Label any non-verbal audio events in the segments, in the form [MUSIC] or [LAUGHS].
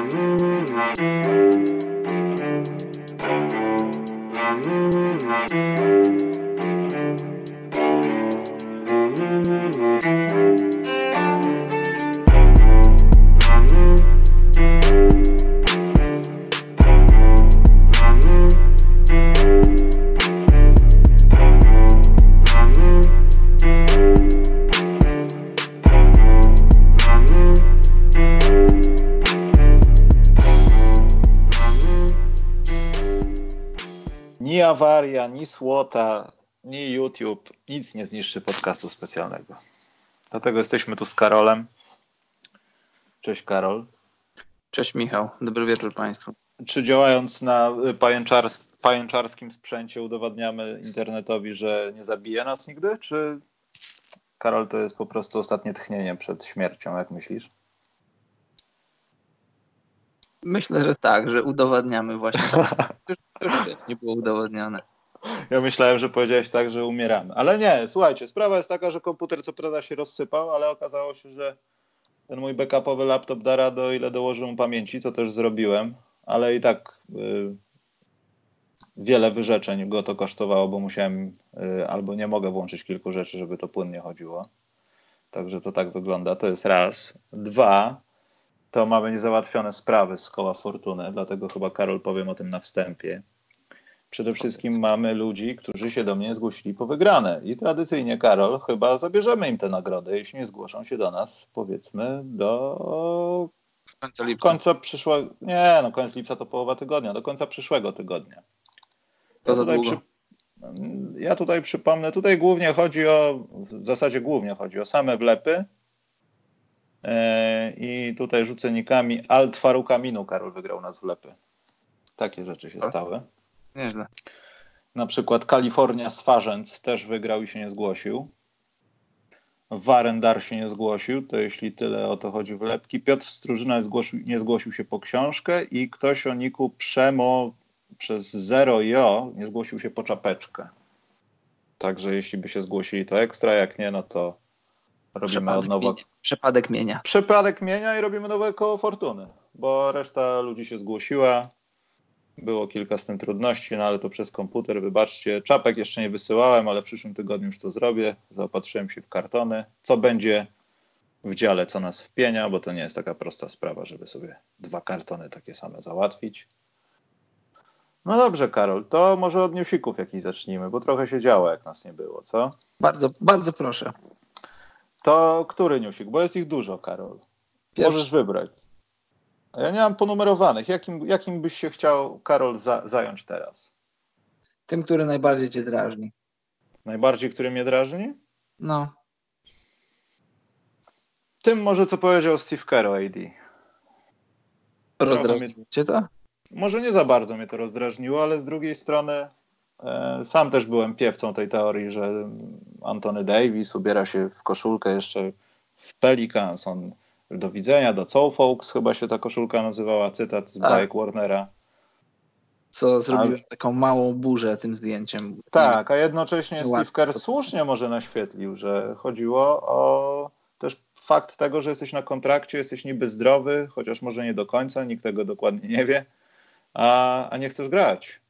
Mm-hmm. Słota, ni YouTube, nic nie zniszczy podcastu specjalnego. Dlatego jesteśmy tu z Karolem. Cześć Karol. Cześć Michał, dobry wieczór Państwu. Czy działając na pajęczars pajęczarskim sprzęcie udowadniamy internetowi, że nie zabije nas nigdy? Czy Karol to jest po prostu ostatnie tchnienie przed śmiercią, jak myślisz? Myślę, że tak, że udowadniamy właśnie. już, już nie było udowodnione. Ja myślałem, że powiedziałeś tak, że umieramy. Ale nie, słuchajcie, sprawa jest taka, że komputer co prawda się rozsypał, ale okazało się, że ten mój backupowy laptop da radę, ile dołożył mu pamięci, co też zrobiłem, ale i tak y, wiele wyrzeczeń go to kosztowało, bo musiałem y, albo nie mogę włączyć kilku rzeczy, żeby to płynnie chodziło. Także to tak wygląda. To jest raz. Dwa, to mamy niezałatwione sprawy z koła fortuny, dlatego chyba Karol powiem o tym na wstępie. Przede wszystkim mamy ludzi, którzy się do mnie zgłosili po wygrane. I tradycyjnie, Karol, chyba zabierzemy im tę nagrodę, jeśli nie zgłoszą się do nas, powiedzmy, do końca lipca. Końca przyszłego. Nie, no koniec lipca to połowa tygodnia, do końca przyszłego tygodnia. To za długo. Przy... Ja tutaj przypomnę, tutaj głównie chodzi o, w zasadzie głównie chodzi o same wlepy. Yy, I tutaj rzucenikami Alt Farukaminu Karol wygrał nas wlepy. Takie rzeczy się stały. Nieźle. Na przykład Kalifornia Swarzęc też wygrał i się nie zgłosił. Warendar się nie zgłosił, to jeśli tyle o to chodzi wlepki. Piotr Strużyna zgłosił, nie zgłosił się po książkę i ktoś o niku Przemo przez zero jo nie zgłosił się po czapeczkę. Także jeśli by się zgłosili to ekstra, jak nie, no to robimy Przepadek od nowa. Mienia. Przepadek mienia. Przepadek mienia i robimy nowe koło fortuny, bo reszta ludzi się zgłosiła. Było kilka z tym trudności, no ale to przez komputer, wybaczcie. Czapek jeszcze nie wysyłałem, ale w przyszłym tygodniu już to zrobię. Zaopatrzyłem się w kartony. Co będzie w dziale, co nas wpienia, bo to nie jest taka prosta sprawa, żeby sobie dwa kartony takie same załatwić. No dobrze, Karol, to może od newsików jakiś zacznijmy, bo trochę się działo, jak nas nie było, co? Bardzo, bardzo proszę. To który newsik? Bo jest ich dużo, Karol. Pierwszy. Możesz wybrać. Ja nie mam ponumerowanych. Jakim, jakim byś się chciał, Karol, za, zająć teraz? Tym, który najbardziej cię drażni. Najbardziej, który mnie drażni? No. Tym może, co powiedział Steve Kerr o AD. Rozdrażni cię to? Może nie za bardzo mnie to rozdrażniło, ale z drugiej strony e, sam też byłem piewcą tej teorii, że Antony Davis ubiera się w koszulkę jeszcze w Pelicans. On do widzenia, do Soul Folks chyba się ta koszulka nazywała, cytat z bajek Warnera. Co zrobiłem taką małą burzę tym zdjęciem. Tak, a jednocześnie. Steve Kerr słusznie może naświetlił, że chodziło o też fakt tego, że jesteś na kontrakcie, jesteś niby zdrowy, chociaż może nie do końca, nikt tego dokładnie nie wie, a, a nie chcesz grać.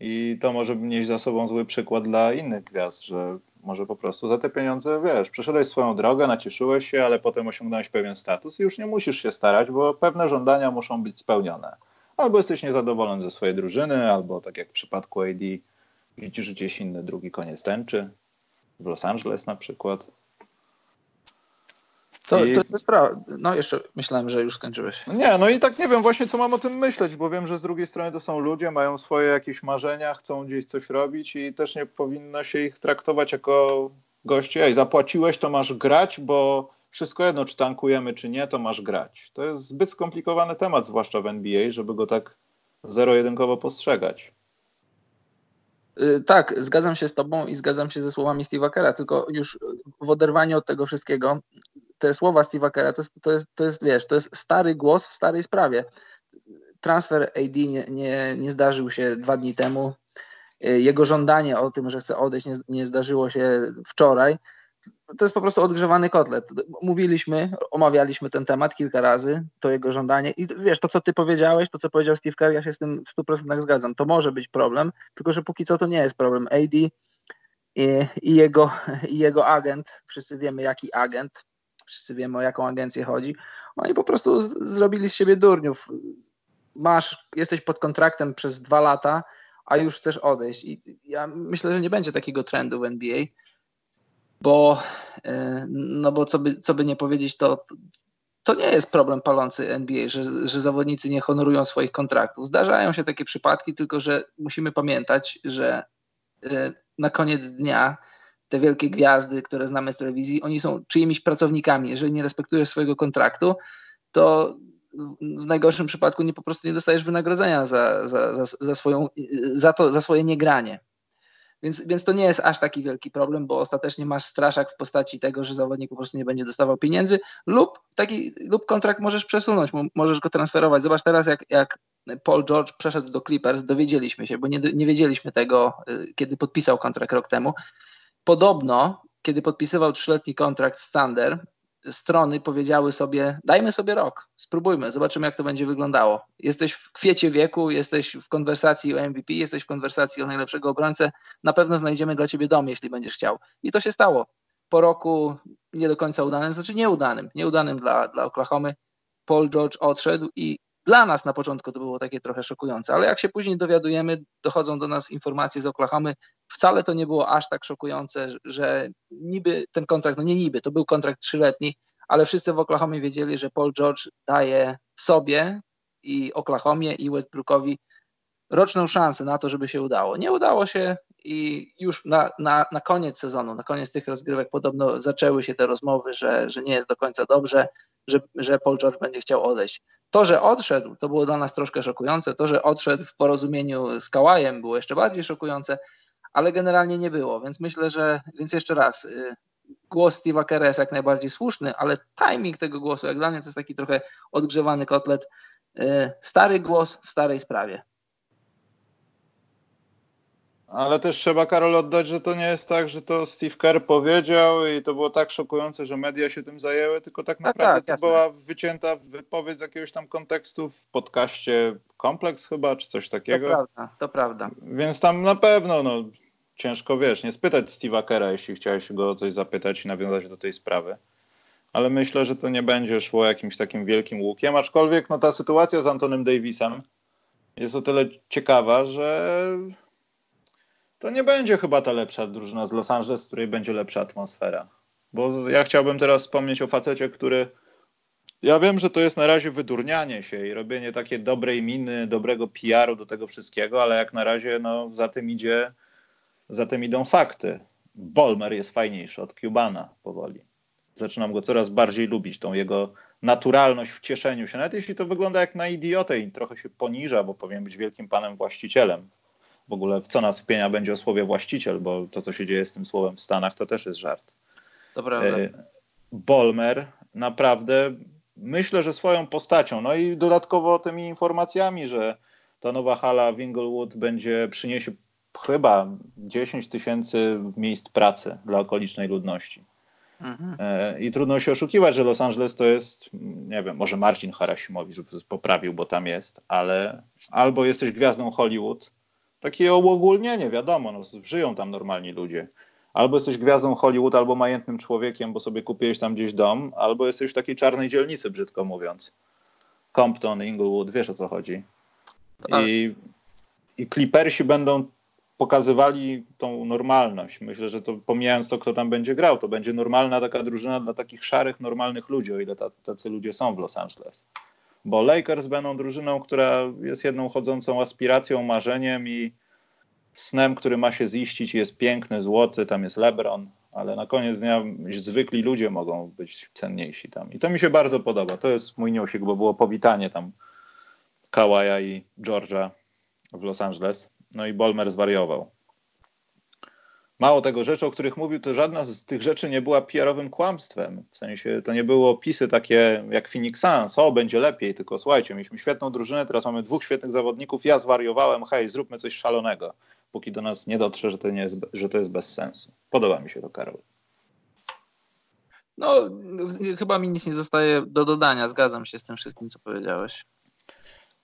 I to może nieść za sobą zły przykład dla innych gwiazd, że może po prostu za te pieniądze, wiesz, przeszedłeś swoją drogę, nacieszyłeś się, ale potem osiągnąłeś pewien status i już nie musisz się starać, bo pewne żądania muszą być spełnione. Albo jesteś niezadowolony ze swojej drużyny, albo tak jak w przypadku AD, widzisz gdzieś inny drugi koniec tęczy, w Los Angeles na przykład. To, I- to jest prawda. No jeszcze myślałem, że już skończyłeś. No Nie, no i tak nie wiem właśnie, co mam o tym myśleć, bo wiem, że z drugiej strony to są ludzie, mają swoje jakieś marzenia, chcą gdzieś coś robić i też nie powinno się ich traktować jako gości. Ej, zapłaciłeś, to masz grać, bo wszystko jedno, czy tankujemy, czy nie, to masz grać. To jest zbyt skomplikowany temat, zwłaszcza w NBA, żeby go tak zero-jedynkowo postrzegać. Y, Tak, zgadzam się z tobą i zgadzam się ze słowami Steve'a Kera, tylko już w oderwaniu od tego wszystkiego, te słowa Steve'a Kera to jest, to, jest, to jest, wiesz, to jest stary głos w starej sprawie. Transfer AD nie, nie, nie zdarzył się dwa dni temu. Jego żądanie o tym, że chce odejść, nie, nie zdarzyło się wczoraj. to jest po prostu odgrzewany kotlet. Mówiliśmy, omawialiśmy ten temat kilka razy, to jego żądanie i wiesz, to co ty powiedziałeś, to co powiedział Steve Kerr, ja się z tym w 100% zgadzam, to może być problem, tylko że póki co to nie jest problem. AD i, i, jego, i jego agent, wszyscy wiemy jaki agent, wszyscy wiemy o jaką agencję chodzi, oni po prostu zrobili z siebie durniów. Masz, jesteś pod kontraktem przez dwa lata, a już chcesz odejść i ja myślę, że nie będzie takiego trendu w NBA, bo, e, no bo co by, co by nie powiedzieć, to, to nie jest problem palący NBA, że, że zawodnicy nie honorują swoich kontraktów. Zdarzają się takie przypadki, tylko że musimy pamiętać, że e, na koniec dnia te wielkie gwiazdy, które znamy z telewizji, oni są czyimiś pracownikami. Jeżeli nie respektujesz swojego kontraktu, to w najgorszym przypadku nie po prostu nie dostajesz wynagrodzenia za, za, za, za, swoją, za, to, za swoje niegranie. Więc, więc to nie jest aż taki wielki problem, bo ostatecznie masz straszak w postaci tego, że zawodnik po prostu nie będzie dostawał pieniędzy lub taki lub kontrakt możesz przesunąć, możesz go transferować. Zobacz teraz, jak, jak Paul George przeszedł do Clippers, dowiedzieliśmy się, bo nie, nie wiedzieliśmy tego, y, kiedy podpisał kontrakt rok temu. Podobno, kiedy podpisywał trzyletni kontrakt z Thunder, strony powiedziały sobie, dajmy sobie rok, spróbujmy, zobaczymy jak to będzie wyglądało. Jesteś w kwiecie wieku, jesteś w konwersacji o MVP, jesteś w konwersacji o najlepszego obrońcę, na pewno znajdziemy dla ciebie dom, jeśli będziesz chciał. I to się stało. Po roku nie do końca udanym, znaczy nieudanym, nieudanym dla, dla Oklahomy, Paul George odszedł i dla nas na początku to było takie trochę szokujące, ale jak się później dowiadujemy, dochodzą do nas informacje z Oklahomy, wcale to nie było aż tak szokujące, że niby ten kontrakt, no nie niby, to był kontrakt trzyletni, ale wszyscy w Oklahomie wiedzieli, że Paul George daje sobie i Oklahomie i Westbrookowi roczną szansę na to, żeby się udało. Nie udało się i już na, na, na koniec sezonu, na koniec tych rozgrywek podobno zaczęły się te rozmowy, że, że nie jest do końca dobrze, że, że Paul George będzie chciał odejść. To, że odszedł, to było dla nas troszkę szokujące. To, że odszedł w porozumieniu z Kałajem, było jeszcze bardziej szokujące, ale generalnie nie było. Więc myślę, że, więc jeszcze raz, y, głos Steve'a Kera jest jak najbardziej słuszny, ale timing tego głosu, jak dla mnie, to jest taki trochę odgrzewany kotlet. Y, stary głos w starej sprawie. Ale też trzeba, Karol, oddać, że to nie jest tak, że to Steve Kerr powiedział i to było tak szokujące, że media się tym zajęły, tylko tak, tak naprawdę tak, to była wycięta wypowiedź z jakiegoś tam kontekstu w podcaście Kompleks chyba, czy coś takiego. To prawda, to prawda. Więc tam na pewno, no, ciężko, wiesz, nie spytać Steve'a Kerra, jeśli chciałeś go o coś zapytać i nawiązać do tej sprawy. Ale myślę, że to nie będzie szło jakimś takim wielkim łukiem, aczkolwiek no, ta sytuacja z Antonym Davisem jest o tyle ciekawa, że to nie będzie chyba ta lepsza drużyna z Los Angeles, w której będzie lepsza atmosfera. Bo ja chciałbym teraz wspomnieć o facecie, który. Ja wiem, że to jest na razie wydurnianie się i robienie takiej dobrej miny, dobrego PR-u do tego wszystkiego, ale jak na razie no, za tym idzie, za tym idą fakty. Bolmer jest fajniejszy od Cubana powoli. Zaczynam go coraz bardziej lubić, tą jego naturalność w cieszeniu się. Nawet jeśli to wygląda jak na idiotę i trochę się poniża, bo powinien być wielkim panem właścicielem w ogóle w co nas wpienia będzie o słowie właściciel, bo to, co się dzieje z tym słowem w Stanach, to też jest żart. To prawda. E, Bolmer naprawdę myślę, że swoją postacią, no i dodatkowo tymi informacjami, że ta nowa hala w Inglewood będzie przyniesie chyba 10 tysięcy miejsc pracy dla okolicznej ludności. Mhm. E, I trudno się oszukiwać, że Los Angeles to jest, nie wiem, może Marcin Harasimowicz poprawił, bo tam jest, ale albo jesteś gwiazdą Hollywood, takie uogólnienie, wiadomo, no, żyją tam normalni ludzie. Albo jesteś gwiazdą Hollywood, albo majętnym człowiekiem, bo sobie kupiłeś tam gdzieś dom, albo jesteś w takiej czarnej dzielnicy, brzydko mówiąc. Compton, Inglewood, wiesz o co chodzi. I, I Clippersi będą pokazywali tą normalność. Myślę, że to pomijając to, kto tam będzie grał, to będzie normalna taka drużyna dla takich szarych, normalnych ludzi, o ile tacy ludzie są w Los Angeles bo Lakers będą drużyną, która jest jedną chodzącą aspiracją, marzeniem i snem, który ma się ziścić, jest piękny, złoty, tam jest LeBron, ale na koniec dnia zwykli ludzie mogą być cenniejsi tam. I to mi się bardzo podoba. To jest mój newsik, bo było powitanie tam Kawaja i Georgia w Los Angeles. No i Bolmer zwariował. Mało tego, rzeczy, o których mówił, to żadna z tych rzeczy nie była PR-owym kłamstwem. W sensie to nie były opisy takie jak Phoenix Suns, o, będzie lepiej, tylko słuchajcie, mieliśmy świetną drużynę, teraz mamy dwóch świetnych zawodników, ja zwariowałem, hej, zróbmy coś szalonego, póki do nas nie dotrze, że to, nie jest, że to jest bez sensu. Podoba mi się to, Karol. No, chyba mi nic nie zostaje do dodania. Zgadzam się z tym wszystkim, co powiedziałeś.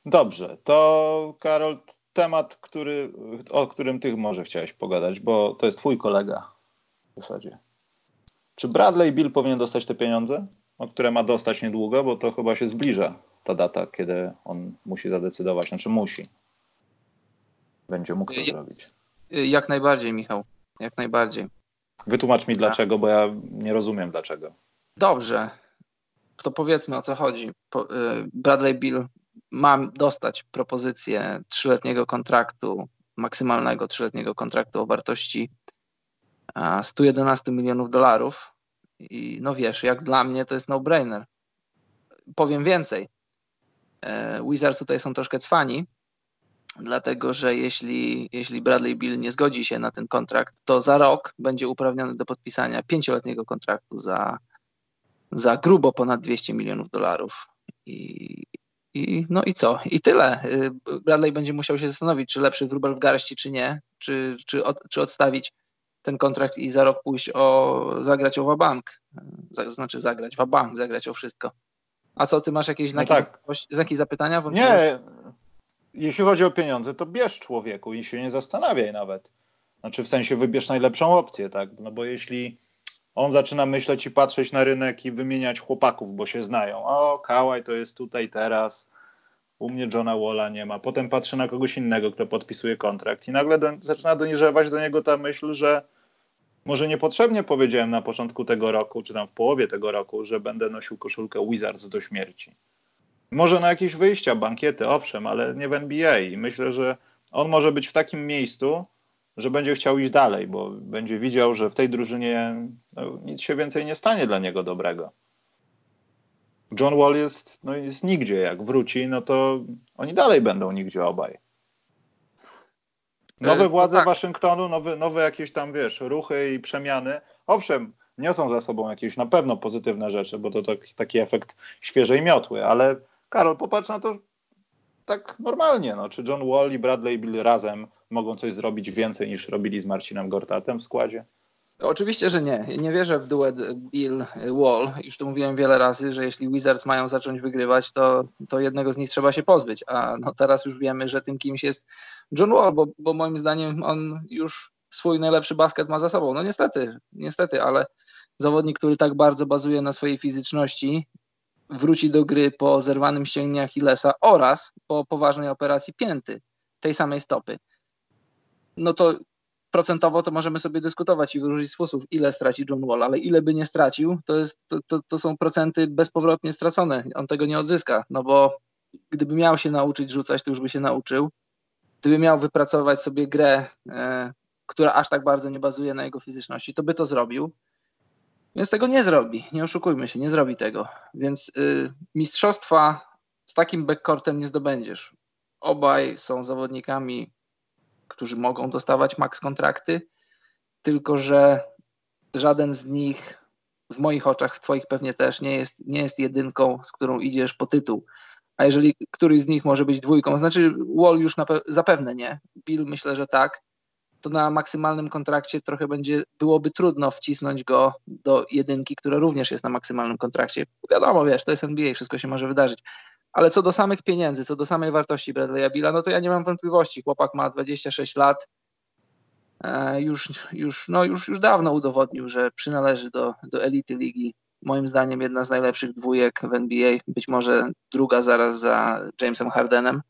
Dobrze, to Karol, temat, który, o którym ty może chciałeś pogadać, bo to jest twój kolega w zasadzie. Czy Bradley Bill powinien dostać te pieniądze, o które ma dostać niedługo, bo to chyba się zbliża ta data, kiedy on musi zadecydować, znaczy musi. Będzie mógł to zrobić. Jak najbardziej, Michał. Jak najbardziej. Wytłumacz mi dlaczego, bo ja nie rozumiem dlaczego. Dobrze. To powiedzmy o co chodzi. Y, Bradley Bill ma dostać propozycję trzyletniego kontraktu, maksymalnego trzyletniego kontraktu o wartości 111 milionów dolarów. I no wiesz, jak dla mnie to jest no-brainer. Powiem więcej. E, Wizards tutaj są troszkę cwani, dlatego że jeśli, jeśli Bradley Bill nie zgodzi się na ten kontrakt, to za rok będzie uprawniony do podpisania pięcioletniego kontraktu za, za grubo ponad 200 milionów dolarów. I, i, no i co? I tyle. Y, Bradley będzie musiał się zastanowić, czy lepszy wróbel w garści, czy nie, czy, czy, od, czy odstawić ten kontrakt i za rok pójść o zagrać o wabank. Znaczy zagrać wabank, zagrać o wszystko. A co, ty masz jakieś znaki, no tak. znaki zapytania? Nie, jeśli chodzi o pieniądze, to bierz człowieku i się nie zastanawiaj nawet. Znaczy w sensie wybierz najlepszą opcję, tak? No bo jeśli on zaczyna myśleć i patrzeć na rynek i wymieniać chłopaków, bo się znają. O, Kałaj to jest tutaj teraz, u mnie Johna Walla nie ma. Potem patrzy na kogoś innego, kto podpisuje kontrakt i nagle do, zaczyna doniżewać do niego ta myśl, że może niepotrzebnie powiedziałem na początku tego roku, czy tam w połowie tego roku, że będę nosił koszulkę Wizards do śmierci. Może na jakieś wyjścia, bankiety, owszem, ale nie w NBA. I myślę, że on może być w takim miejscu, że będzie chciał iść dalej, bo będzie widział, że w tej drużynie no, nic się więcej nie stanie dla niego dobrego. John Wall jest, no, jest nigdzie. Jak wróci, no to oni dalej będą nigdzie obaj. Nowe e, władze no tak. Waszyngtonu, nowe, nowe jakieś tam, wiesz, ruchy i przemiany. Owszem, niosą za sobą jakieś na pewno pozytywne rzeczy, bo to tak, taki efekt świeżej miotły, ale Karol, popatrz na to tak normalnie. No. Czy John Wall i Bradley Bill razem mogą coś zrobić więcej niż robili z Marcinem Gortatem w składzie? Oczywiście, że nie. Nie wierzę w duet Bill-Wall. Już tu mówiłem wiele razy, że jeśli Wizards mają zacząć wygrywać, to, to jednego z nich trzeba się pozbyć. A no teraz już wiemy, że tym kimś jest John Wall, bo, bo moim zdaniem on już swój najlepszy basket ma za sobą. No niestety, niestety, ale zawodnik, który tak bardzo bazuje na swojej fizyczności, wróci do gry po zerwanym ścięgnie Achillesa oraz po poważnej operacji pięty tej samej stopy. No to procentowo to możemy sobie dyskutować i wyróżnić sposób, ile straci John Wall, ale ile by nie stracił, to, jest, to, to, to są procenty bezpowrotnie stracone. On tego nie odzyska, no bo gdyby miał się nauczyć rzucać, to już by się nauczył. Gdyby miał wypracować sobie grę, e, która aż tak bardzo nie bazuje na jego fizyczności, to by to zrobił. Więc tego nie zrobi, nie oszukujmy się, nie zrobi tego. Więc y, mistrzostwa z takim backcourtem nie zdobędziesz. Obaj są zawodnikami którzy mogą dostawać max kontrakty, tylko że żaden z nich w moich oczach, w Twoich pewnie też nie jest, nie jest jedynką, z którą idziesz po tytuł. A jeżeli któryś z nich może być dwójką, znaczy Wall już zapewne nie, Bill myślę, że tak, to na maksymalnym kontrakcie trochę będzie, byłoby trudno wcisnąć go do jedynki, która również jest na maksymalnym kontrakcie. Wiadomo, wiesz, to jest NBA, wszystko się może wydarzyć. Ale co do samych pieniędzy, co do samej wartości Bradley'a Billa, no to ja nie mam wątpliwości. Chłopak ma 26 lat. E, już, już, no już, już dawno udowodnił, że przynależy do, do elity ligi. Moim zdaniem jedna z najlepszych dwójek w NBA, być może druga zaraz za Jamesem Hardenem.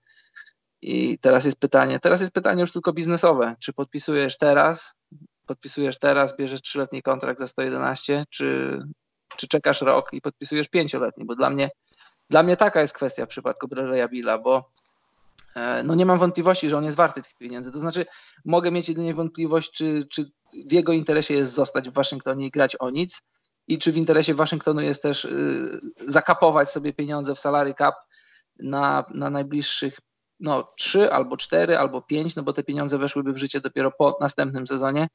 I teraz jest pytanie, teraz jest pytanie już tylko biznesowe. Czy podpisujesz teraz, podpisujesz teraz, bierzesz trzyletni kontrakt za 111, czy, czy czekasz rok i podpisujesz pięcioletni? Bo dla mnie dla mnie taka jest kwestia w przypadku Bradley'a Billa, bo e, no nie mam wątpliwości, że on jest warty tych pieniędzy. To znaczy, mogę mieć jedynie wątpliwość, czy, czy w jego interesie jest zostać w Waszyngtonie i grać o nic, i czy w interesie Waszyngtonu jest też y, zakapować sobie pieniądze w salary cap na, na najbliższych no, 3 albo 4 albo 5, no bo te pieniądze weszłyby w życie dopiero po następnym sezonie.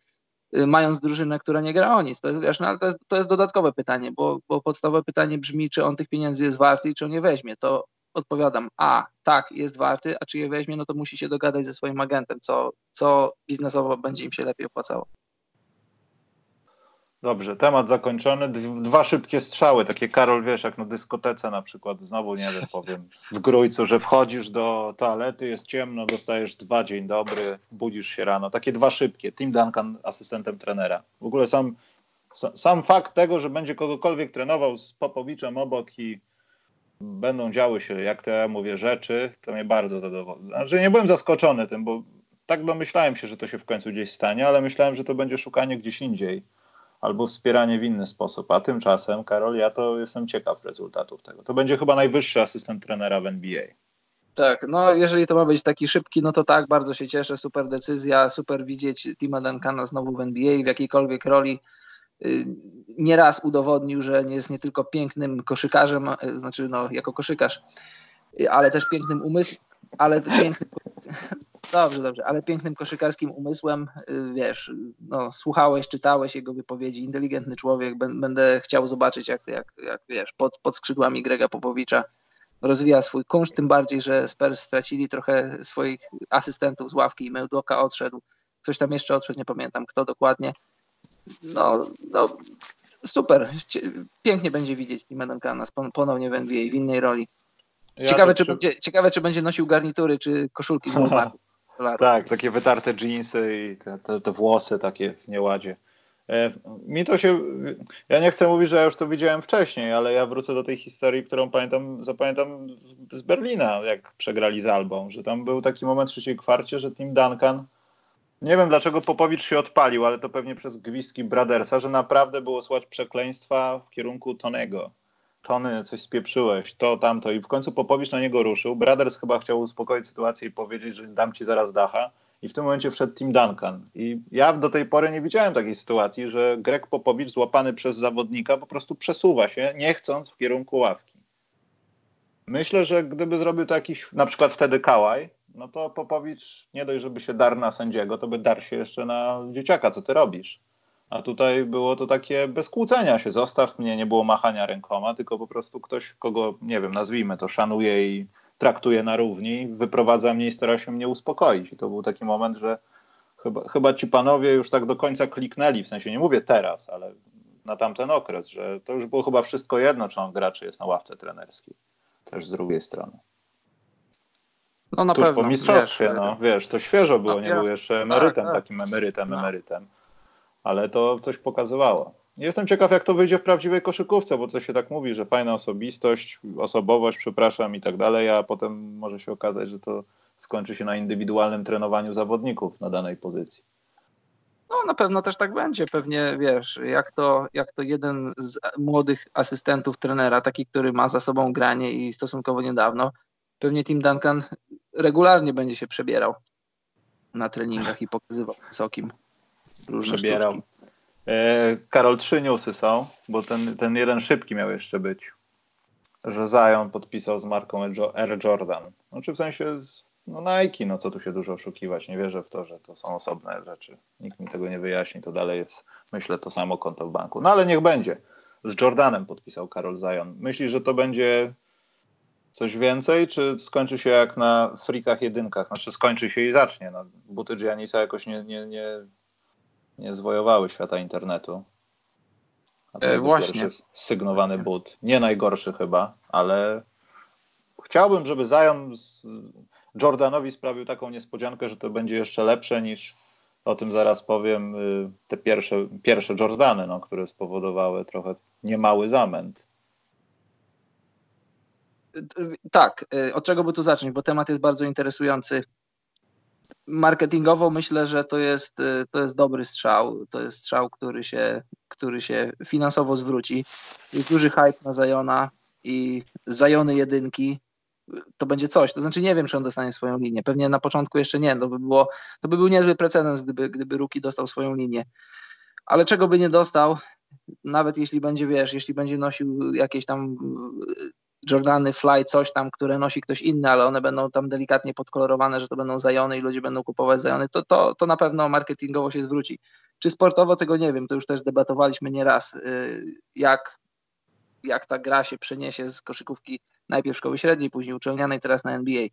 Y, mając drużynę, która nie gra o nic. To jest, wiesz, no, ale to jest, to jest dodatkowe pytanie, bo, bo podstawowe pytanie brzmi, czy on tych pieniędzy jest warty i czy on je weźmie. To odpowiadam, a tak, jest warty, a czy je weźmie, no to musi się dogadać ze swoim agentem, co, co biznesowo będzie im się lepiej opłacało. Dobrze, temat zakończony. Dwa szybkie strzały, takie Karol, wiesz, jak na dyskotece na przykład, znowu nie wiem, powiem, w Grójcu, że wchodzisz do toalety, jest ciemno, dostajesz dwa, dzień dobry, budzisz się rano. Takie dwa szybkie. Tim Duncan asystentem trenera. W ogóle sam, sam fakt tego, że będzie kogokolwiek trenował z Popowiczem obok i będą działy się, jak to ja mówię, rzeczy, to mnie bardzo zadowoli. Znaczy nie byłem zaskoczony tym, bo tak domyślałem się, że to się w końcu gdzieś stanie, ale myślałem, że to będzie szukanie gdzieś indziej albo wspieranie w inny sposób. A tymczasem, Karol, ja to jestem ciekaw rezultatów tego. To będzie chyba najwyższy asystent trenera w NBA. Tak, no jeżeli to ma być taki szybki, no to tak, bardzo się cieszę, super decyzja, super widzieć Tima Duncana znowu w NBA w jakiejkolwiek roli. Y, nieraz udowodnił, że nie jest nie tylko pięknym koszykarzem, y, znaczy no jako koszykarz, y, ale też pięknym umysłem, ale pięknym, dobrze, dobrze, ale pięknym koszykarskim umysłem, wiesz, no, słuchałeś, czytałeś jego wypowiedzi, inteligentny człowiek, będę chciał zobaczyć, jak, jak, jak wiesz, pod, pod skrzydłami Grega Popowicza rozwija swój kunszt, tym bardziej, że Spurs stracili trochę swoich asystentów z ławki i Mełdoka odszedł, ktoś tam jeszcze odszedł, nie pamiętam kto dokładnie, no, no super. Pięknie będzie widzieć Tima Duncana ponownie w NBA w innej roli. Ja ciekawe, czy, będzie, ciekawe, czy będzie nosił garnitury, czy koszulki z [LAUGHS] Tak, takie wytarte dżinsy i te, te, te, włosy takie w nieładzie. E, mi to się. Ja nie chcę mówić, że ja już to widziałem wcześniej, ale ja wrócę do tej historii, którą pamiętam, zapamiętam z Berlina, jak przegrali z Albą, że tam był taki moment w trzeciej kwarcie, że Tim Duncan nie wiem, dlaczego Popowicz się odpalił, ale to pewnie przez gwizdki Bradersa, że naprawdę było słać przekleństwa w kierunku Tonego. Tony, coś spieprzyłeś, to, tamto. I w końcu Popowicz na niego ruszył. Braders chyba chciał uspokoić sytuację i powiedzieć, że dam ci zaraz dacha. I w tym momencie wszedł Tim Duncan. I ja do tej pory nie widziałem takiej sytuacji, że Greg Popowicz złapany przez zawodnika po prostu przesuwa się, nie chcąc w kierunku ławki. Myślę, że gdyby zrobił to jakiś, na przykład wtedy Kałaj, no to Popowicz nie dość, żeby się dar na sędziego, to by dar się jeszcze na dzieciaka, co ty robisz. A tutaj było to takie bez kłócenia się, zostaw mnie, nie było machania rękoma, tylko po prostu ktoś, kogo, nie wiem, nazwijmy to, szanuje i traktuje na równi, wyprowadza mnie i stara się mnie uspokoić. I to był taki moment, że chyba, chyba ci panowie już tak do końca kliknęli, w sensie nie mówię teraz, ale na tamten okres, że to już było chyba wszystko jedno, czy on gra, czy jest na ławce trenerskiej. Też z drugiej strony. No na Tuż pewno. po mistrzostwie, wiesz, no wiesz, to świeżo było, no, nie był jeszcze tak, emerytem, tak, tak. takim emerytem, no. emerytem. Ale to coś pokazywało. Jestem ciekaw, jak to wyjdzie w prawdziwej koszykówce, bo to się tak mówi, że fajna osobistość, osobowość, przepraszam i tak dalej, a potem może się okazać, że to skończy się na indywidualnym trenowaniu zawodników na danej pozycji. No na pewno też tak będzie. Pewnie wiesz, jak to, jak to jeden z młodych asystentów trenera, taki, który ma za sobą granie i stosunkowo niedawno, pewnie Tim Duncan regularnie będzie się przebierał na treningach i pokazywał wysokim różne. E, Karol, trzy newsy są, bo ten, ten jeden szybki miał jeszcze być, że Zion podpisał z marką Air Jordan. Znaczy w sensie z, no Nike, no co tu się dużo oszukiwać, nie wierzę w to, że to są osobne rzeczy. Nikt mi tego nie wyjaśni, to dalej jest, myślę, to samo konto w banku. No ale niech będzie. Z Jordanem podpisał Karol Zion. Myślisz, że to będzie coś więcej, czy skończy się jak na frikach jedynkach? Znaczy skończy się i zacznie. No, buty Giannisa jakoś nie, nie, nie, nie zwojowały świata internetu. E, właśnie. Sygnowany but. Nie najgorszy chyba, ale chciałbym, żeby Zion Jordanowi sprawił taką niespodziankę, że to będzie jeszcze lepsze niż o tym zaraz powiem, y, te pierwsze, pierwsze Jordany, no, które spowodowały trochę niemały zamęt. tak, y, od czego by tu zacząć, bo temat jest bardzo interesujący. Marketingowo myślę, że to jest, y, to jest dobry strzał. To jest strzał, który się, który się finansowo zwróci. Jest duży hype na Zajona i Zajony jedynki to będzie coś. To znaczy nie wiem, czy on dostanie swoją linię. Pewnie na początku jeszcze nie. To by, było, to by był niezły precedens, gdyby, gdyby Ruki dostał swoją linię. Ale czego by nie dostał, nawet jeśli będzie, wiesz, jeśli będzie nosił jakieś tam Jordany Fly, coś tam, które nosi ktoś inny, ale one będą tam delikatnie podkolorowane, że to będą zajony i ludzie będą kupować zajony, to, to, to na pewno marketingowo się zwróci. Czy sportowo tego nie wiem, to już też debatowaliśmy nieraz, y, jak, jak ta gra się przeniesie z koszykówki najpierw szkoły średniej, później uczelnianej, teraz na NBA.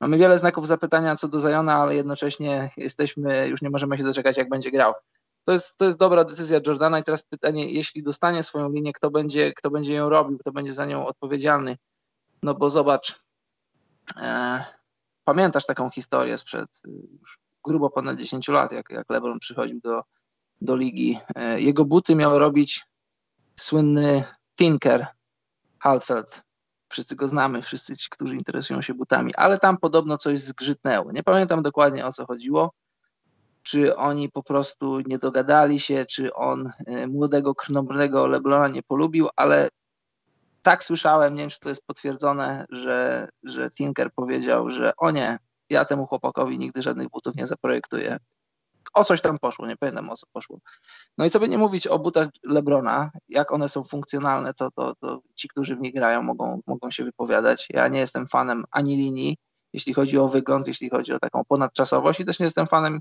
Mamy wiele znaków zapytania co do Zajona, ale jednocześnie jesteśmy, już nie możemy się doczekać, jak będzie grał. To jest, to jest dobra decyzja Jordana i teraz pytanie, jeśli dostanie swoją linię, kto będzie, kto będzie ją robił, kto będzie za nią odpowiedzialny. No bo zobacz, e, pamiętasz taką historię sprzed y, już grubo ponad 10 lat, jak, jak LeBron przychodził do, do ligi. E, jego buty miał robić słynny Tinker Halfeld. Wszyscy go znamy, wszyscy ci, którzy interesują się butami, ale tam podobno coś zgrzytnęło. Nie pamiętam dokładnie o co chodziło. Czy oni po prostu nie dogadali się, czy on e, młodego, krnobrnego Leblona nie polubił, ale tak słyszałem, nie wiem czy to jest potwierdzone, że, że Tinker powiedział, że o nie, ja temu chłopakowi nigdy żadnych butów nie zaprojektuję. O coś tam poszło, nie pamiętam o co poszło. No i co by nie mówić o butach Lebrona, jak one są funkcjonalne, to, to, to ci, którzy w nich grają, mogą, mogą się wypowiadać. Ja nie jestem fanem ani linii, jeśli chodzi o wygląd, jeśli chodzi o taką ponadczasowość i też nie jestem fanem,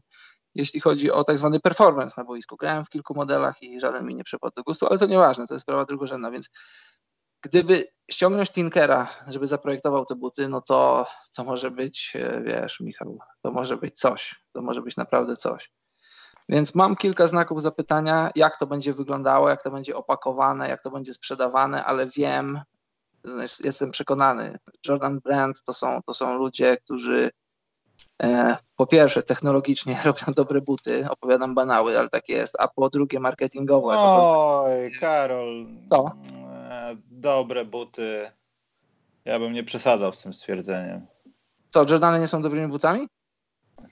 jeśli chodzi o tak zwany performance na boisku. Grałem w kilku modelach i żaden mi nie przypadł do gustu, ale to nieważne, to jest sprawa drugorzędna, więc gdyby ściągnąć Tinkera, żeby zaprojektował te buty, no to to może być, e, wiesz, Michał, to może być coś, to może być naprawdę coś. Więc mam kilka znaków zapytania, jak to będzie wyglądało, jak to będzie opakowane, jak to będzie sprzedawane, ale wiem, jestem przekonany, Jordan Brand to są, to są ludzie, którzy po pierwsze technologicznie [LAUGHS] robią dobre buty, opowiadam banały, ale tak jest, a po drugie marketingowo. Oj, Karol. Co? E, dobre buty. Ja bym nie przesadzał z tym stwierdzeniem. Co, Jordany nie są dobrymi butami?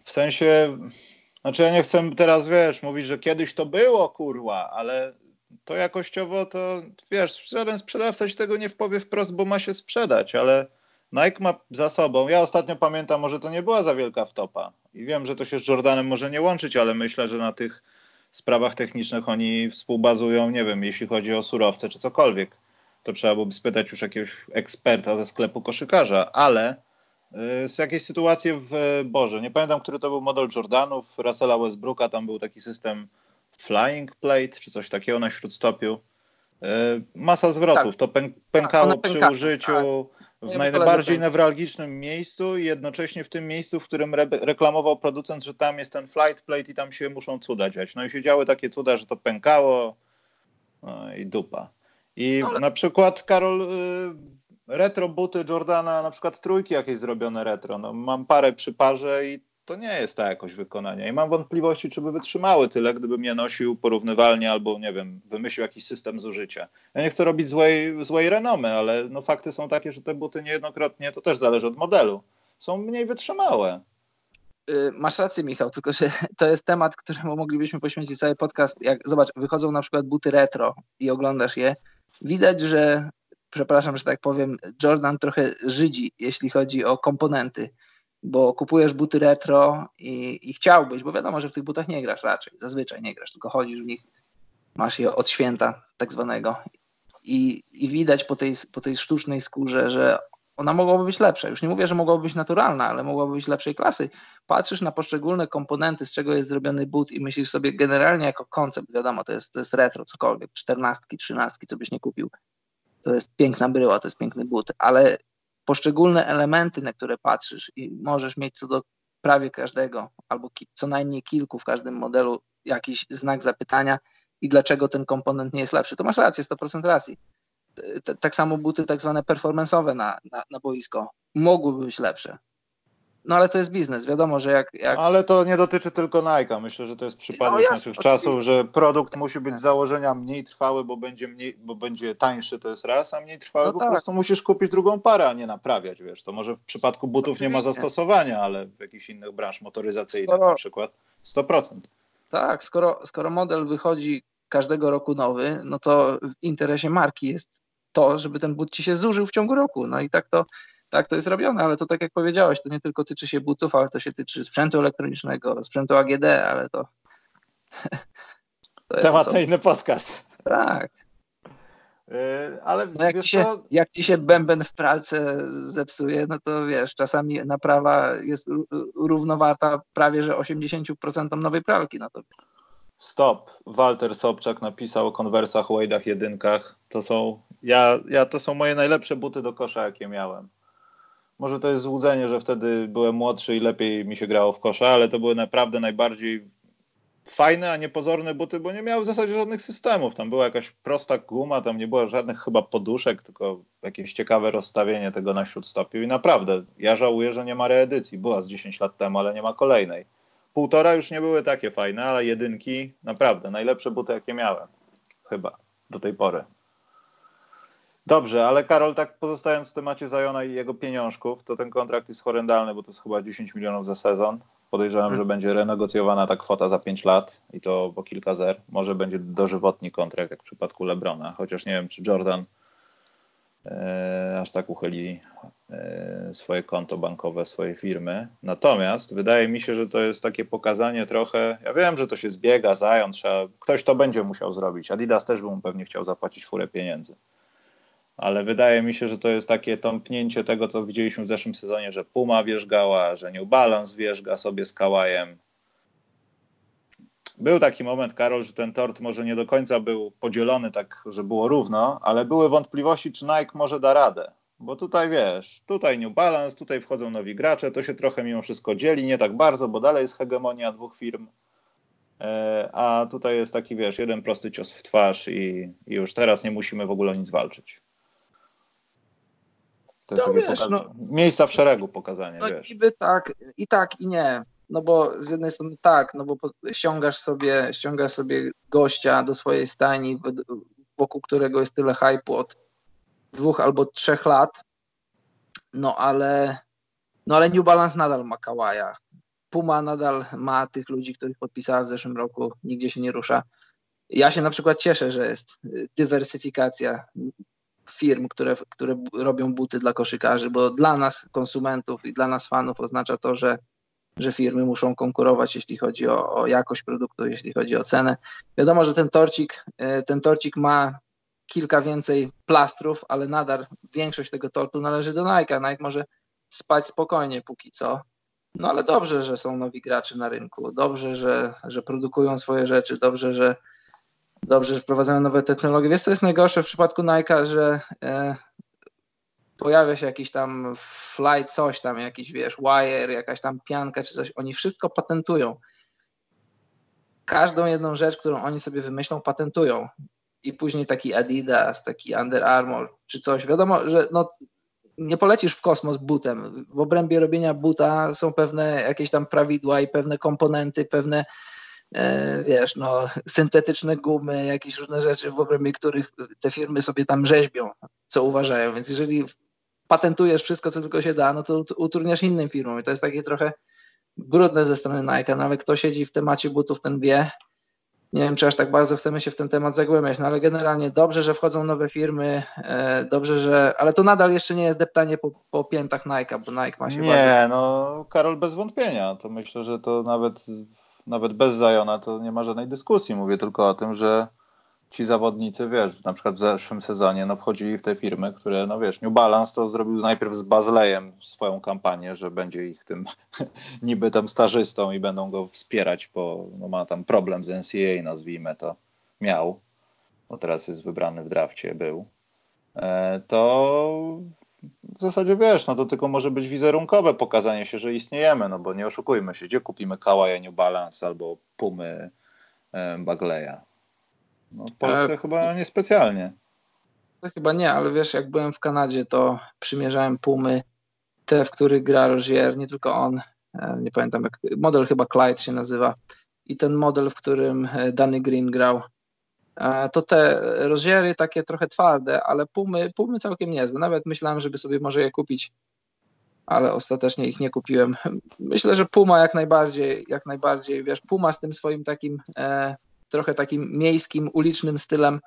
W sensie, znaczy ja nie chcę teraz, wiesz, mówić, że kiedyś to było, kurwa, ale to jakościowo to, wiesz, żaden sprzedawca ci tego nie wpowie wprost, bo ma się sprzedać, ale Nike ma za sobą, ja ostatnio pamiętam, może to nie była za wielka wtopa i wiem, że to się z Jordanem może nie łączyć, ale myślę, że na tych sprawach technicznych oni współbazują, nie wiem, jeśli chodzi o surowce czy cokolwiek to trzeba byłoby spytać już jakiegoś eksperta ze sklepu koszykarza, ale y, z jakiejś sytuacji w Boże, nie pamiętam, który to był model Jordanów, Russella Westbrooka, tam był taki system flying plate, czy coś takiego na śródstopiu. Y, masa zwrotów, tak. to pękało tak, przy użyciu tak. W najbardziej newralgicznym miejscu i jednocześnie w tym miejscu, w którym re reklamował producent, że tam jest ten flight plate i tam się muszą cuda dziać. No i się działy takie cuda, że to pękało no i dupa. I ale... na przykład, Karol, y, retro buty Jordana, na przykład trójki jakieś zrobione retro, no, mam parę przy parze i to nie jest ta jakość wykonania. I mam wątpliwości, czy by wytrzymały tyle, gdybym je nosił porównywalnie albo, nie wiem, wymyślił jakiś system zużycia. Ja nie chcę robić złej, złej renomy, ale no, fakty są takie, że te buty niejednokrotnie, to też zależy od modelu, są mniej wytrzymałe. Y, masz rację, Michał, tylko że [LAUGHS] to jest temat, któremu moglibyśmy poświęcić cały podcast. Jak zobacz, wychodzą na przykład buty retro i oglądasz je, widać, że, przepraszam, że tak powiem, Jordan trochę żydzi, jeśli chodzi o komponenty, bo kupujesz buty retro i, i chciałbyś, bo wiadomo, że w tych butach nie grasz raczej, zazwyczaj nie grasz, tylko chodzisz w nich, masz je od święta tak zwanego i, i widać po tej, po tej sztucznej skórze, że ona mogłaby być lepsza. Już nie mówię, że mogłaby być naturalna, ale mogłaby być lepszej klasy. Patrzysz na poszczególne komponenty, z czego jest zrobiony but i myślisz sobie generalnie jako koncept, wiadomo, to jest, to jest retro, cokolwiek, czternastki, trzynastki, co byś nie kupił. To jest piękna bryła, to jest piękny but, ale poszczególne elementy, na które patrzysz i możesz mieć co do prawie każdego, albo co najmniej kilku w każdym modelu jakiś znak zapytania i dlaczego ten komponent nie jest lepszy, to masz rację, 100% racji tak samo buty tak zwane performance'owe na, na, na boisko mogłyby być lepsze. No ale to jest biznes, wiadomo, że jak... jak... Ale to nie dotyczy tylko Nike. Myślę, że to jest przypadek no, naszych czasów, że produkt musi być z założenia mniej trwały, bo będzie, mniej, bo będzie tańszy, to jest raz, a mniej trwały, no bo tak. po prostu musisz kupić drugą parę, a nie naprawiać, wiesz. To może w przypadku butów Oczywiście. nie ma zastosowania, ale w jakichś innych branż motoryzacyjnych skoro... na przykład 100%. Tak, skoro, skoro model wychodzi każdego roku nowy, no to w interesie marki jest to, żeby ten but ci się zużył w ciągu roku. No i tak to, tak to jest robione, ale to tak jak powiedziałeś, to nie tylko tyczy się butów, ale to się tyczy sprzętu elektronicznego, sprzętu AGD, ale to. to Temat na inny podcast. Tak. Yy, ale no jak, ci się, jak ci się bęben w pralce zepsuje, no to wiesz, czasami naprawa jest równowarta prawie że 80% nowej pralki. No to Stop. Walter Sobczak napisał o konwersach, Wade'ach, jedynkach. To są, ja, ja, to są moje najlepsze buty do kosza, jakie miałem. Może to jest złudzenie, że wtedy byłem młodszy i lepiej mi się grało w kosza, ale to były naprawdę najbardziej fajne, a nie pozorne buty, bo nie miały w zasadzie żadnych systemów. Tam była jakaś prosta guma, tam nie było żadnych chyba poduszek, tylko jakieś ciekawe rozstawienie tego na śródstopiu i naprawdę, ja żałuję, że nie ma reedycji. Była z 10 lat temu, ale nie ma kolejnej. Półtora już nie były takie fajne, ale jedynki naprawdę najlepsze buty, jakie miałem. Chyba do tej pory. Dobrze, ale Karol, tak pozostając w temacie Zajona i jego pieniążków, to ten kontrakt jest horrendalny, bo to jest chyba 10 milionów za sezon. Podejrzewam, że będzie renegocjowana ta kwota za 5 lat i to po kilka zer. Może będzie dożywotni kontrakt, jak w przypadku Lebrona, chociaż nie wiem, czy Jordan e, aż tak uchyli e, swoje konto bankowe swojej firmy. Natomiast wydaje mi się, że to jest takie pokazanie trochę. Ja wiem, że to się zbiega, Zion, trzeba, ktoś to będzie musiał zrobić. Adidas też by mu pewnie chciał zapłacić furę pieniędzy ale wydaje mi się, że to jest takie tąpnięcie tego, co widzieliśmy w zeszłym sezonie, że Puma wierzgała, że New Balance wierzga sobie z Kałajem. Był taki moment, Karol, że ten tort może nie do końca był podzielony tak, że było równo, ale były wątpliwości, czy Nike może da radę. Bo tutaj wiesz, tutaj New Balance, tutaj wchodzą nowi gracze, to się trochę mimo wszystko dzieli, nie tak bardzo, bo dalej jest hegemonia dwóch firm. E, a tutaj jest taki, wiesz, jeden prosty cios w twarz i, i już teraz nie musimy w ogóle nic walczyć. To no, wiesz, pokaz... no, miejsca w szeregu pokazanie, no, wiesz. Niby tak, i tak, i nie. No bo z jednej strony tak, no bo ściągasz sobie, ściągasz sobie gościa do swojej stajni, wokół którego jest tyle hypu od dwóch albo trzech lat, no ale, no ale New Balance nadal ma kałaja. Puma nadal ma tych ludzi, których podpisała w zeszłym roku, nigdzie się nie rusza. Ja się na przykład cieszę, że jest dywersyfikacja firm, które, które robią buty dla koszykarzy, bo dla nas, konsumentów i dla nas fanów oznacza to, że, że firmy muszą konkurować, jeśli chodzi o, o jakość produktu, jeśli chodzi o cenę. Wiadomo, że ten torcik, e, ten torcik ma kilka więcej plastrów, ale nadal większość tego tortu należy do Nike. Nike może spać spokojnie póki co. No ale dobrze, że są nowi gracze na rynku, dobrze, że, że produkują swoje rzeczy, dobrze, że, dobrze, że wprowadzają nowe technologie. Wiesz, co jest najgorsze w przypadku Nike, że e, pojawia się jakiś tam fly coś tam, jakiś wiesz, wire, jakaś tam pianka czy coś. Oni wszystko patentują. Każdą jedną rzecz, którą oni sobie wymyślą, patentują. I później taki Adidas, taki Under Armour czy coś. Wiadomo, że no, nie polecisz w kosmos butem. W obrębie robienia buta są pewne jakieś tam prawidła i pewne komponenty, pewne wiesz, no, syntetyczne gumy, jakieś różne rzeczy, w obrębie których te firmy sobie tam rzeźbią, co uważają. Więc jeżeli patentujesz wszystko, co tylko się da, no to utrudniasz innym firmom. I to jest takie trochę brudne ze strony Nike, no ale kto siedzi w temacie butów, ten wie. Nie wiem, czy aż tak bardzo chcemy się w ten temat zagłębiać, no ale generalnie dobrze, że wchodzą nowe firmy, e, dobrze, że. Ale to nadal jeszcze nie jest deptanie po, po piętach Nike, bo Nike ma się. Nie, bardzo... no Karol, bez wątpienia. To myślę, że to nawet nawet bez Zajona to nie ma żadnej dyskusji. Mówię tylko o tym, że ci zawodnicy, wiesz, na przykład w zeszłym sezonie no, wchodzili w te firmy, które, no wiesz, New Balance to zrobił najpierw z Bazlejem swoją kampanię, że będzie ich tym [LAUGHS] niby tam stażystą i będą go wspierać, bo no, ma tam problem z NCAA, nazwijmy to, miał, bo teraz jest wybrany w drafcie, był, e, to w zasadzie wiesz, no to tylko może być wizerunkowe pokazanie się, że istniejemy, no bo nie oszukujmy się, gdzie kupimy Kawaja New Balance albo Pumy Bagleya? No w Polsce e... chyba niespecjalnie. Chyba nie, ale wiesz, jak byłem w Kanadzie, to przymierzałem Pumy, te, w których gra Rozier, nie tylko on, e, nie pamiętam jak, model chyba Clyde się nazywa i ten model, w którym e, Danny Green grał, to te roziery takie trochę twarde, ale pumy, pumy całkiem niezłe. Nawet myślałem, żeby sobie może je kupić, ale ostatecznie ich nie kupiłem. [LAUGHS] Myślę, że Puma jak najbardziej, jak najbardziej, wiesz, Puma z tym swoim takim e, trochę takim miejskim, ulicznym stylem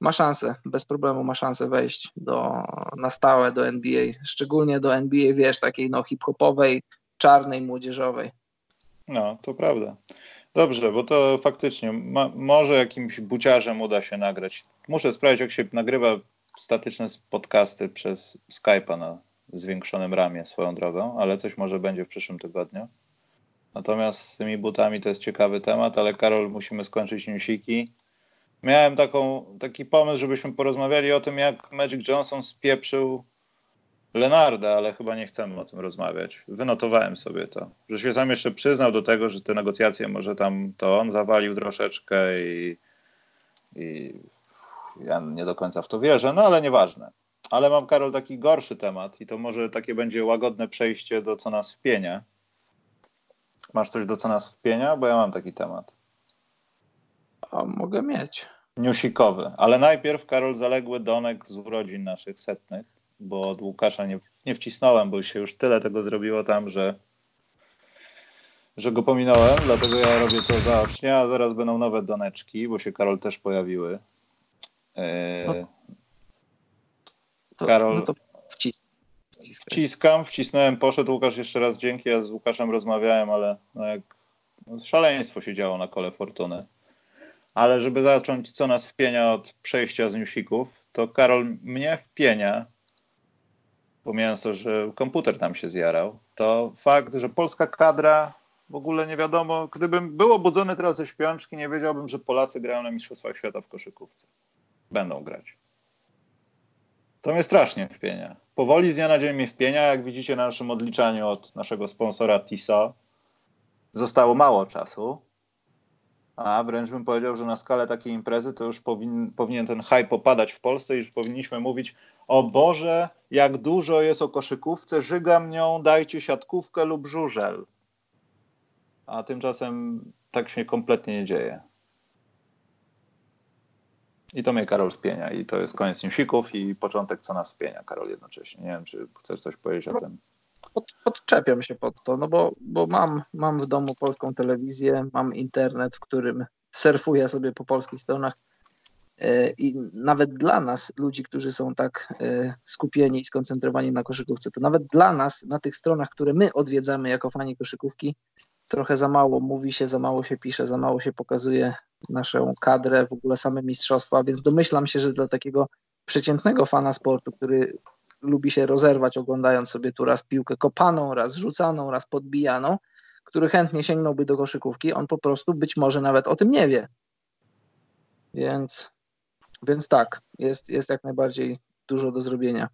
ma szansę, bez problemu ma szansę wejść do, na stałe do NBA, szczególnie do NBA, wiesz, takiej no hip-hopowej, czarnej, młodzieżowej. No, to prawda. Dobrze, bo to faktycznie ma, może jakimś buciarzem uda się nagrać. Muszę sprawdzić, jak się nagrywa statyczne podcasty przez Skype'a na zwiększonym ramie swoją drogą, ale coś może będzie w przyszłym tygodniu. Natomiast z tymi butami to jest ciekawy temat, ale Karol, musimy skończyć newsiki. Miałem taką, taki pomysł, żebyśmy porozmawiali o tym, jak Magic Johnson spieprzył Lenarda, ale chyba nie chcemy o tym rozmawiać. Wynotowałem sobie to, że się sam jeszcze przyznał do tego, że te negocjacje może tam to on zawalił troszeczkę i, i ja nie do końca w to wierzę, no ale nieważne. Ale mam, Karol, taki gorszy temat i to może takie będzie łagodne przejście do co nas wpienia. Masz coś do co nas wpienia? Bo ja mam taki temat. A mogę mieć. Newsikowy. Ale najpierw, Karol, zaległy donek z urodzin naszych setnych, bo od Łukasza nie, nie wcisnąłem, bo się już tyle tego zrobiło tam, że, że go pominąłem, dlatego ja robię to zaocznie, a zaraz będą nowe doneczki, bo się Karol też pojawiły. Yy, To, Karol. No to wcis. Wciskam, wcisnąłem, poszedł Łukasz jeszcze raz dzięki, ja z Łukaszem rozmawiałem, ale no jak no szaleństwo się działo na kole fortuny. Ale żeby zacząć, co nas wpienia od przejścia z newsików, to Karol mnie wpienia, pomijając to, że komputer tam się zjarał, to fakt, że polska kadra w ogóle nie wiadomo, gdybym był obudzony teraz ze śpiączki, nie wiedziałbym, że Polacy grają na Mistrzostwach Świata w koszykówce. Będą grać. To mnie strasznie wpienia. Powoli z dnia na dzień mnie wpienia. Jak widzicie na naszym odliczaniu od naszego sponsora TISO zostało mało czasu. A wręcz bym powiedział, że na skalę takiej imprezy to już powin, powinien ten hype opadać w Polsce i już powinniśmy mówić o Boże, jak dużo jest o koszykówce, żygam nią, dajcie siatkówkę lub żużel. A tymczasem tak się kompletnie nie dzieje. I to mnie Karol wpienia. I to jest koniec newsików i początek, co nas wpienia, Karol, jednocześnie. Nie wiem, czy chcesz coś powiedzieć o tym. Pod, podczepiam się pod to, no bo, bo mam, mam w domu polską telewizję, mam internet, w którym surfuję sobie po polskich stronach i nawet dla nas, ludzi, którzy są tak e, skupieni i skoncentrowani na koszykówce, to nawet dla nas, na tych stronach, które my odwiedzamy jako fani koszykówki, trochę za mało mówi się, za mało się pisze, za mało się pokazuje naszą kadrę, w ogóle same mistrzostwa, więc domyślam się, że dla takiego przeciętnego fana sportu, który lubi się rozerwać oglądając sobie tu raz piłkę kopaną, raz rzucaną, raz podbijaną, który chętnie sięgnąłby do koszykówki, on po prostu być może nawet o tym nie wie. Więc, więc tak, jest, jest jak najbardziej dużo do zrobienia.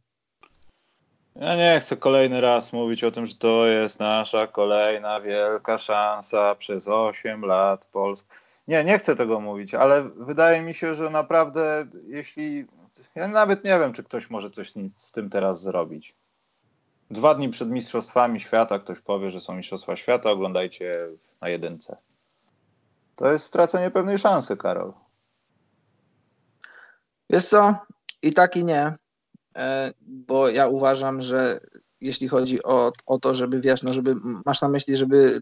Ja nie chcę kolejny raz mówić o tym, że to jest nasza kolejna wielka szansa przez 8 lat Polski. Nie, nie chcę tego mówić, ale wydaje mi się, że naprawdę jeśli. Ja nawet nie wiem, czy ktoś może coś z tym teraz zrobić. Dwa dni przed Mistrzostwami Świata ktoś powie, że są Mistrzostwa Świata, oglądajcie na jedynce. To jest stracenie pewnej szansy, Karol. Wiesz co? I tak i nie, bo ja uważam, że jeśli chodzi o, o to, żeby wiesz, no żeby masz na myśli, żeby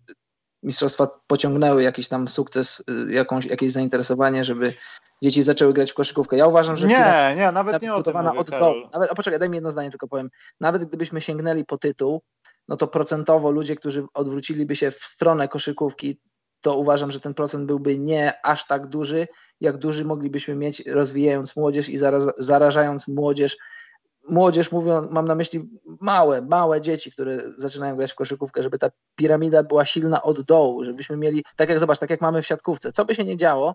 mistrzostwa pociągnęły jakiś tam sukces, jakąś, jakieś zainteresowanie, żeby dzieci zaczęły grać w koszykówkę. Ja uważam, że... Nie, nie, nawet nie o tym mówię, od dołu. Nawet, a poczekaj, daj mi jedno zdanie tylko powiem. Nawet gdybyśmy sięgnęli po tytuł, no to procentowo ludzie, którzy odwróciliby się w stronę koszykówki, to uważam, że ten procent byłby nie aż tak duży, jak duży moglibyśmy mieć rozwijając młodzież i zaraz, zarażając młodzież. Młodzież mówią, mam na myśli małe, małe dzieci, które zaczynają grać w koszykówkę, żeby ta piramida była silna od dołu, żebyśmy mieli, tak jak zobacz, tak jak mamy w siatkówce, co by się nie działo,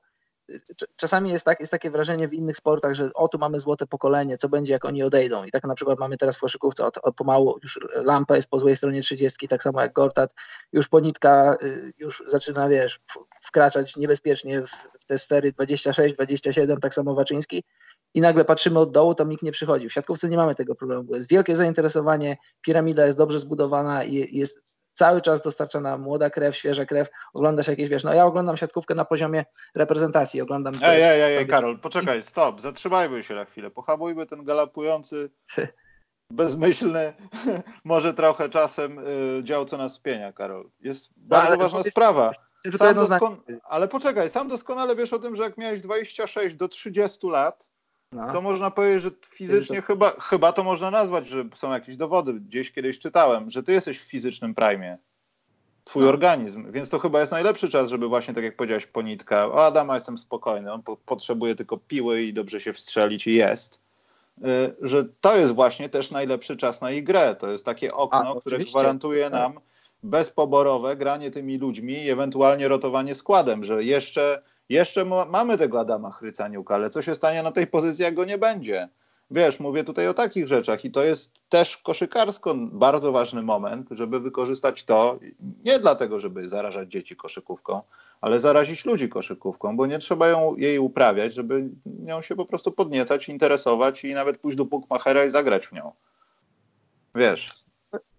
czasami jest, tak, jest takie wrażenie w innych sportach, że o tu mamy złote pokolenie, co będzie jak oni odejdą. I tak na przykład mamy teraz w koszykówce, od, od pomału już lampa jest po złej stronie 30, tak samo jak Gortat, już ponitka już zaczyna, wiesz, wkraczać niebezpiecznie w, w te sfery 26, 27, tak samo Waczyński, i nagle patrzymy od dołu, tam nikt nie przychodzi. W siatkówce nie mamy tego problemu, jest wielkie zainteresowanie, piramida jest dobrze zbudowana i jest cały czas dostarczana młoda krew, świeża krew, oglądasz jakieś, wiesz, no ja oglądam siatkówkę na poziomie reprezentacji, oglądam... Ej, ej, ej, ej Karol, poczekaj, [LAUGHS] stop, zatrzymajmy się na chwilę, pohamujmy ten galopujący, bezmyślny, [LAUGHS] może trochę czasem y, dział, co nas spienia, Karol. Jest no, bardzo ważna sprawa. Sam doskon... Ale poczekaj, sam doskonale wiesz o tym, że jak miałeś 26 do 30 lat, no. to można powiedzieć, że fizycznie to... chyba, chyba to można nazwać, że są jakieś dowody. Gdzieś kiedyś czytałem, że ty jesteś w fizycznym prime. Twój no. organizm, więc to chyba jest najlepszy czas, żeby właśnie tak jak powiedziałeś, ponitka. O Adama jestem spokojny, on po potrzebuje tylko piły i dobrze się wstrzelić i jest. Y, że to jest właśnie też najlepszy czas na ich grę. To jest takie okno, A, które gwarantuje tak. nam bezpoborowe granie tymi ludźmi i ewentualnie rotowanie składem, że jeszcze jeszcze mamy tego Adama Chrycaniuka, ale co się stanie na tej pozycji, jak go nie będzie? Wiesz, mówię tutaj o takich rzeczach i to jest też koszykarsko bardzo ważny moment, żeby wykorzystać to nie dlatego, żeby zarażać dzieci koszykówką, ale zarazić ludzi koszykówką, bo nie trzeba ją, jej uprawiać, żeby nią się po prostu podniecać, interesować i nawet pójść do Bookmachera i zagrać w nią. Wiesz.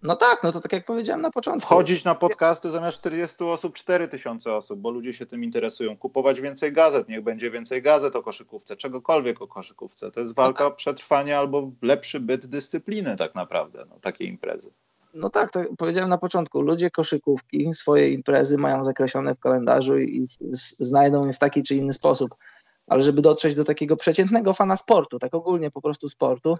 No tak, no to tak jak powiedziałem na początku. Wchodzić na podcasty zamiast 40 osób, 4000 osób, bo ludzie się tym interesują. Kupować więcej gazet, niech będzie więcej gazet o koszykówce, czegokolwiek o koszykówce. To jest walka no tak. o przetrwanie albo lepszy byt dyscypliny tak naprawdę, no, takiej imprezy. No tak, tak, powiedziałem na początku, ludzie koszykówki swoje imprezy mają zakreślone w kalendarzu i znajdą je w taki czy inny sposób. Ale żeby dotrzeć do takiego przeciętnego fana sportu, tak ogólnie po prostu sportu,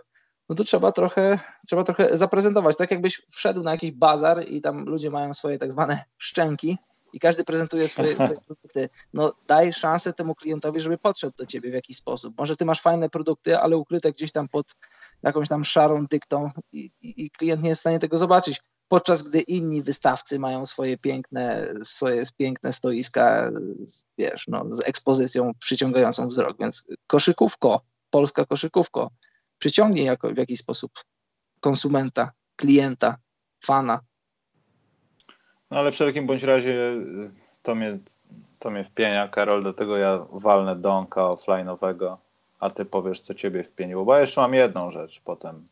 no to trzeba trochę, trzeba trochę zaprezentować. Tak jakbyś wszedł na jakiś bazar i tam ludzie mają swoje tak zwane szczęki i każdy prezentuje swoje, [LAUGHS] swoje produkty. No daj szansę temu klientowi, żeby podszedł do ciebie w jakiś sposób. Może ty masz fajne produkty, ale ukryte gdzieś tam pod jakąś tam szarą dyktą i, i, i klient nie jest w stanie tego zobaczyć. Podczas gdy inni wystawcy mają swoje piękne, swoje piękne stoiska, wiesz, no, z ekspozycją przyciągającą wzrok. Więc koszykówko, polska koszykówko, przyciągnie jako, w jakiś sposób konsumenta, klienta, fana. No ale w wszelkim bądź razie y, to mnie, to mnie wpienia, Karol, do tego ja walnę donka offline'owego, a ty powiesz, co ciebie wpieniło, bo ja jeszcze mam jedną rzecz potem.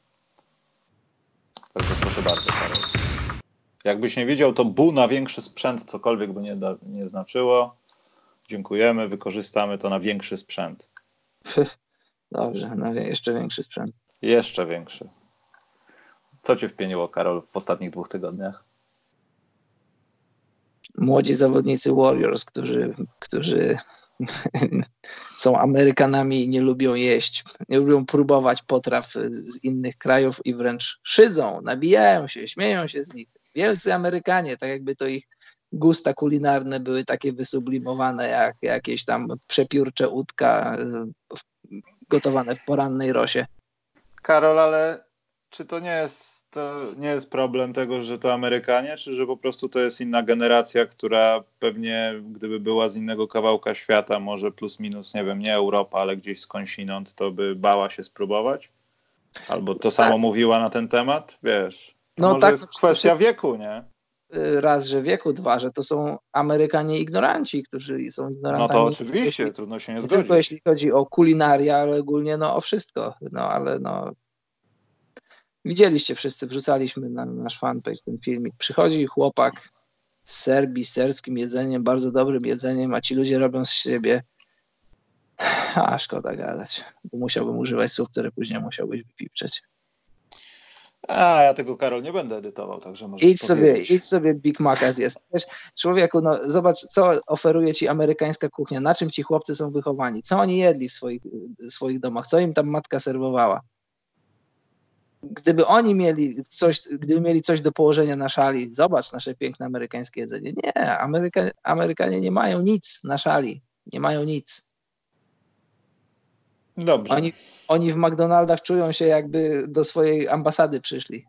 Także proszę bardzo, Karol. Jakbyś nie widział, to bu na większy sprzęt, cokolwiek by nie, da, nie znaczyło. Dziękujemy, wykorzystamy to na większy sprzęt. [LAUGHS] Dobrze, jeszcze większy sprzęt. Jeszcze większy. Co cię wpieniło, Karol, w ostatnich dwóch tygodniach? Młodzi zawodnicy Warriors, którzy, którzy [LAUGHS] są Amerykanami i nie lubią jeść, nie lubią próbować potraw z innych krajów i wręcz szydzą, nabijają się, śmieją się z nich. Wielcy Amerykanie, tak jakby to ich gusta kulinarne były takie wysublimowane jak jakieś tam przepiórcze udka gotowane w porannej rosie. Karol, ale czy to nie jest to nie jest problem tego, że to Amerykanie, czy że po prostu to jest inna generacja, która pewnie gdyby była z innego kawałka świata, może plus minus, nie wiem, nie Europa, ale gdzieś skądinąd, to by bała się spróbować? Albo to samo tak. mówiła na ten temat? Wiesz, no może tak, jest kwestia wieku, nie? Y, raz, że wieku, dwa, że to są Amerykanie ignoranci, którzy są ignorantami. No to oczywiście, jeśli, trudno się nie zgodzić. Tylko jeśli chodzi o kulinaria, ale ogólnie no o wszystko. No ale no widzieliście wszyscy, wrzucaliśmy na nasz fanpage ten filmik. Przychodzi chłopak z Serbii, serbskim jedzeniem, bardzo dobrym jedzeniem, a ci ludzie robią z siebie [SIGHS] a szkoda gadać, bo musiałbym używać słów, które później musiałbyś wypipczeć. A, ja tego, Karol, nie będę edytował, także może idź sobie, idź sobie Big Maca zjedz. Wiesz, człowieku, no zobacz, co oferuje ci amerykańska kuchnia, na czym ci chłopcy są wychowani, co oni jedli w swoich, swoich domach, co im tam matka serwowała. Gdyby oni mieli coś, gdyby mieli coś do położenia na szali, zobacz nasze piękne amerykańskie jedzenie. Nie, Ameryka, Amerykanie nie mają nic na szali, nie mają nic. Dobrze. Oni, oni w McDonaldach czują się jakby do swojej ambasady przyszli.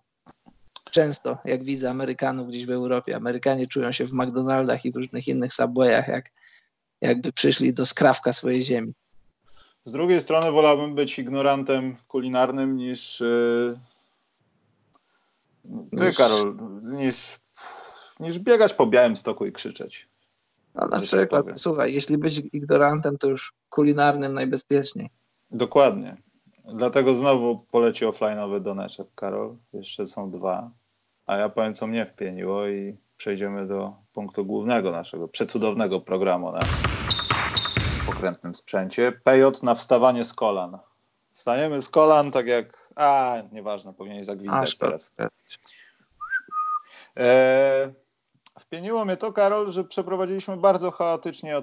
Często, jak widzę Amerykanów gdzieś w Europie, Amerykanie czują się w McDonaldach i w różnych innych subwayach, jak, jakby przyszli do skrawka swojej ziemi. Z drugiej strony wolałbym być ignorantem kulinarnym niż yy, ty, niż... Karol, niż, niż biegać po białym stoku i krzyczeć. No na przykład, słuchaj, jeśli być ignorantem, to już kulinarnym najbezpieczniej. Dokładnie. Dlatego znowu poleci offline'owy doneczek, Karol. Jeszcze są dwa. A ja powiem, co mnie wpieniło i przejdziemy do punktu głównego naszego przecudownego programu na pokrętnym sprzęcie. Pejot na wstawanie z kolan. Wstajemy z kolan, tak jak... A, nieważne, powinien zagwizdać teraz. E, Wpieniło mnie to, Karol, że przeprowadziliśmy bardzo chaotycznie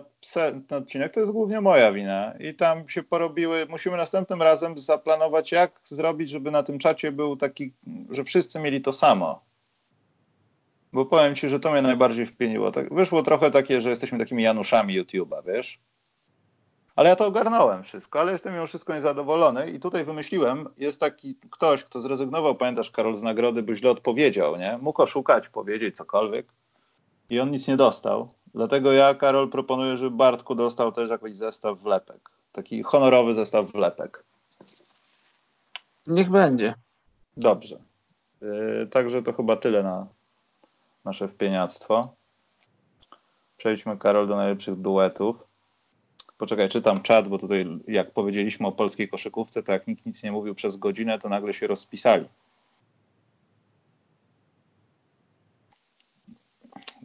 ten odcinek. To jest głównie moja wina. I tam się porobiły. Musimy następnym razem zaplanować, jak zrobić, żeby na tym czacie był taki, że wszyscy mieli to samo. Bo powiem ci, że to mnie najbardziej wpieniło. Tak, wyszło trochę takie, że jesteśmy takimi Januszami YouTube'a, wiesz? Ale ja to ogarnąłem wszystko, ale jestem mimo wszystko niezadowolony i tutaj wymyśliłem, jest taki ktoś, kto zrezygnował, pamiętasz Karol, z nagrody, by źle odpowiedział, nie? Mógł oszukać, powiedzieć cokolwiek i on nic nie dostał. Dlatego ja, Karol, proponuję, żeby Bartku dostał też jakiś zestaw wlepek. Taki honorowy zestaw wlepek. Niech będzie. Dobrze. Yy, także to chyba tyle na nasze wpieniactwo. Przejdźmy, Karol, do najlepszych duetów. Poczekaj, czytam czat, bo tutaj jak powiedzieliśmy o polskiej koszykówce, to jak nikt nic nie mówił przez godzinę, to nagle się rozpisali.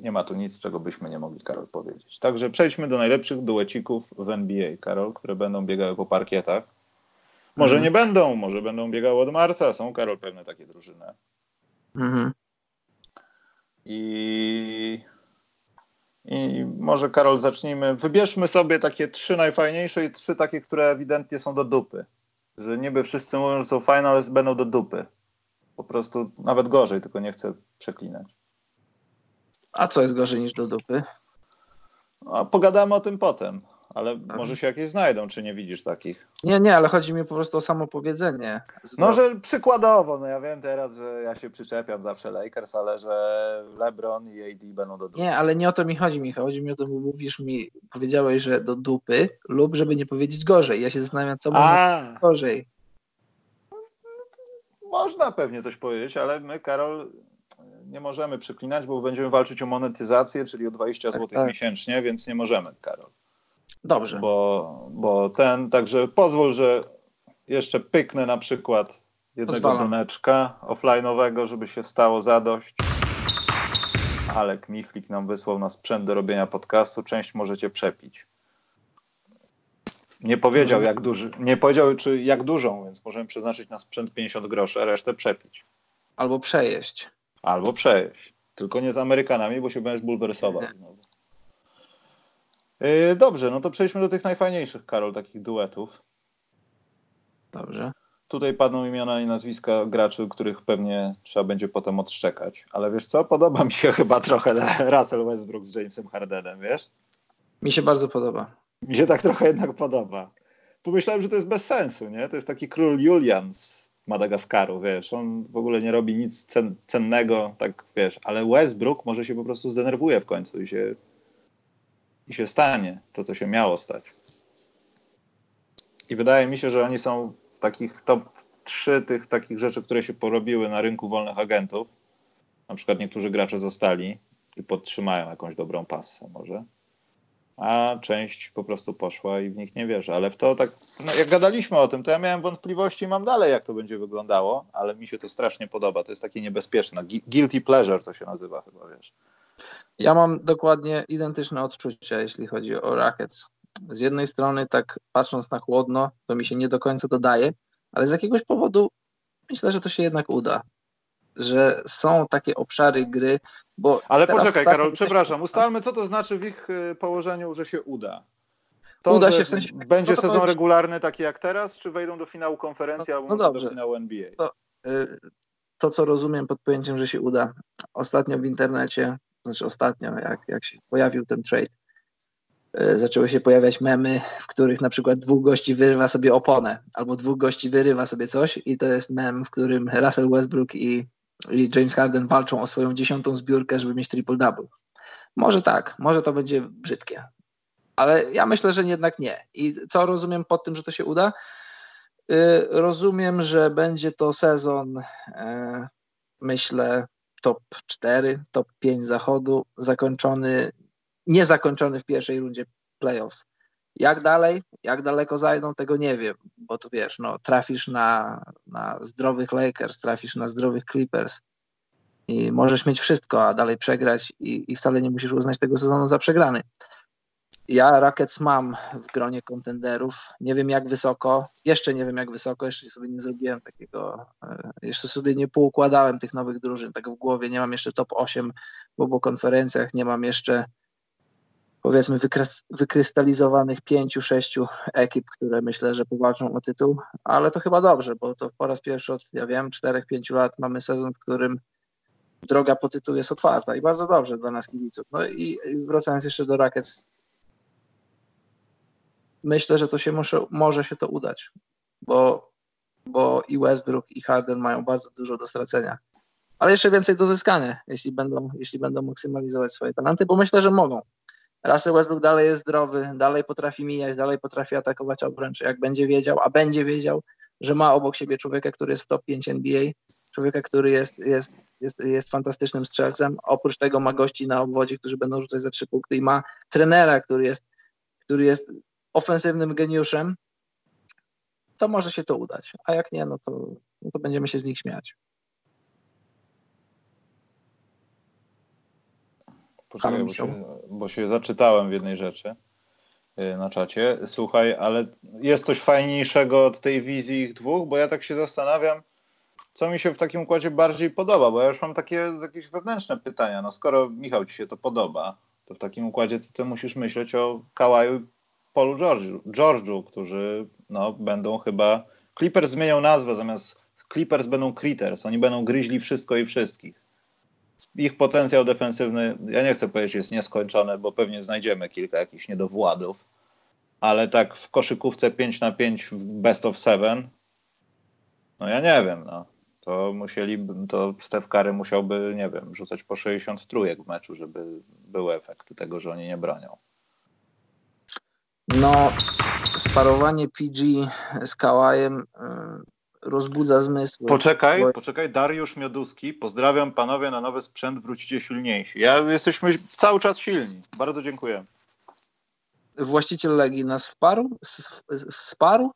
Nie ma tu nic, czego byśmy nie mogli, Karol, powiedzieć. Także przejdźmy do najlepszych duecików w NBA, Karol, które będą biegały po parkietach. Może Mhm. nie będą, może będą biegały od marca. Są, Karol, pewne takie drużyny. Mhm. I, I może Karol zacznijmy. Wybierzmy sobie takie trzy najfajniejsze i trzy takie, które ewidentnie są do dupy. Że niby wszyscy mówią, że są fajne, ale będą do dupy. Po prostu nawet gorzej, tylko nie chcę przeklinać. A co jest gorzej niż do dupy? A pogadamy o tym potem, ale może się jakieś znajdą, czy nie widzisz takich? Nie, nie, ale chodzi mi po prostu o samo powiedzenie. No, że przykładowo, no ja wiem teraz, że ja się przyczepiam zawsze Lakers, ale że LeBron i AD będą do dupy. Nie, ale nie o to mi chodzi, Michał. Chodzi mi o to, bo mówisz mi, powiedziałeś, że do dupy lub żeby nie powiedzieć gorzej. Ja się zastanawiam, co może A, gorzej. Można pewnie coś powiedzieć, ale my, Karol, nie możemy przyklinać, bo będziemy walczyć o monetyzację, czyli o 20 Tak, zł tak. miesięcznie, więc nie możemy, Karol. Dobrze. Bo, bo ten, także pozwól, że jeszcze pyknę na przykład jednego Pozwalam. doneczka offline'owego, żeby się stało zadość. Alek Michlik nam wysłał na sprzęt do robienia podcastu. Część możecie przepić. Nie powiedział, Mhm. jak duży, nie powiedział, czy jak dużą, więc możemy przeznaczyć na sprzęt 50 groszy, a resztę przepić. Albo przejeść. Albo przejeść. Tylko nie z Amerykanami, bo się będziesz bulwersował znowu. Yy, Dobrze, no to przejdźmy do tych najfajniejszych, Karol, takich duetów. Dobrze. Tutaj padną imiona i nazwiska graczy, których pewnie trzeba będzie potem odszczekać. Ale wiesz co? Podoba mi się [LAUGHS] chyba trochę Russell Westbrook z Jamesem Hardenem, wiesz? Mi się bardzo podoba. Mi się tak trochę jednak podoba. Pomyślałem, że to jest bez sensu, nie? To jest taki król Julian z Madagaskaru, wiesz? On w ogóle nie robi nic cen, cennego, tak wiesz. Ale Westbrook może się po prostu zdenerwuje w końcu i się, i się stanie to, co się miało stać. I wydaje mi się, że oni są w takich top 3 tych takich rzeczy, które się porobiły na rynku wolnych agentów. Na przykład niektórzy gracze zostali i podtrzymają jakąś dobrą passę może a część po prostu poszła i w nich nie wierzę. Ale w to tak, no jak gadaliśmy o tym, to ja miałem wątpliwości i mam dalej, jak to będzie wyglądało, ale mi się to strasznie podoba. To jest takie niebezpieczne. Gui- Guilty pleasure to się nazywa chyba, wiesz. Ja mam dokładnie identyczne odczucia, jeśli chodzi o Rockets. Z jednej strony, tak patrząc na chłodno, to mi się nie do końca dodaje, ale z jakiegoś powodu myślę, że to się jednak uda. Że są takie obszary gry, bo. Ale poczekaj, tak- Karol, przepraszam, ustalmy, co to znaczy w ich y, położeniu, że się uda. To, Uda się w sensie- Będzie no to sezon powiedz- regularny taki jak teraz, czy wejdą do finału konferencji No- albo no dobrze. do finału NBA? y, to, co rozumiem pod pojęciem, że się uda. Ostatnio w internecie, znaczy ostatnio, jak, jak się pojawił ten trade, y, zaczęły się pojawiać memy, w których na przykład dwóch gości wyrywa sobie oponę, albo dwóch gości wyrywa sobie coś i to jest mem, w którym Russell Westbrook i, i James Harden walczą o swoją dziesiątą zbiórkę, żeby mieć triple-double. Może tak, może to będzie brzydkie, ale ja myślę, że jednak nie. I co rozumiem pod tym, że to się uda? Y, Rozumiem, że będzie to sezon, e, myślę, top 4, top 5 zachodu, zakończony, nie zakończony w pierwszej rundzie playoffs. Jak dalej, jak daleko zajdą, tego nie wiem, bo to wiesz, no, trafisz na, na zdrowych Lakers, trafisz na zdrowych Clippers i możesz mieć wszystko, a dalej przegrać i, i wcale nie musisz uznać tego sezonu za przegrany. Ja Rockets mam w gronie kontenderów. Nie wiem jak wysoko, jeszcze nie wiem jak wysoko, jeszcze sobie nie zrobiłem takiego, e, jeszcze sobie nie poukładałem tych nowych drużyn tak w głowie. Nie mam jeszcze top 8 w obu konferencjach, nie mam jeszcze powiedzmy wykrystalizowanych pięciu, sześciu ekip, które myślę, że powalczą o tytuł, ale to chyba dobrze, bo to po raz pierwszy od, ja wiem, czterech, pięciu lat mamy sezon, w którym droga po tytuł jest otwarta i bardzo dobrze dla nas kibiców. No i wracając jeszcze do Rockets, myślę, że to się może, może się to udać, bo, bo i Westbrook i Harden mają bardzo dużo do stracenia, ale jeszcze więcej do zyskania, jeśli będą, jeśli będą maksymalizować swoje talenty, bo myślę, że mogą. Russell Westbrook dalej jest zdrowy, dalej potrafi mijać, dalej potrafi atakować obręcz, jak będzie wiedział, a będzie wiedział, że ma obok siebie człowieka, który jest w top 5 NBA, człowieka, który jest, jest, jest, jest fantastycznym strzelcem. Oprócz tego ma gości na obwodzie, którzy będą rzucać za trzy punkty i ma trenera, który jest, który jest ofensywnym geniuszem, to może się to udać. A jak nie, no to, no to będziemy się z nich śmiać. Poczekaj, bo się, bo się zaczytałem w jednej rzeczy y, na czacie. Słuchaj, ale jest coś fajniejszego od tej wizji ich dwóch, bo ja tak się zastanawiam, co mi się w takim układzie bardziej podoba, bo ja już mam takie jakieś wewnętrzne pytania. No skoro Michał ci się to podoba, to w takim układzie ty, ty musisz myśleć o Kałaju i Polu George'u, George'u, którzy no, będą chyba... Clippers zmienią nazwę, zamiast Clippers będą Critters. Oni będą gryźli wszystko i wszystkich. Ich potencjał defensywny, ja nie chcę powiedzieć, jest nieskończony, bo pewnie znajdziemy kilka jakichś niedowładów, ale tak w koszykówce 5 na 5 w best of 7, no ja nie wiem, no. To musieliby, to Steph Curry musiałby, nie wiem, rzucać po 60 trójek w meczu, żeby był efekt tego, że oni nie bronią. No, sparowanie PG z Kałajem y, rozbudza zmysły. Poczekaj, bo... poczekaj, Dariusz Mioduski, pozdrawiam panowie, na nowy sprzęt wrócicie silniejsi. Ja, jesteśmy cały czas silni. Bardzo dziękuję. Właściciel Legii nas wparł? Wsparł?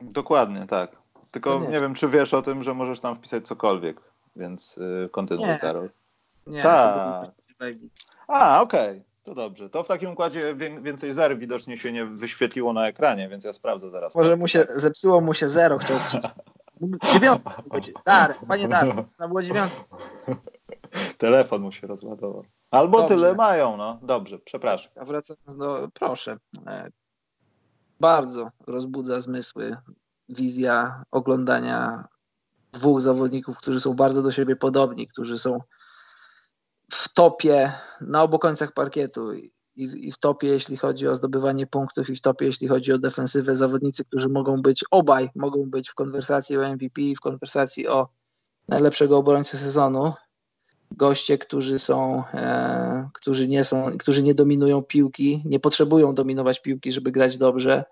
Dokładnie, tak. Tylko nie, nie wiem, czy wiesz o tym, że możesz tam wpisać cokolwiek, więc yy, kontynuuj, nie. Karol. Nie, tak. A, okej. Okay. To dobrze. To w takim układzie więcej zer widocznie się nie wyświetliło na ekranie, więc ja sprawdzę zaraz. Może mu się zepsuło mu się zero, chciał wcisnąć. [LAUGHS] Dziewiątka. [LAUGHS] Dar, panie Dar, to było dziewiątka. Telefon mu się rozładował. Albo Dobrze. tyle mają, no. Dobrze, przepraszam. A wracając do, proszę. E, bardzo rozbudza zmysły wizja oglądania dwóch zawodników, którzy są bardzo do siebie podobni, którzy są w topie na obu końcach parkietu i, i w topie, jeśli chodzi o zdobywanie punktów, i w topie, jeśli chodzi o defensywę, zawodnicy, którzy mogą być, obaj mogą być w konwersacji o MVP, w konwersacji o najlepszego obrońcę sezonu. Goście, którzy są, e, którzy nie są, którzy nie dominują piłki, nie potrzebują dominować piłki, żeby grać dobrze.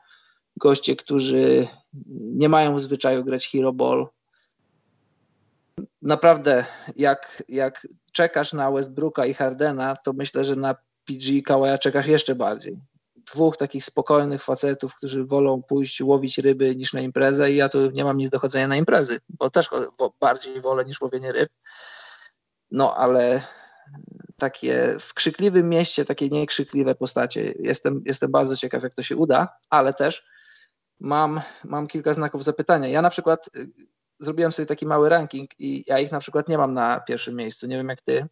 Goście, którzy nie mają w zwyczaju grać hero ball, naprawdę jak, jak czekasz na Westbrooka i Hardena, to myślę, że na PG i Kawaja czekasz jeszcze bardziej. Dwóch takich spokojnych facetów, którzy wolą pójść łowić ryby niż na imprezę i ja tu nie mam nic do chodzenia na imprezy, bo też bardziej wolę niż łowienie ryb. No ale takie w krzykliwym mieście, takie niekrzykliwe postacie. Jestem, jestem bardzo ciekaw, jak to się uda, ale też mam, mam kilka znaków zapytania. Ja na przykład zrobiłem sobie taki mały ranking i ja ich na przykład nie mam na pierwszym miejscu. Nie wiem jak ty.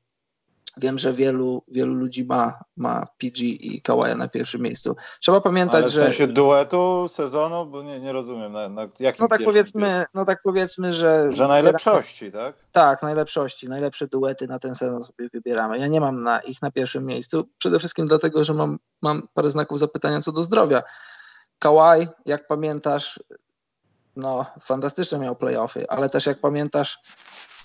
Wiem, że wielu, wielu ludzi ma, ma PG i Kawaja na pierwszym miejscu. Trzeba pamiętać, Ale w że. W sensie duetu sezonu, bo nie, nie rozumiem, na, na jakim no tak powiedzmy, No tak powiedzmy, że. Że najlepszości, tak? Tak, najlepszości. Najlepsze duety na ten sezon sobie wybieramy. Ja nie mam na ich na pierwszym miejscu. Przede wszystkim dlatego, że mam, mam parę znaków zapytania co do zdrowia. Kawaj, jak pamiętasz, no, fantastycznie miał playoffy, ale też jak pamiętasz,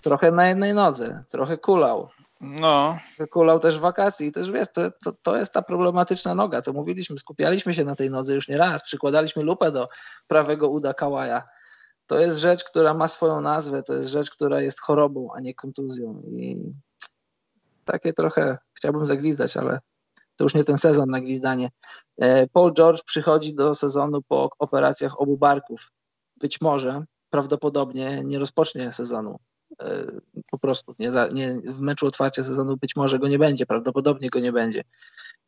trochę na jednej nodze, trochę kulał. No. Kulał też wakacji i też wiesz, to, to, to jest ta problematyczna noga. To mówiliśmy, skupialiśmy się na tej nodze już nie raz, przykładaliśmy lupę do prawego uda Kałaja. To jest rzecz, która ma swoją nazwę, to jest rzecz, która jest chorobą, a nie kontuzją. I takie trochę chciałbym zagwizdać, ale to już nie ten sezon na gwizdanie. E, Paul George przychodzi do sezonu po operacjach obu barków być może prawdopodobnie nie rozpocznie sezonu. E, po prostu nie, nie, w meczu otwarcia sezonu być może go nie będzie, prawdopodobnie go nie będzie.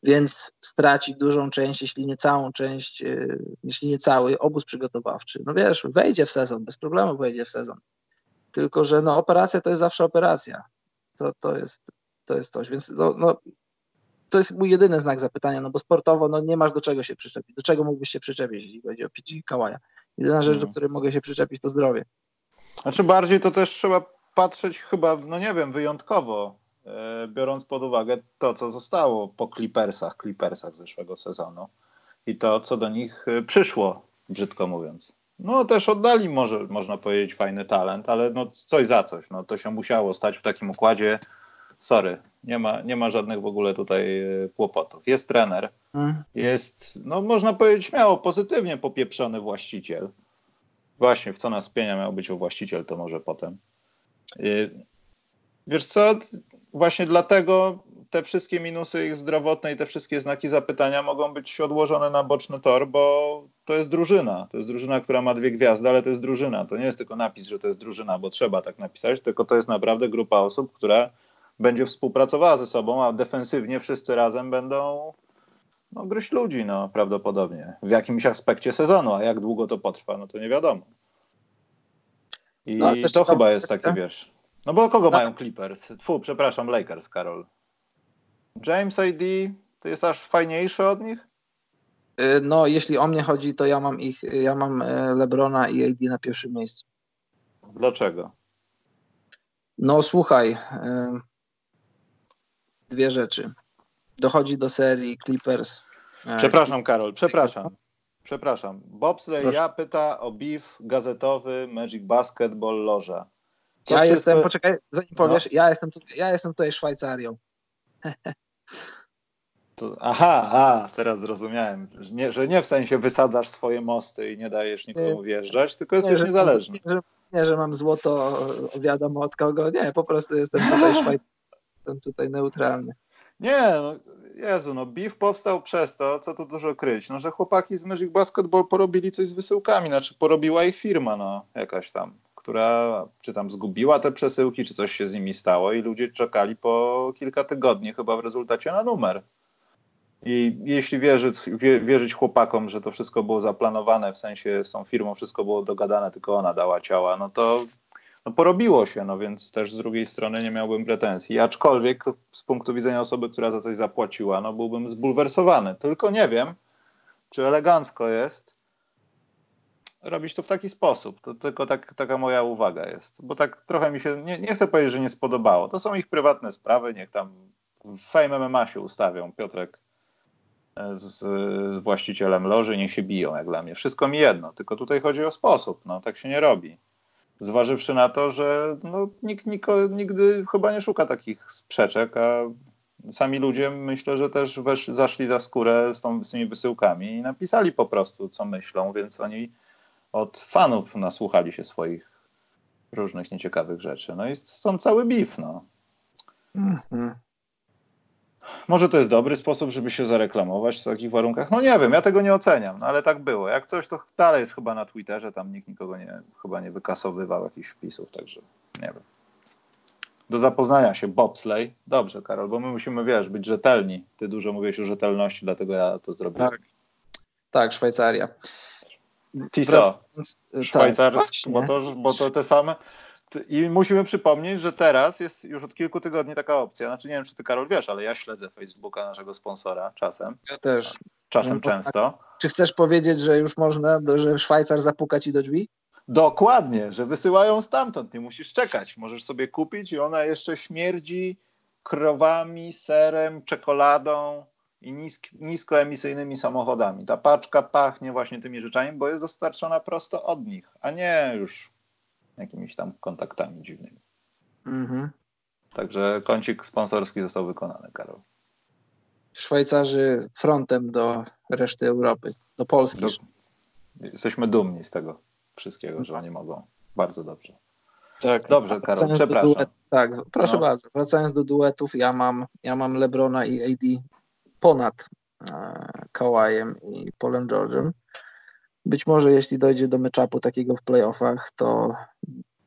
Więc straci dużą część, jeśli nie całą część, e, jeśli nie cały obóz przygotowawczy. No wiesz, wejdzie w sezon, bez problemu wejdzie w sezon. Tylko, że no, operacja to jest zawsze operacja. To, to, jest, to jest coś. Więc no, no, to jest mój jedyny znak zapytania, no bo sportowo no, nie masz do czego się przyczepić. Do czego mógłbyś się przyczepić, jeśli chodzi o PG Kałaja? Jedyna rzecz, do mm. której mogę się przyczepić, to zdrowie. Znaczy bardziej to też trzeba patrzeć chyba, no nie wiem, wyjątkowo, e, biorąc pod uwagę to, co zostało po Clippersach, Clippersach zeszłego sezonu i to, co do nich e, przyszło, brzydko mówiąc. No też oddali może, można powiedzieć, fajny talent, ale no coś za coś. No to się musiało stać w takim układzie. Sorry, nie ma, nie ma żadnych w ogóle tutaj e, kłopotów. Jest trener, mm. jest, no można powiedzieć śmiało, pozytywnie popieprzony właściciel. Właśnie, w co nas pienia miał być o właściciel, to może potem. Y, wiesz co, właśnie dlatego te wszystkie minusy ich zdrowotne i te wszystkie znaki zapytania mogą być odłożone na boczny tor, bo to jest drużyna. To jest drużyna, która ma dwie gwiazdy, ale to jest drużyna. To nie jest tylko napis, że to jest drużyna, bo trzeba tak napisać, tylko to jest naprawdę grupa osób, która będzie współpracowała ze sobą, a defensywnie wszyscy razem będą no, gryźć ludzi, no prawdopodobnie. W jakimś aspekcie sezonu, a jak długo to potrwa, no to nie wiadomo. I No, to chyba jest taki, wiesz. No bo kogo Tak. mają Clippers? Fu, przepraszam, Lakers, Karol. James AD to jest aż fajniejszy od nich? Y, No, jeśli o mnie chodzi, to ja mam ich, ja mam e, Lebrona i AD na pierwszym miejscu. Dlaczego? No słuchaj, y, dwie rzeczy. Dochodzi do serii Clippers. Przepraszam, Karol, przepraszam. Przepraszam. Bobsley Proszę. ja pyta o beef gazetowy Magic Basketball Loża. To Ja wszystko- jestem, poczekaj, zanim No. powiesz, ja, jestem ja jestem tutaj Szwajcarią. [LAUGHS] To, aha, teraz zrozumiałem. Że nie, że nie w sensie wysadzasz swoje mosty i nie dajesz nikomu wjeżdżać, tylko jesteś że, niezależny. Nie że, nie, że mam złoto wiadomo od kogo. Nie, po prostu jestem tutaj [LAUGHS] Szwajcarą. Jestem tutaj neutralny. Nie, no, Jezu, no beef powstał przez to, co tu dużo kryć, no, że chłopaki z Magic Basketball porobili coś z wysyłkami, znaczy porobiła ich firma, no, jakaś tam, która czy tam zgubiła te przesyłki, czy coś się z nimi stało i ludzie czekali po kilka tygodni chyba w rezultacie na numer. I jeśli wierzyć, wie, wierzyć chłopakom, że to wszystko było zaplanowane, w sensie z tą firmą wszystko było dogadane, tylko ona dała ciała, no to no porobiło się, no więc też z drugiej strony nie miałbym pretensji. Aczkolwiek z punktu widzenia osoby, która za coś zapłaciła, no byłbym zbulwersowany. Tylko nie wiem, czy elegancko jest robić to w taki sposób. To tylko tak, taka moja uwaga jest. Bo tak trochę mi się, nie, nie chcę powiedzieć, że nie spodobało. To są ich prywatne sprawy, niech tam w Fame MMA się ustawią. Piotrek e, z, z właścicielem loży, niech się biją jak dla mnie. Wszystko mi jedno, tylko tutaj chodzi o sposób. No, tak się nie robi. Zważywszy na to, że no, nikt niko, nigdy chyba nie szuka takich sprzeczek, a sami ludzie myślę, że też wesz, zaszli za skórę z, tą, z tymi wysyłkami i napisali po prostu, co myślą, więc oni od fanów nasłuchali się swoich różnych nieciekawych rzeczy. No i są cały beef, no. Mhm. Może to jest dobry sposób, żeby się zareklamować w takich warunkach? No nie wiem, ja tego nie oceniam, no ale tak było. Jak coś, to dalej jest chyba na Twitterze, tam nikt nikogo nie, chyba nie wykasowywał jakichś wpisów, także nie wiem. Do zapoznania się, bobslej. Dobrze, Karol, bo my musimy, wiesz, być rzetelni. Ty dużo mówiłeś o rzetelności, dlatego ja to zrobiłem. Tak. Tak, Szwajcaria. Tiso, Wracając- tak, Szwajcarskie, właśnie. bo, to, bo to te same. I musimy przypomnieć, że teraz jest już od kilku tygodni taka opcja. Znaczy, nie wiem, czy ty, Karol, wiesz, ale ja śledzę Facebooka naszego sponsora czasem. Ja też. Czasem No, często. Czy chcesz powiedzieć, że już można, że Szwajcar zapuka ci do drzwi? Dokładnie, że wysyłają stamtąd, nie musisz czekać. Możesz sobie kupić i ona jeszcze śmierdzi krowami, serem, czekoladą i nisk, niskoemisyjnymi samochodami. Ta paczka pachnie właśnie tymi rzeczami, bo jest dostarczona prosto od nich, a nie już jakimiś tam kontaktami dziwnymi. Mhm. Także kącik sponsorski został wykonany, Karol. Szwajcarzy frontem do reszty Europy, do Polski. Do, jesteśmy dumni z tego wszystkiego, że oni mogą. Bardzo dobrze. Tak. Dobrze, Karol, przepraszam. duet, tak, proszę No. bardzo. Wracając do duetów, ja mam, ja mam Lebrona i AD ponad e, Kawajem i Polem George'em. Być może jeśli dojdzie do meczapu takiego w playoffach, to,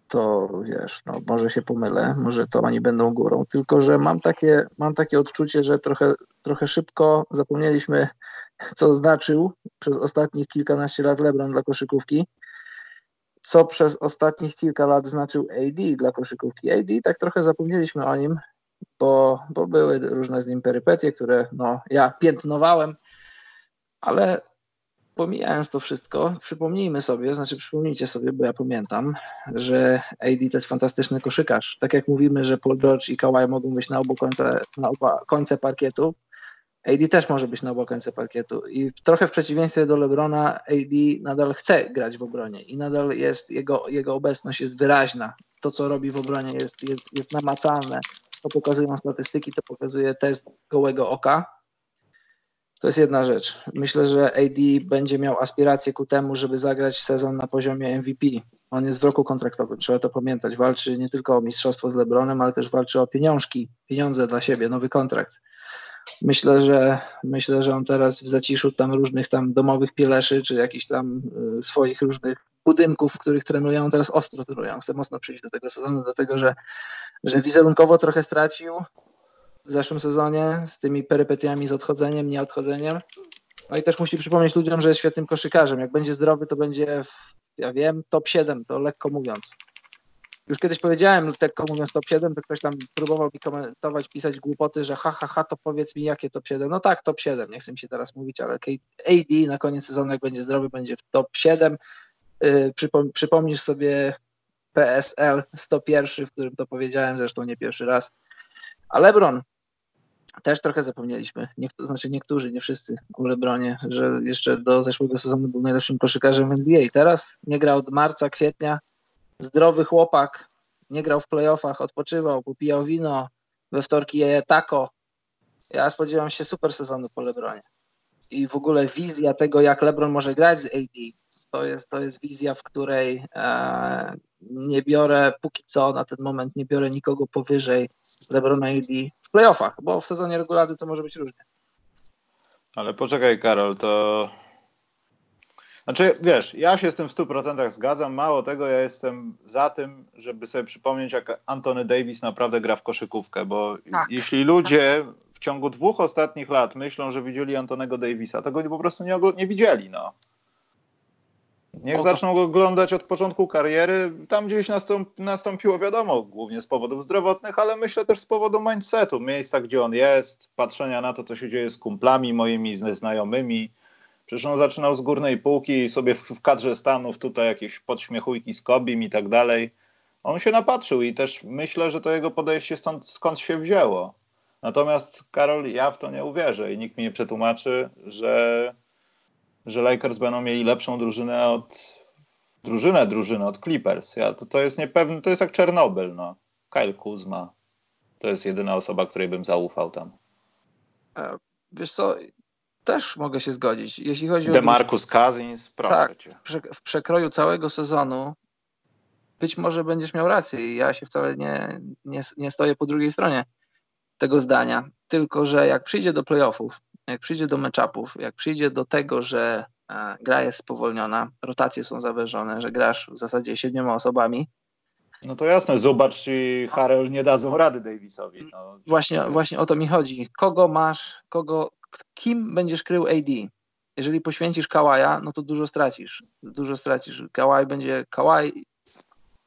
to wiesz, no, może się pomylę, może to oni będą górą. Tylko, że mam takie, mam takie odczucie, że trochę, trochę szybko zapomnieliśmy, co znaczył przez ostatnich kilkanaście lat LeBron dla koszykówki co przez ostatnich kilka lat znaczył AD dla koszykówki. AD tak trochę zapomnieliśmy o nim, bo, bo były różne z nim perypetie, które no, ja piętnowałem, ale pomijając to wszystko, przypomnijmy sobie, znaczy przypomnijcie sobie, bo ja pamiętam, że AD to jest fantastyczny koszykarz. Tak jak mówimy, że Paul George i Kawhi mogą być na obu końce, na oba końce parkietu, AD też może być na obu końce parkietu i trochę w przeciwieństwie do LeBrona AD nadal chce grać w obronie i nadal jest, jego, jego obecność jest wyraźna. To, co robi w obronie jest, jest, jest namacalne. To pokazują statystyki, to pokazuje test gołego oka. To jest jedna rzecz. Myślę, że AD będzie miał aspiracje ku temu, żeby zagrać sezon na poziomie MVP. On jest w roku kontraktowym, trzeba to pamiętać. Walczy nie tylko o mistrzostwo z LeBronem, ale też walczy o pieniążki, pieniądze dla siebie, nowy kontrakt. Myślę, że myślę, że on teraz w zaciszu tam różnych tam domowych pieleszy, czy jakichś tam y, swoich różnych budynków, w których trenują, teraz ostro trenują. Chcę mocno przyjść do tego sezonu, dlatego że, że wizerunkowo trochę stracił w zeszłym sezonie z tymi perypetiami, z odchodzeniem, nieodchodzeniem. No i też musi przypomnieć ludziom, że jest świetnym koszykarzem. Jak będzie zdrowy, to będzie, ja wiem, top 7, to lekko mówiąc. Już kiedyś powiedziałem, lekko mówiąc top 7, to ktoś tam próbował mi komentować, pisać głupoty, że ha, ha, ha, to powiedz mi jakie top 7. No tak, top 7, nie chcę mi się teraz mówić, ale AD na koniec sezonu, jak będzie zdrowy, będzie w top 7. Yy, przypom przypomnisz sobie PSL 101, w którym to powiedziałem, zresztą nie pierwszy raz. A LeBron też trochę zapomnieliśmy, znaczy niektórzy, nie wszyscy o LeBronie, że jeszcze do zeszłego sezonu był najlepszym koszykarzem NBA. Teraz nie grał od marca, kwietnia, zdrowy chłopak, nie grał w playoffach, odpoczywał, popijał wino, we wtorki je taco. Ja spodziewam się super sezonu po LeBronie. I w ogóle wizja tego, jak LeBron może grać z AD, to jest, to jest wizja, w której e, nie biorę póki co na ten moment, nie biorę nikogo powyżej LeBrona AD w playoffach, bo w sezonie regularnym to może być różnie. Ale poczekaj, Karol, to. Znaczy, wiesz, ja się z tym w 100% zgadzam. Mało tego, ja jestem za tym, żeby sobie przypomnieć, jak Antony Davis naprawdę gra w koszykówkę, bo tak. jeśli ludzie w ciągu dwóch ostatnich lat myślą, że widzieli Antonego Davisa, to go po prostu nie, nie widzieli. No. Niech zaczną go oglądać od początku kariery. Tam gdzieś nastąp, nastąpiło, wiadomo, głównie z powodów zdrowotnych, ale myślę też z powodu mindsetu, miejsca, gdzie on jest, patrzenia na to, co się dzieje z kumplami moimi, z znajomymi. Przecież on zaczynał z górnej półki, sobie w, w kadrze Stanów tutaj jakieś podśmiechujki z Kobim i tak dalej. On się napatrzył i też myślę, że to jego podejście stąd, skąd się wzięło. Natomiast Karol, ja w to nie uwierzę i nikt mi nie przetłumaczy, że że Lakers będą mieli lepszą drużynę od drużynę, drużynę od Clippers. Ja, to, to jest niepewne, to jest jak Czernobyl, no. Kyle Kuzma. To jest jedyna osoba, której bym zaufał tam. E, wiesz co, też mogę się zgodzić. Jeśli chodzi DeMarcus o... Cousins, proszę tak, cię. W przekroju całego sezonu być może będziesz miał rację i ja się wcale nie, nie, nie stoję po drugiej stronie tego zdania. Tylko, że jak przyjdzie do playoffów, jak przyjdzie do meczapów, jak przyjdzie do tego, że e, gra jest spowolniona, rotacje są zawężone, że grasz w zasadzie siedmioma osobami. No to jasne, zobacz, czy Harrell nie dadzą rady Davisowi. No. Właśnie, właśnie o to mi chodzi. Kogo masz, kogo, kim będziesz krył AD? Jeżeli poświęcisz Kałaja, no to dużo stracisz. Dużo stracisz. Kałaj będzie, Kałaj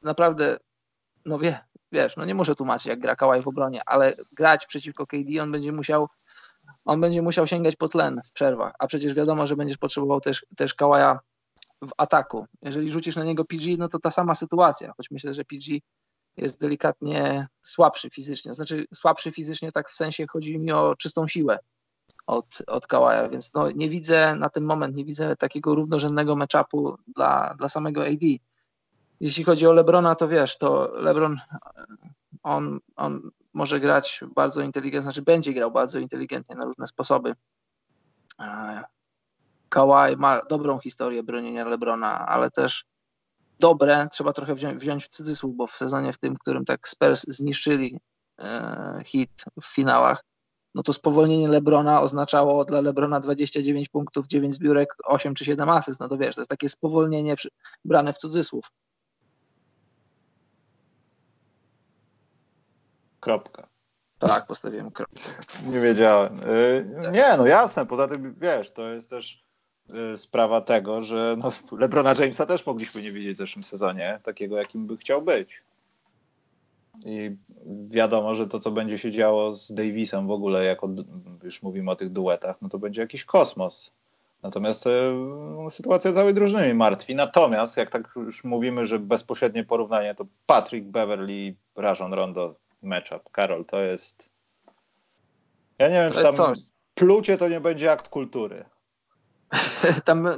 naprawdę, no wie, wiesz, no nie muszę tłumaczyć, jak gra Kałaj w obronie, ale grać przeciwko KD on będzie musiał on będzie musiał sięgać po tlen w przerwach, a przecież wiadomo, że będziesz potrzebował też, też Kałaja w ataku. Jeżeli rzucisz na niego PG, no to ta sama sytuacja, choć myślę, że PG jest delikatnie słabszy fizycznie. Znaczy słabszy fizycznie tak w sensie chodzi mi o czystą siłę od, od Kałaja, więc no, nie widzę na ten moment, nie widzę takiego równorzędnego matchupu dla, dla samego AD. Jeśli chodzi o Lebrona, to wiesz, to Lebron on, on może grać bardzo inteligentnie, znaczy będzie grał bardzo inteligentnie na różne sposoby. E, Kawhi ma dobrą historię bronienia Lebrona, ale też dobre, trzeba trochę wziąć, wziąć w cudzysłów, bo w sezonie w tym, którym tak Spurs zniszczyli e, hit w finałach, no to spowolnienie Lebrona oznaczało dla Lebrona 29 punktów, 9 zbiórek, 8 czy 7 asyst, no to wiesz, to jest takie spowolnienie brane w cudzysłów. Kropka. Tak, postawiłem kropkę. Nie wiedziałem. Y, nie, no jasne, poza tym wiesz, to jest też y, sprawa tego, że no, LeBrona Jamesa też mogliśmy nie widzieć w zeszłym sezonie, takiego jakim by chciał być. I wiadomo, że to, co będzie się działo z Davisem w ogóle, jak już mówimy o tych duetach, no to będzie jakiś kosmos. Natomiast e, sytuacja całej drużyny martwi. Natomiast, jak tak już mówimy, że bezpośrednie porównanie, to Patrick Beverly i Rajon Rondo matchup. Karol, to jest. Ja nie wiem, to czy tam coś. plucie to nie będzie akt kultury. [LAUGHS] tam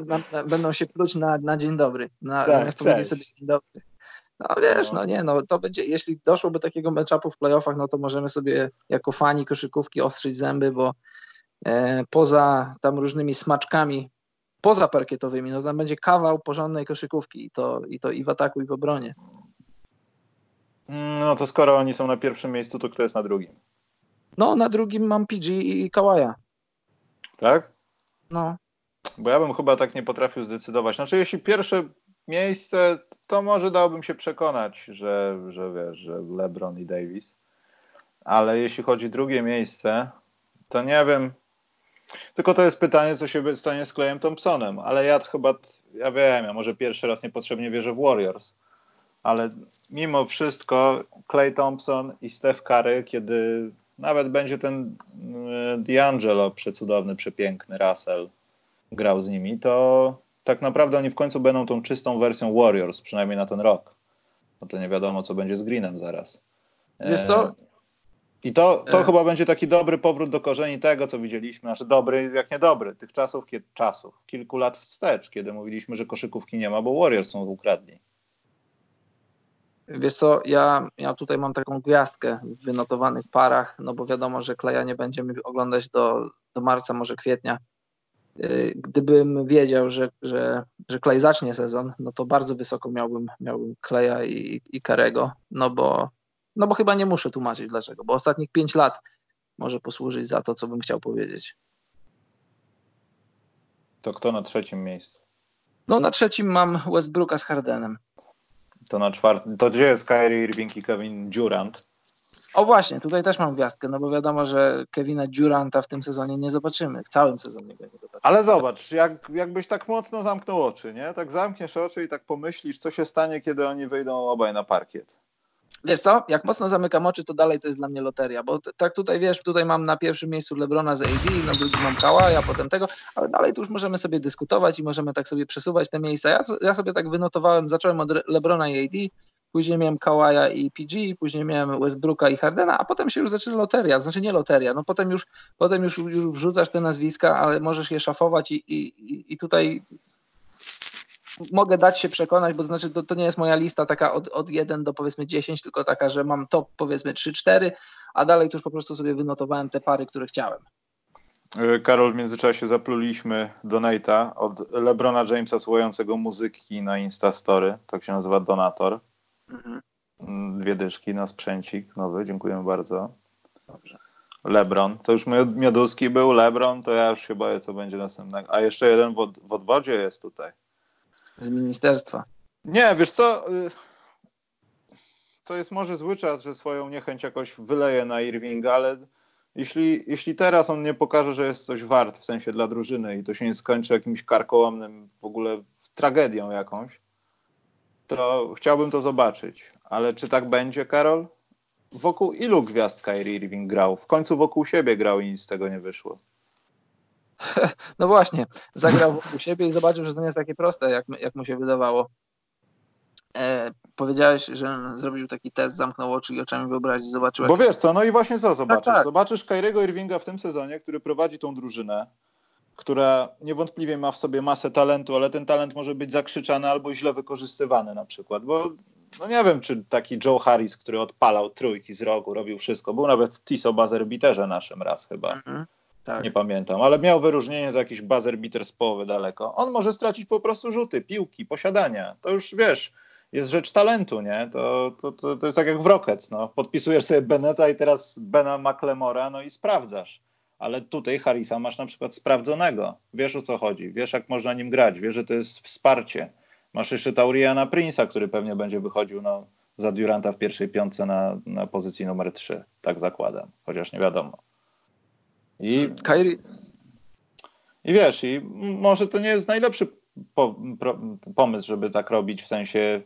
będą się pluć na, na dzień dobry. Na, tak, zamiast cześć. powiedzieć sobie dzień dobry. No wiesz, no. no. nie, no to będzie, jeśli doszłoby takiego matchupu w playoffach, no to możemy sobie jako fani koszykówki ostrzyć zęby, bo e, poza tam różnymi smaczkami poza parkietowymi, no tam będzie kawał porządnej koszykówki i to i, to i w ataku i w obronie. No to skoro oni są na pierwszym miejscu, to kto jest na drugim? No, na drugim mam PG i Kawaja. Tak? No. Bo ja bym chyba tak nie potrafił zdecydować. Znaczy, jeśli pierwsze miejsce, to może dałbym się przekonać, że, że wiesz, że LeBron i Davis. Ale jeśli chodzi o drugie miejsce, to nie wiem. Tylko to jest pytanie, co się stanie z Clayem Thompsonem. Ale ja chyba, ja wiem, ja może pierwszy raz niepotrzebnie wierzę w Warriors. Ale mimo wszystko Clay Thompson i Steph Curry, kiedy nawet będzie ten e, D'Angelo przecudowny, przepiękny, Russell grał z nimi, to tak naprawdę oni w końcu będą tą czystą wersją Warriors, przynajmniej na ten rok. No to nie wiadomo, co będzie z Greenem zaraz. Wiesz co? E, I to, to e... chyba będzie taki dobry powrót do korzeni tego, co widzieliśmy. Znaczy dobry, jak nie dobry, tych czasów, kiedy, czasów, kilku lat wstecz, kiedy mówiliśmy, że koszykówki nie ma, bo Warriors są ukradni. Wiesz co, ja, ja tutaj mam taką gwiazdkę w wynotowanych parach, no bo wiadomo, że Kleja nie będziemy oglądać do, do marca, może kwietnia. Y, gdybym wiedział, że, że, że Klej zacznie sezon, no to bardzo wysoko miałbym, miałbym Kleja i, i Karego, no bo, no bo chyba nie muszę tłumaczyć dlaczego, bo ostatnich pięć lat może posłużyć za to, co bym chciał powiedzieć. To kto na trzecim miejscu? No na trzecim mam Westbrooka z Hardenem. To na czwartym. To gdzie jest Kyrie Irving i Kevin Durant? O właśnie, tutaj też mam gwiazdkę, no bo wiadomo, że Kevina Duranta w tym sezonie nie zobaczymy, w całym sezonie go nie zobaczymy. Ale zobacz, jak, jakbyś tak mocno zamknął oczy, nie? Tak zamkniesz oczy i tak pomyślisz, co się stanie, kiedy oni wyjdą obaj na parkiet. Wiesz co, jak mocno zamykam oczy, to dalej to jest dla mnie loteria, bo tak tutaj wiesz, tutaj mam na pierwszym miejscu Lebrona z AD, na drugim mam Kałaja, potem tego, ale dalej tu już możemy sobie dyskutować i możemy tak sobie przesuwać te miejsca. Ja, ja sobie tak wynotowałem, zacząłem od Lebrona i AD, później miałem Kawaja i PG, później miałem Westbrooka i Hardena, a potem się już zaczyna loteria, znaczy nie loteria, no potem już, potem już, już wrzucasz te nazwiska, ale możesz je szafować i, i, i tutaj mogę dać się przekonać, bo to znaczy to, to nie jest moja lista taka od, od 1 do powiedzmy 10, tylko taka, że mam top powiedzmy 3-4, a dalej to już po prostu sobie wynotowałem te pary, które chciałem. E, Karol, w międzyczasie zapluliśmy donata od Lebrona Jamesa słuchającego muzyki na Instastory, tak się nazywa donator. Mhm. Dwie dyszki na sprzęcik nowy, dziękujemy bardzo. Dobrze. Lebron, to już Mioduski był, Lebron, to ja już się boję, co będzie następnego. A jeszcze jeden w, od, w odwodzie jest tutaj. Z ministerstwa. Nie, wiesz co, y, to jest może zły czas, że swoją niechęć jakoś wyleje na Irvinga, ale jeśli, jeśli teraz on nie pokaże, że jest coś wart w sensie dla drużyny i to się nie skończy jakimś karkołomnym w ogóle tragedią jakąś, to chciałbym to zobaczyć. Ale czy tak będzie, Karol? Wokół ilu gwiazd Kyrie Irving grał? W końcu wokół siebie grał i nic z tego nie wyszło. [LAUGHS] No właśnie, zagrał wokół siebie i zobaczył, że to nie jest takie proste, jak, jak mu się wydawało. E, powiedziałeś, że zrobił taki test, zamknął oczy i oczami wyobrazić, zobaczył. Bo wiesz co, no i właśnie co zobaczysz? Tak, tak. Zobaczysz Irvinga w tym sezonie, który prowadzi tą drużynę, która niewątpliwie ma w sobie masę talentu, ale ten talent może być zakrzyczany albo źle wykorzystywany na przykład, bo no nie wiem, czy taki Joe Harris, który odpalał trójki z rogu, robił wszystko, był nawet Tiso Buzzer Biterze naszym raz chyba. Mhm. Tak. Nie pamiętam, ale miał wyróżnienie za jakiś buzzer beater z połowy daleko. On może stracić po prostu rzuty, piłki, posiadania. To już wiesz, jest rzecz talentu, nie? To, to, to, to jest tak jak w Rockets, no. Podpisujesz sobie Beneta i teraz Bena McLemora, no i sprawdzasz. Ale tutaj Harrisa masz na przykład sprawdzonego. Wiesz o co chodzi, wiesz jak można nim grać, wiesz, że to jest wsparcie. Masz jeszcze Tauriana Prince'a, który pewnie będzie wychodził no, za Duranta w pierwszej piątce na, na pozycji numer 3. Tak zakładam, chociaż nie wiadomo. I, Kyrie... I wiesz, i może to nie jest najlepszy po, pro, pomysł, żeby tak robić, w sensie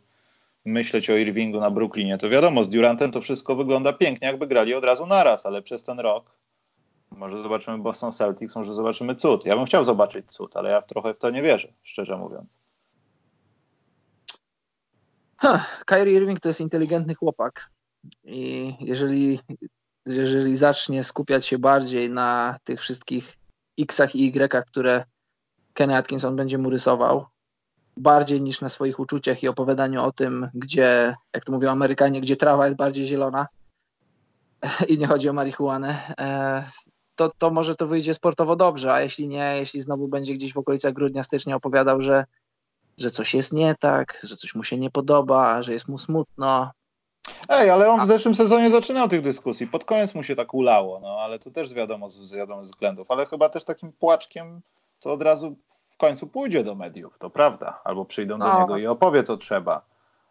myśleć o Irvingu na Brooklynie. To wiadomo, z Durantem to wszystko wygląda pięknie, jakby grali od razu naraz, ale przez ten rok może zobaczymy Boston Celtics, może zobaczymy cud. Ja bym chciał zobaczyć cud, ale ja trochę w to nie wierzę, szczerze mówiąc. Ha, Kyrie Irving to jest inteligentny chłopak. I jeżeli jeżeli zacznie skupiać się bardziej na tych wszystkich X-ach i Y, które Kenny Atkinson będzie mu rysował, bardziej niż na swoich uczuciach i opowiadaniu o tym, gdzie, jak to mówią Amerykanie, gdzie trawa jest bardziej zielona [LAUGHS] i nie chodzi o marihuanę, e, to, to może to wyjdzie sportowo dobrze, a jeśli nie, jeśli znowu będzie gdzieś w okolicach grudnia, stycznia opowiadał, że, że coś jest nie tak, że coś mu się nie podoba, że jest mu smutno. Ej, ale on w zeszłym sezonie zaczynał tych dyskusji. Pod koniec mu się tak ulało, no ale to też wiadomo z, wiadomych względów. Ale chyba też takim płaczkiem, co od razu w końcu pójdzie do mediów, to prawda. Albo przyjdą do No. niego i opowie, co trzeba.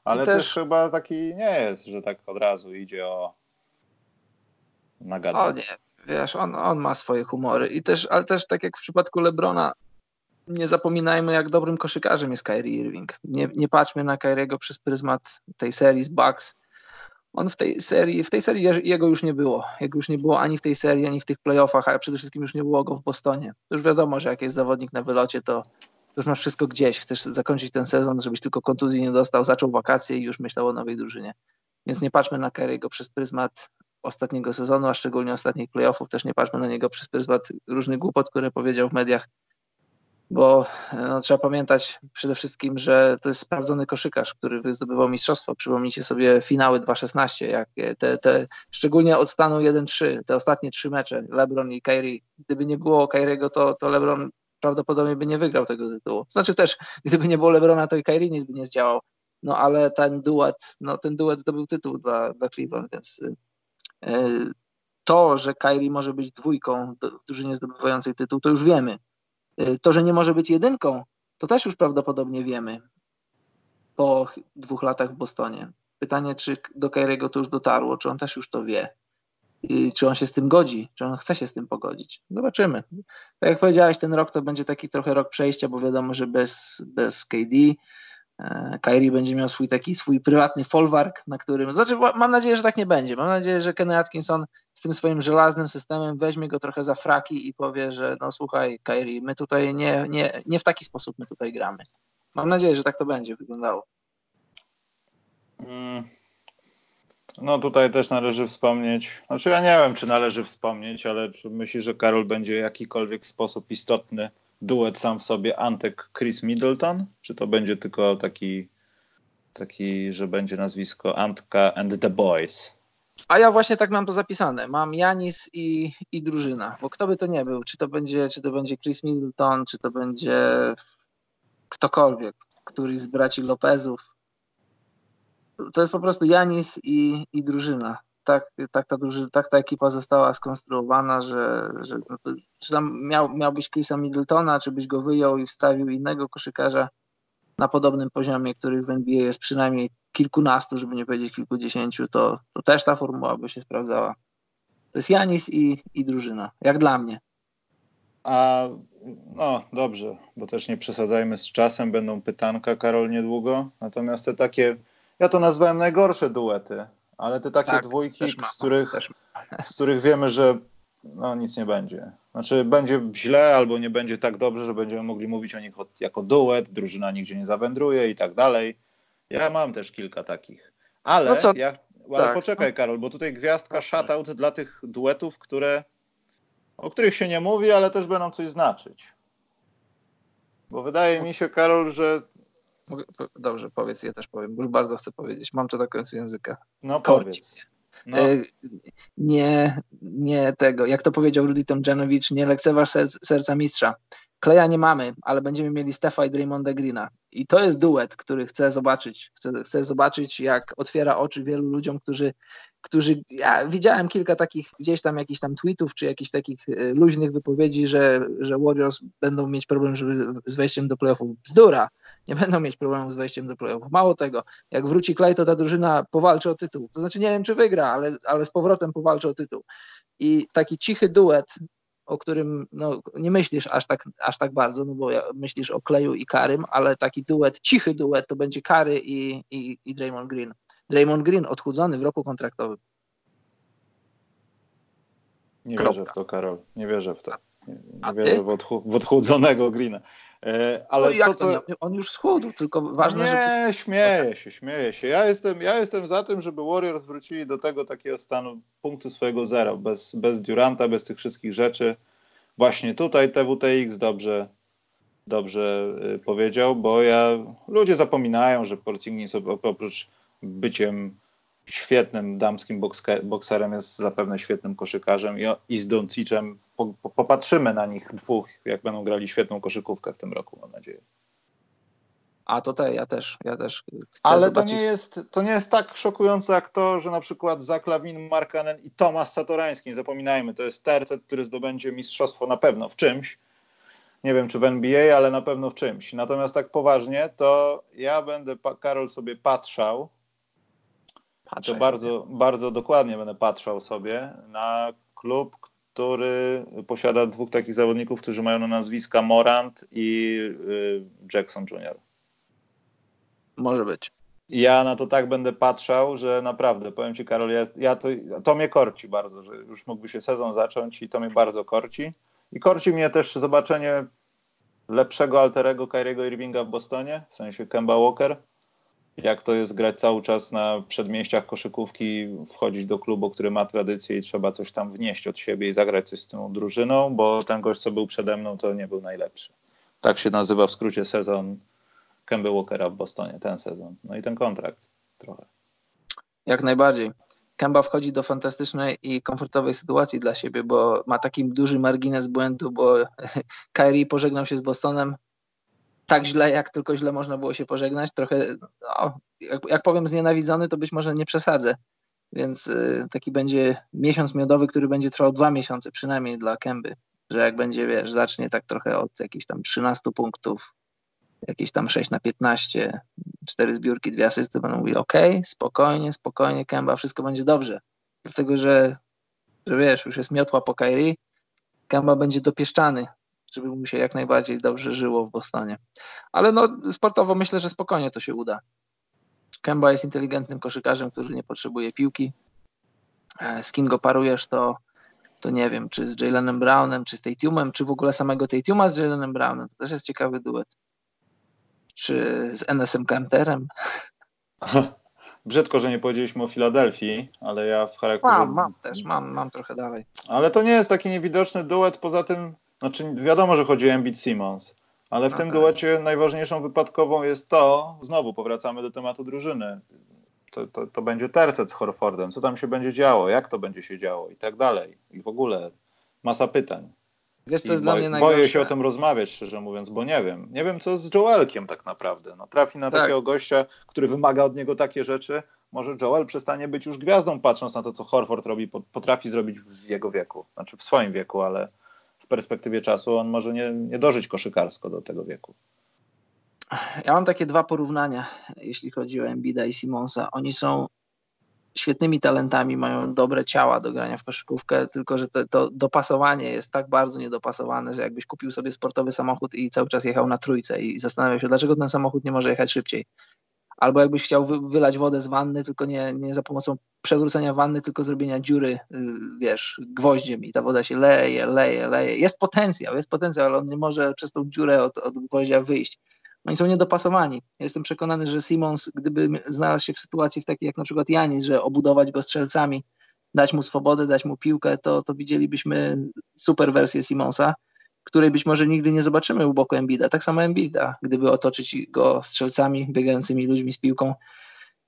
Ale też... też- chyba taki nie jest, że tak od razu idzie o O nagadanie. nie, wiesz, on, on ma swoje humory. I też, ale też tak jak w przypadku Lebrona, nie zapominajmy, jak dobrym koszykarzem jest Kyrie Irving. Nie, nie patrzmy na Kyriego przez pryzmat tej serii z Bucks. On w tej serii, w tej serii je- jego już nie było. Jego już nie było ani w tej serii, ani w tych playoffach, a przede wszystkim już nie było go w Bostonie. Już wiadomo, że jak jest zawodnik na wylocie, to już masz wszystko gdzieś. Chcesz zakończyć ten sezon, żebyś tylko kontuzji nie dostał, zaczął wakacje i już myślał o nowej drużynie. Więc nie patrzmy na Kyriego przez pryzmat ostatniego sezonu, a szczególnie ostatnich playoffów. Też nie patrzmy na niego przez pryzmat różnych głupot, które powiedział w mediach, bo no, trzeba pamiętać przede wszystkim, że to jest sprawdzony koszykarz, który zdobywał mistrzostwo. Przypomnijcie sobie finały 2.16, jak te, te, szczególnie od stanu 1-3, te ostatnie trzy mecze, LeBron i Kyrie. Gdyby nie było Kyriego, to, to LeBron prawdopodobnie by nie wygrał tego tytułu. Znaczy też, gdyby nie było LeBrona, to i Kyrie nic by nie zdziałał. No ale ten duet, no ten duet zdobył tytuł dla, dla Cleveland, więc y, y, to, że Kyrie może być dwójką w drużynie zdobywającej tytuł, to już wiemy. Y, To, że nie może być jedynką, to też już prawdopodobnie wiemy po ch- dwóch latach w Bostonie. Pytanie, czy do Kyriego to już dotarło, czy on też już to wie, czy on się z tym godzi, czy on chce się z tym pogodzić. Zobaczymy. Tak jak powiedziałeś, ten rok to będzie taki trochę rok przejścia, bo wiadomo, że bez, bez KD e, Kyrie będzie miał swój taki swój prywatny folwark, na którym, znaczy mam nadzieję, że tak nie będzie. Mam nadzieję, że Kenny Atkinson z tym swoim żelaznym systemem weźmie go trochę za fraki i powie, że no słuchaj Kyrie, my tutaj nie, nie, nie w taki sposób my tutaj gramy. Mam nadzieję, że tak to będzie wyglądało. Mm. No tutaj też należy wspomnieć, znaczy ja nie wiem, czy należy wspomnieć, ale czy myślisz, że Karol będzie w jakikolwiek sposób istotny duet sam w sobie Antek Chris Middleton? Czy to będzie tylko taki, taki że będzie nazwisko Antka and the Boys? A ja właśnie tak mam to zapisane. Mam Janis i, i drużyna, bo kto by to nie był, czy to będzie, czy to będzie Chris Middleton, czy to będzie ktokolwiek, któryś z braci Lopezów. To jest po prostu Janis i, i drużyna. Tak, tak, ta druży, tak ta ekipa została skonstruowana, że, że no to, czy tam miał, miałbyś Chrisa Middletona, czy byś go wyjął i wstawił innego koszykarza na podobnym poziomie, których w NBA jest przynajmniej kilkunastu, żeby nie powiedzieć kilkudziesięciu, to, to też ta formuła by się sprawdzała. To jest Janis i, i drużyna, jak dla mnie. A no dobrze, bo też nie przesadzajmy z czasem, będą pytanka Karol niedługo. Natomiast te takie, ja to nazwałem najgorsze duety, ale te takie Tak, dwójki, mam, z których z których wiemy, że no, nic nie będzie. Znaczy będzie źle albo nie będzie tak dobrze, że będziemy mogli mówić o nich jako duet, drużyna nigdzie nie zawędruje i tak dalej. Ja mam też kilka takich. Ale, No co? ja, ale Tak. poczekaj Karol, bo tutaj gwiazdka shoutout dla tych duetów, które, o których się nie mówi, ale też będą coś znaczyć. Bo wydaje mi się, Karol, że Dobrze, powiedz, ja też powiem, już bardzo chcę powiedzieć. Mam to na końcu języka. no Korci powiedz. No, E, Nie, nie tego, jak to powiedział Rudy Tomjanowicz, nie lekceważ serc, serca mistrza. Kleja nie mamy, ale będziemy mieli Stefa i Draymonda Greena. I to jest duet, który chcę zobaczyć. Chcę, chcę zobaczyć, jak otwiera oczy wielu ludziom, którzy, którzy. Ja widziałem kilka takich gdzieś tam jakichś tam tweetów, czy jakichś takich e, luźnych wypowiedzi, że, że Warriors będą mieć problem żeby, z wejściem do playoffów. Bzdura! Nie będą mieć problemu z wejściem do playoffów. Mało tego, jak wróci Clay, to ta drużyna powalczy o tytuł. To znaczy nie wiem, czy wygra, ale, ale z powrotem powalczy o tytuł. I taki cichy duet, o którym no, nie myślisz aż tak, aż tak bardzo, no bo myślisz o Kleju i Karym, ale taki duet, cichy duet to będzie Kary i, i, i Draymond Green. Draymond Green odchudzony w roku kontraktowym. nie kropka. wierzę w to, Karol. Nie wierzę w to. Nie, nie wierzę w, odchu- w odchudzonego Greena. E, ale no to, co... On już schudł, tylko ważne, nie, że śmieję się, śmieję się. Ja jestem, ja jestem za tym, żeby Warriors wrócili do tego takiego stanu punktu swojego zera, bez, bez Duranta, bez tych wszystkich rzeczy. Właśnie tutaj TWTX dobrze, dobrze y, powiedział, bo ja ludzie zapominają, że Porzingis op- oprócz byciem świetnym damskim bokserem, jest zapewne świetnym koszykarzem i, i z Doncicem po, po, popatrzymy na nich dwóch, jak będą grali świetną koszykówkę w tym roku, mam nadzieję. A to te, ja też, ja też Ale zobaczyć. to nie, jest, to nie jest tak szokujące jak to, że na przykład Zaklawin, Markanen i Tomasz Satorański, nie zapominajmy, to jest tercet, który zdobędzie mistrzostwo na pewno w czymś. Nie wiem, czy w NBA, ale na pewno w czymś. Natomiast tak poważnie, to ja będę, Karol, sobie patrzał, Patrzę to bardzo, bardzo dokładnie będę patrzał sobie na klub, który posiada dwóch takich zawodników, którzy mają na nazwiska Morant i y, Jackson Jr. Może być. Ja na to tak będę patrzał, że naprawdę, powiem Ci Karol, ja, ja to, to mnie korci bardzo, że już mógłby się sezon zacząć i to mnie bardzo korci. I korci mnie też zobaczenie lepszego alterego Kyriego Irvinga w Bostonie, w sensie Kemba Walker. Jak to jest grać cały czas na przedmieściach koszykówki, wchodzić do klubu, który ma tradycję i trzeba coś tam wnieść od siebie i zagrać coś z tą drużyną, bo ten gość, co był przede mną, to nie był najlepszy. Tak się nazywa w skrócie sezon Kemba Walkera w Bostonie, ten sezon. No i ten kontrakt trochę. Jak najbardziej. Kemba wchodzi do fantastycznej i komfortowej sytuacji dla siebie, bo ma taki duży margines błędu, bo [LAUGHS] Kyrie pożegnał się z Bostonem tak źle, jak tylko źle można było się pożegnać. Trochę, no, jak, jak powiem znienawidzony, to być może nie przesadzę. Więc y, taki będzie miesiąc miodowy, który będzie trwał dwa miesiące przynajmniej dla Kęby. Że jak będzie, wiesz, zacznie tak trochę od jakichś tam 13 punktów, jakieś tam 6 na 15, cztery zbiórki, dwie asysty, będą mówili, ok, spokojnie, spokojnie, Kemba, wszystko będzie dobrze. Dlatego, że, że wiesz, już jest miotła po Kairi, Kemba będzie dopieszczany, żeby mu się jak najbardziej dobrze żyło w Bostonie. Ale no, sportowo myślę, że spokojnie to się uda. Kemba jest inteligentnym koszykarzem, który nie potrzebuje piłki. E, z kim go parujesz, to, to nie wiem, czy z Jalenem Brownem, czy z Tatumem, czy w ogóle samego Tatuma z Jalenem Brownem. To też jest ciekawy duet czy z NSM Carterem. Brzydko, że nie powiedzieliśmy o Filadelfii, ale ja w charakterze... Mam, mam też, mam, mam trochę dalej. Ale to nie jest taki niewidoczny duet, poza tym, znaczy wiadomo, że chodzi o Embiid Simmons, ale w no tym tak. duecie najważniejszą wypadkową jest to, znowu powracamy do tematu drużyny, to, to, to będzie tercet z Horfordem, co tam się będzie działo, jak to będzie się działo i tak dalej. I w ogóle masa pytań. Wiesz, co jest dla mnie najgorsze? Boję się o tym rozmawiać, szczerze mówiąc, bo nie wiem. Nie wiem, co z Joelkiem tak naprawdę. No, trafi na tak. takiego gościa, który wymaga od niego takie rzeczy. Może Joel przestanie być już gwiazdą, patrząc na to, co Horford robi, potrafi zrobić w jego wieku. Znaczy w swoim wieku, ale w perspektywie czasu on może nie, nie dożyć koszykarsko do tego wieku. Ja mam takie dwa porównania, jeśli chodzi o Embida i Simonsa. Oni są świetnymi talentami, mają dobre ciała do grania w koszykówkę, tylko że to, to, dopasowanie jest tak bardzo niedopasowane, że jakbyś kupił sobie sportowy samochód i cały czas jechał na trójce i zastanawiał się, dlaczego ten samochód nie może jechać szybciej. Albo jakbyś chciał wy, wylać wodę z wanny, tylko nie, nie za pomocą przewrócenia wanny, tylko zrobienia dziury, y, wiesz, gwoździem i ta woda się leje, leje, leje. Jest potencjał, jest potencjał, ale on nie może przez tą dziurę od, od gwoździa wyjść. Oni są niedopasowani. Jestem przekonany, że Simons, gdyby znalazł się w sytuacji w takiej jak na przykład Janis, że obudować go strzelcami, dać mu swobodę, dać mu piłkę, to, to widzielibyśmy super wersję Simonsa, której być może nigdy nie zobaczymy u boku Embida. Tak samo Embida, gdyby otoczyć go strzelcami, biegającymi ludźmi z piłką,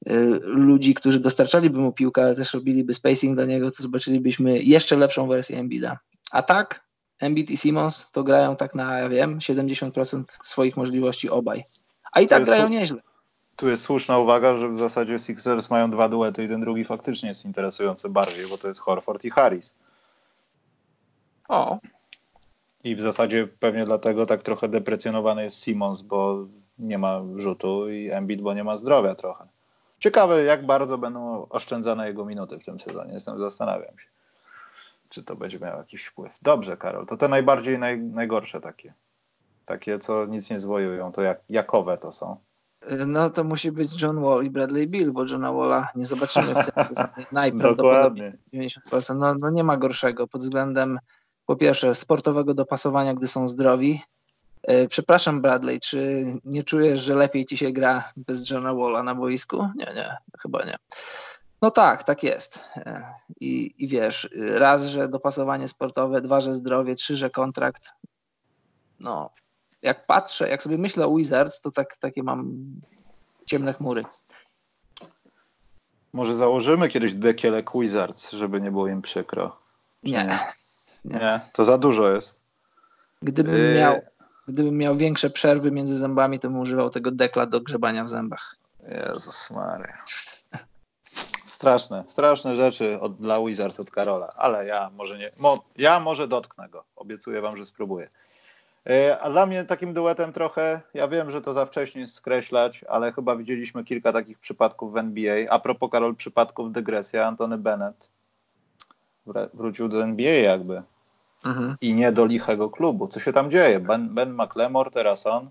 y, ludzi, którzy dostarczaliby mu piłkę, ale też robiliby spacing do niego, to zobaczylibyśmy jeszcze lepszą wersję Embida. A tak, Embiid i Simons to grają tak na, ja wiem, 70% swoich możliwości obaj. A i tak grają nieźle. Tu jest słuszna uwaga, że w zasadzie Sixers mają dwa duety i ten drugi faktycznie jest interesujący bardziej, bo to jest Horford i Harris. O. I w zasadzie pewnie dlatego tak trochę deprecjonowany jest Simons, bo nie ma rzutu i Embiid, bo nie ma zdrowia trochę. Ciekawe, jak bardzo będą oszczędzane jego minuty w tym sezonie. Jestem, zastanawiam się czy to będzie miało jakiś wpływ. Dobrze, Karol, to te najbardziej naj, najgorsze takie. Takie, co nic nie zwojują, to jak, jakowe to są. No to musi być John Wall i Bradley Bill, bo Johna Walla nie zobaczymy w tym [LAUGHS] najprawdopodobniej 90%. No, no nie ma gorszego pod względem po pierwsze sportowego dopasowania, gdy są zdrowi. E, przepraszam Bradley, czy nie czujesz, że lepiej ci się gra bez Johna Walla na boisku? Nie, nie, chyba nie. No tak, tak jest. E, I, I wiesz, raz, że dopasowanie sportowe, dwa, że zdrowie, trzy, że kontrakt. No, jak patrzę, jak sobie myślę o Wizards, to tak, takie mam ciemne chmury. Może założymy kiedyś dekiele Wizards, żeby nie było im przykro. Nie. nie? Nie. To za dużo jest. Gdybym, Yy. miał, gdybym miał większe przerwy między zębami, to bym używał tego dekla do grzebania w zębach. Jezus Maria. Straszne, straszne rzeczy od, dla Wizards od Karola, ale ja może nie, mo, ja może dotknę go. Obiecuję wam, że spróbuję. E, A dla mnie takim duetem trochę, ja wiem, że to za wcześnie jest skreślać, ale chyba widzieliśmy kilka takich przypadków w NBA. A propos Karol przypadków dygresja, Antony Bennett wrócił do NBA jakby Mhm. i nie do lichego klubu. Co się tam dzieje? Ben, ben McLemore, teraz on,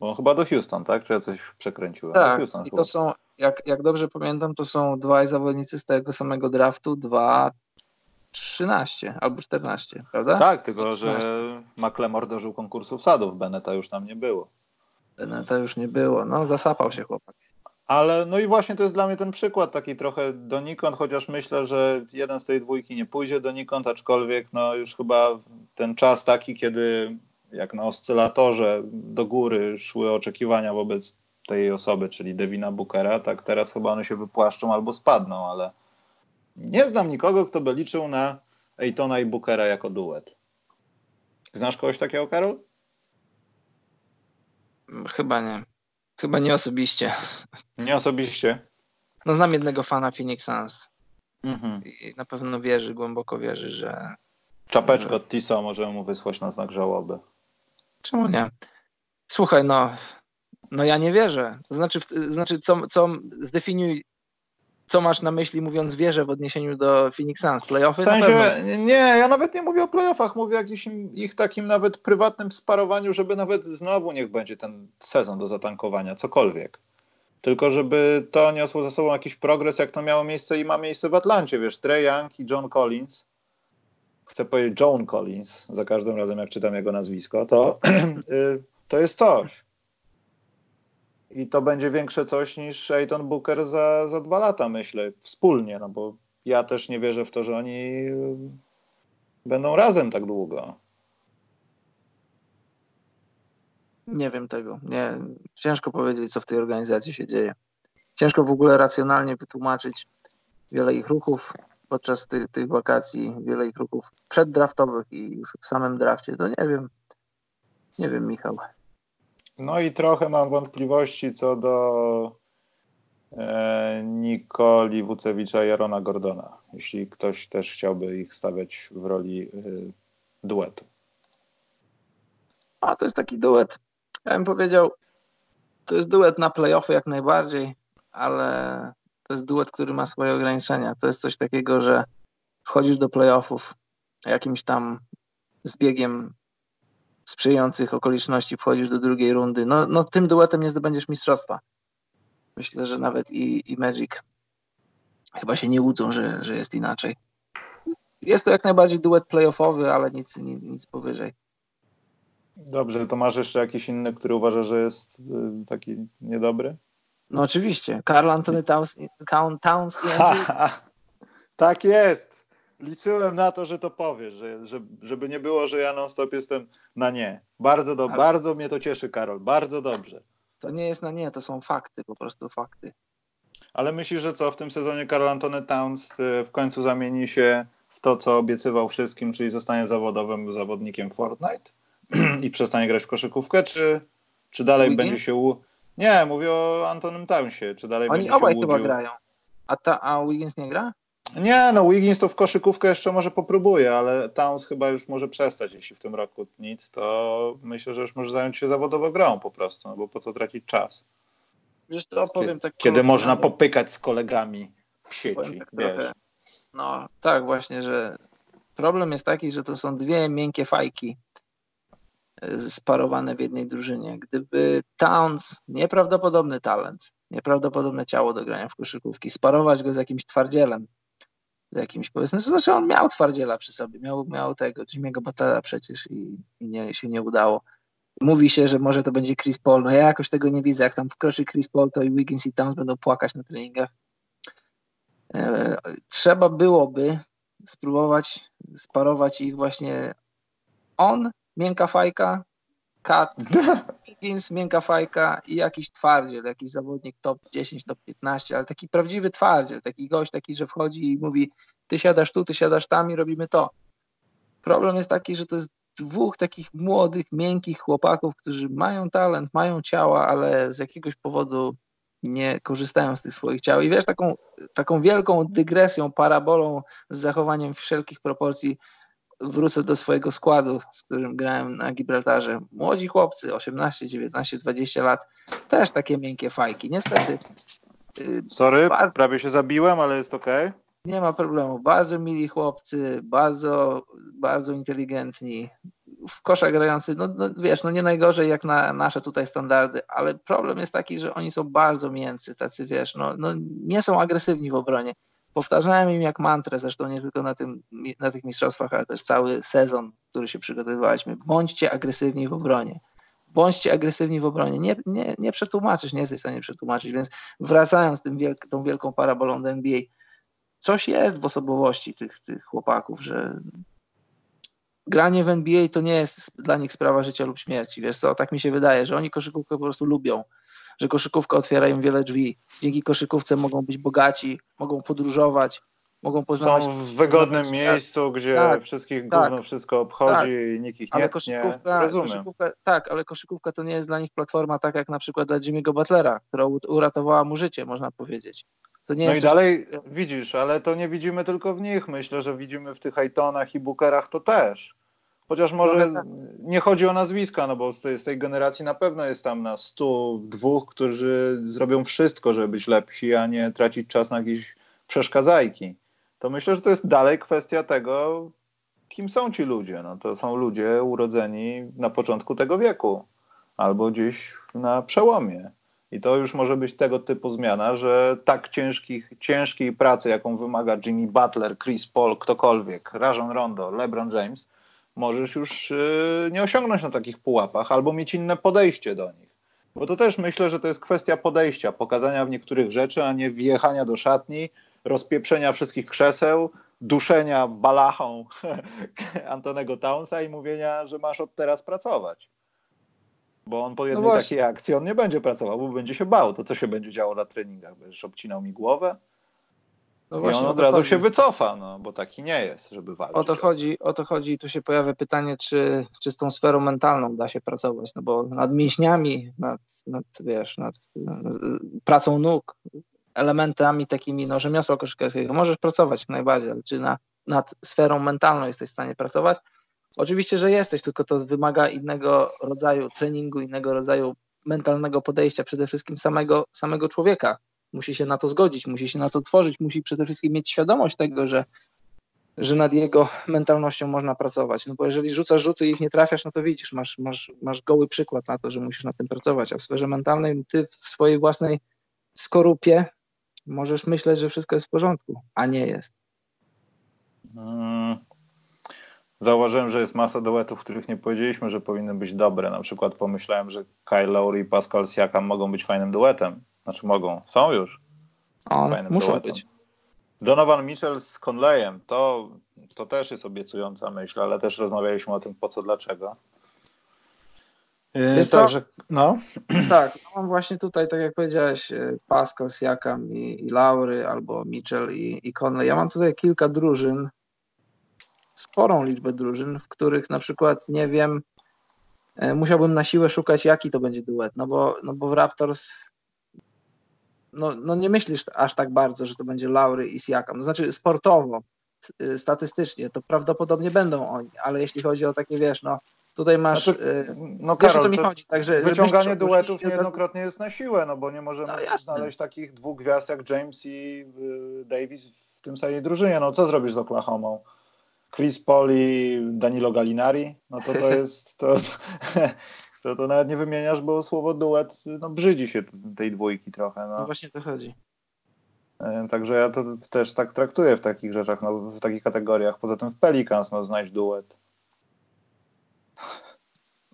bo on chyba do Houston, tak? Czy ja coś przekręciłem? Tak, Houston i to są, jak, jak dobrze pamiętam, to są dwaj zawodnicy z tego samego draftu, dwa 13 albo 14, prawda? Tak, tylko że McLemore dożył konkursu wsadów, Beneta już tam nie było. To już nie było, no zasapał się chłopak. Ale no i właśnie to jest dla mnie ten przykład taki trochę donikąd, chociaż myślę, że jeden z tej dwójki nie pójdzie donikąd, aczkolwiek no już chyba ten czas taki, kiedy jak na oscylatorze do góry szły oczekiwania wobec tej osoby, czyli Devina Bookera, tak teraz chyba one się wypłaszczą albo spadną, ale nie znam nikogo, kto by liczył na Ejtona i Bookera jako duet. Znasz kogoś takiego, Karol? Chyba nie. Chyba nie osobiście. Nie osobiście. No znam jednego fana Phoenix Suns Mhm. i na pewno wierzy, głęboko wierzy, że Czapeczkę od Tisa możemy mu wysłać na znak żałoby. czemu nie? Słuchaj, no, no ja nie wierzę. To znaczy, znaczy co, co zdefiniuj, co masz na myśli mówiąc wierzę w odniesieniu do Phoenix Suns? Playoffy? W sensie, nie, ja nawet nie mówię o playoffach, mówię o jakimś im- ich takim nawet prywatnym sparowaniu, żeby nawet znowu niech będzie ten sezon do zatankowania, cokolwiek. Tylko żeby to niosło za sobą jakiś progres, jak to miało miejsce i ma miejsce w Atlancie, wiesz, Trey Young i John Collins. Chcę powiedzieć John Collins, za każdym razem jak czytam jego nazwisko, to, [CLEARS THROAT] y, to jest coś. I to będzie większe coś niż Aiton Booker za, za dwa lata, myślę, wspólnie, no bo ja też nie wierzę w to, że oni y, będą razem tak długo. Nie wiem tego. Nie, ciężko powiedzieć, co w tej organizacji się dzieje. Ciężko w ogóle racjonalnie wytłumaczyć wiele ich ruchów podczas tych, tych wakacji, wiele ich ruchów przeddraftowych i już w samym drafcie. To nie wiem. Nie wiem, Michał. No i trochę mam wątpliwości co do e, Nikoli Wucewicza i Jarona Gordona, jeśli ktoś też chciałby ich stawiać w roli y, duetu. A to jest taki duet. Ja bym powiedział, to jest duet na playoffy jak najbardziej, ale to jest duet, który ma swoje ograniczenia. To jest coś takiego, że wchodzisz do playoffów jakimś tam zbiegiem sprzyjających okoliczności, wchodzisz do drugiej rundy. No, no tym duetem nie zdobędziesz mistrzostwa. Myślę, że nawet i, i Magic chyba się nie łudzą, że, że jest inaczej. Jest to jak najbardziej duet playoffowy, ale nic, nic, nic powyżej. Dobrze, to masz jeszcze jakiś inny, który uważa, że jest y, taki niedobry? No oczywiście. Karl Anthony Towns, Count- Towns i Andrew. [LAUGHS] tak jest. Liczyłem na to, że to powiesz, że, że, żeby nie było, że ja non-stop jestem na nie. Bardzo, do, Ale- bardzo mnie to cieszy, Karol. Bardzo dobrze. To nie jest na nie, to są fakty, po prostu fakty. Ale myślisz, że co w tym sezonie Karol Antony Towns y, w końcu zamieni się w to, co obiecywał wszystkim, czyli zostanie zawodowym zawodnikiem Fortnite [CLEARS THROAT] i przestanie grać w koszykówkę, czy, czy dalej będzie się u... Nie, mówię o Antonym Townsie. Czy dalej Oni będzie się obaj łudził? chyba grają. A, ta, a Wiggins nie gra? Nie, no Wiggins to w koszykówkę jeszcze może popróbuje, ale Towns chyba już może przestać, jeśli w tym roku nic, to myślę, że już może zająć się zawodowo grą po prostu, no bo po co tracić czas? Wiesz co, powiem tak kiedy można kolokwialnie, popykać z kolegami w sieci, tak wiesz. trochę, No tak właśnie, że problem jest taki, że to są dwie miękkie fajki y, sparowane w jednej drużynie. Gdyby Towns, nieprawdopodobny talent, nieprawdopodobne ciało do grania w koszykówki, sparować go z jakimś twardzielem, jakimś powiedzmy, to znaczy on miał twardziela przy sobie, miał, miał tego Jimmy'ego Butlera przecież i, i nie, się nie udało. Mówi się, że może to będzie Chris Paul, no ja jakoś tego nie widzę, jak tam wkroczy Chris Paul, to i Wiggins i Towns będą płakać na treningach. E, Trzeba byłoby spróbować sparować ich właśnie on, miękka fajka, kat, [LAUGHS] Wiggins, miękka fajka i jakiś twardziel, jakiś zawodnik top 10, top 15, ale taki prawdziwy twardziel, taki gość taki, że wchodzi i mówi ty siadasz tu, ty siadasz tam i robimy to. Problem jest taki, że to jest dwóch takich młodych, miękkich chłopaków, którzy mają talent, mają ciała, ale z jakiegoś powodu nie korzystają z tych swoich ciał. I wiesz, taką, taką wielką dygresją, parabolą z zachowaniem wszelkich proporcji wrócę do swojego składu, z którym grałem na Gibraltarze. Młodzi chłopcy, 18, 19, 20 lat, też takie miękkie fajki. Niestety. Y, Sorry, bardzo, prawie się zabiłem, ale jest ok. Nie ma problemu. Bardzo mili chłopcy, bardzo, bardzo inteligentni. W kosza grający, no, no wiesz, no nie najgorzej jak na nasze tutaj standardy, ale problem jest taki, że oni są bardzo mięcy, tacy wiesz, no, no nie są agresywni w obronie powtarzałem im jak mantrę, zresztą nie tylko na, tym, na tych mistrzostwach, ale też cały sezon, który się przygotowywaliśmy. Bądźcie agresywni w obronie. Bądźcie agresywni w obronie. Nie, nie, nie przetłumaczysz, nie jesteś w stanie przetłumaczyć, więc wracając tym wielk, tą wielką parabolą do NBA, coś jest w osobowości tych, tych chłopaków, że granie w NBA to nie jest dla nich sprawa życia lub śmierci. Wiesz co, tak mi się wydaje, że oni koszykówkę po prostu lubią że koszykówka otwiera im wiele drzwi. Dzięki koszykówce mogą być bogaci, mogą podróżować, mogą poznawać... Są w wygodnym miejscu, gdzie tak, wszystkich tak, gówno wszystko obchodzi tak, i nikt ich nie ale koszykówka, Rozumiem. Koszykówka, tak, ale koszykówka to nie jest dla nich platforma tak jak na przykład dla Jimmy'ego Butlera, która uratowała mu życie, można powiedzieć. no i dalej widzisz, ale to nie widzimy tylko w nich. Myślę, że widzimy w tych Aitonach i Bookerach to też. Chociaż może tak. nie chodzi o nazwiska, no bo z tej, z tej generacji na pewno jest tam na 100 dwóch, którzy zrobią wszystko, żeby być lepsi, a nie tracić czas na jakieś przeszkadzajki. To myślę, że to jest dalej kwestia tego, kim są ci ludzie. No to są ludzie urodzeni na początku tego wieku albo gdzieś na przełomie. I to już może być tego typu zmiana, że tak ciężkich, ciężkiej pracy, jaką wymaga Jimmy Butler, Chris Paul, ktokolwiek, Rajon Rondo, LeBron James, możesz już y, nie osiągnąć na takich pułapach albo mieć inne podejście do nich. Bo to też myślę, że to jest kwestia podejścia, pokazania w niektórych rzeczy, a nie wjechania do szatni, rozpieprzenia wszystkich krzeseł, duszenia balachą [LAUGHS] Antonego Townsa i mówienia, że masz od teraz pracować. Bo on po jednej no takiej akcji on nie będzie pracował, bo będzie się bał. To co się będzie działo na treningach? Będziesz obcinał mi głowę? No właśnie, od razu chodzi. się wycofa, no, bo taki nie jest, żeby walczyć. O to chodzi, o to chodzi i tu się pojawia pytanie, czy, czy z tą sferą mentalną da się pracować, no bo nad mięśniami, nad, nad wiesz, nad, nad pracą nóg, elementami takimi, no, rzemiosła koszykarskiego możesz pracować najbardziej, ale czy na, nad sferą mentalną jesteś w stanie pracować? Oczywiście, że jesteś, tylko to wymaga innego rodzaju treningu, innego rodzaju mentalnego podejścia, przede wszystkim samego, samego człowieka, musi się na to zgodzić, musi się na to tworzyć, musi przede wszystkim mieć świadomość tego, że, że nad jego mentalnością można pracować. No bo jeżeli rzucasz rzuty i ich nie trafiasz, no to widzisz, masz, masz, masz goły przykład na to, że musisz nad tym pracować, a w sferze mentalnej ty w swojej własnej skorupie możesz myśleć, że wszystko jest w porządku, a nie jest. Hmm. Zauważyłem, że jest masa duetów, których nie powiedzieliśmy, że powinny być dobre. Na przykład pomyślałem, że Kyle Lowry i Pascal Siakam mogą być fajnym duetem. Znaczy mogą, są już. O, muszą duetem. być. Donovan Mitchell z Conleyem, to, to też jest obiecująca myśl, ale też rozmawialiśmy o tym po co, dlaczego. Jest Także, no. [CLEARS THROAT] Tak, no mam właśnie tutaj, tak jak powiedziałeś, e, Pascal, Siakam i, i Laury, albo Mitchell i, i Conley. Ja mam tutaj kilka drużyn, sporą liczbę drużyn, w których na przykład nie wiem, e, musiałbym na siłę szukać, jaki to będzie duet, no bo, no bo w Raptors no, no nie myślisz aż tak bardzo, że to będzie Laury i Siakam. No znaczy sportowo, y, statystycznie, to prawdopodobnie będą oni, ale jeśli chodzi o takie, wiesz, no tutaj masz, znaczy, y, no wiesz Karol, o co mi chodzi. Także, wyciąganie duetów niejednokrotnie jest na siłę, no bo nie możemy no, znaleźć takich dwóch gwiazd jak James i y, Davis w tym samej drużynie. No co zrobisz z Oklahomą? Chris Paul i Danilo Gallinari? No to to [LAUGHS] jest... To, to, to nawet nie wymieniasz, bo słowo duet no, brzydzi się tej dwójki trochę. No, no właśnie to chodzi. E, także ja to też tak traktuję w takich rzeczach, no, w takich kategoriach. Poza tym w Pelicans no, znajdź duet.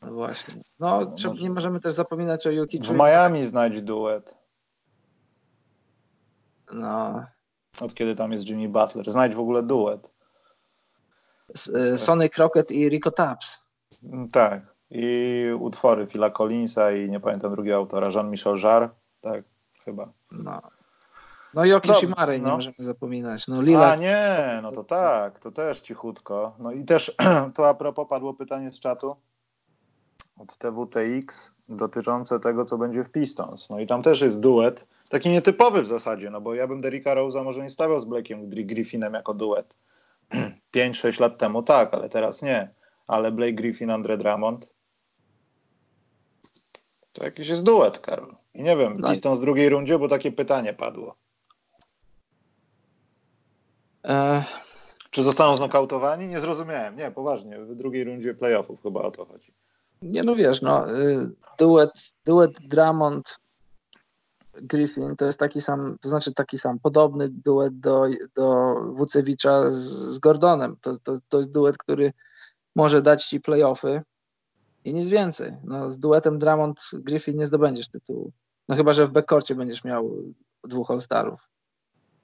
No właśnie. No, no nie możemy też zapominać o Yuki. W Miami znajdź duet. No. Od kiedy tam jest Jimmy Butler. Znajdź w ogóle duet. Y, Sonny Crockett i Rico Taps. Mm, tak. I utwory Phila Collinsa i nie pamiętam drugiego autora, Jean-Michel Jarre, tak, chyba. No. No i o Kishimary nie no. możemy zapominać. No A Lillard, nie, no to tak, to też cichutko. No i też [CLEARS THROAT] to a propos padło pytanie z czatu od TWTX dotyczące tego, co będzie w Pistons. No i tam też jest duet, taki nietypowy w zasadzie, no bo ja bym Derricka Rose'a może nie stawiał z Blake'iem Gri- Griffinem jako duet. [CLEARS THROAT] 5-6 lat temu tak, ale teraz nie. Ale Blake Griffin, Andre Drummond to jakiś jest duet, Karol. I nie wiem, No. Pistons w drugiej rundzie, bo takie pytanie padło. e, Czy zostaną znokautowani? Nie zrozumiałem. Nie, poważnie. W drugiej rundzie playoffów chyba o to chodzi. nie no wiesz, no y, duet, duet Drummond Griffin to jest taki sam, to znaczy taki sam, podobny duet do, do Wucewicza z, z Gordonem. To, to, to jest duet, który może dać ci playoffy i nic więcej. No, z duetem Drummond Griffin nie zdobędziesz tytułu. No chyba, że w backcourcie będziesz miał dwóch All-Starów.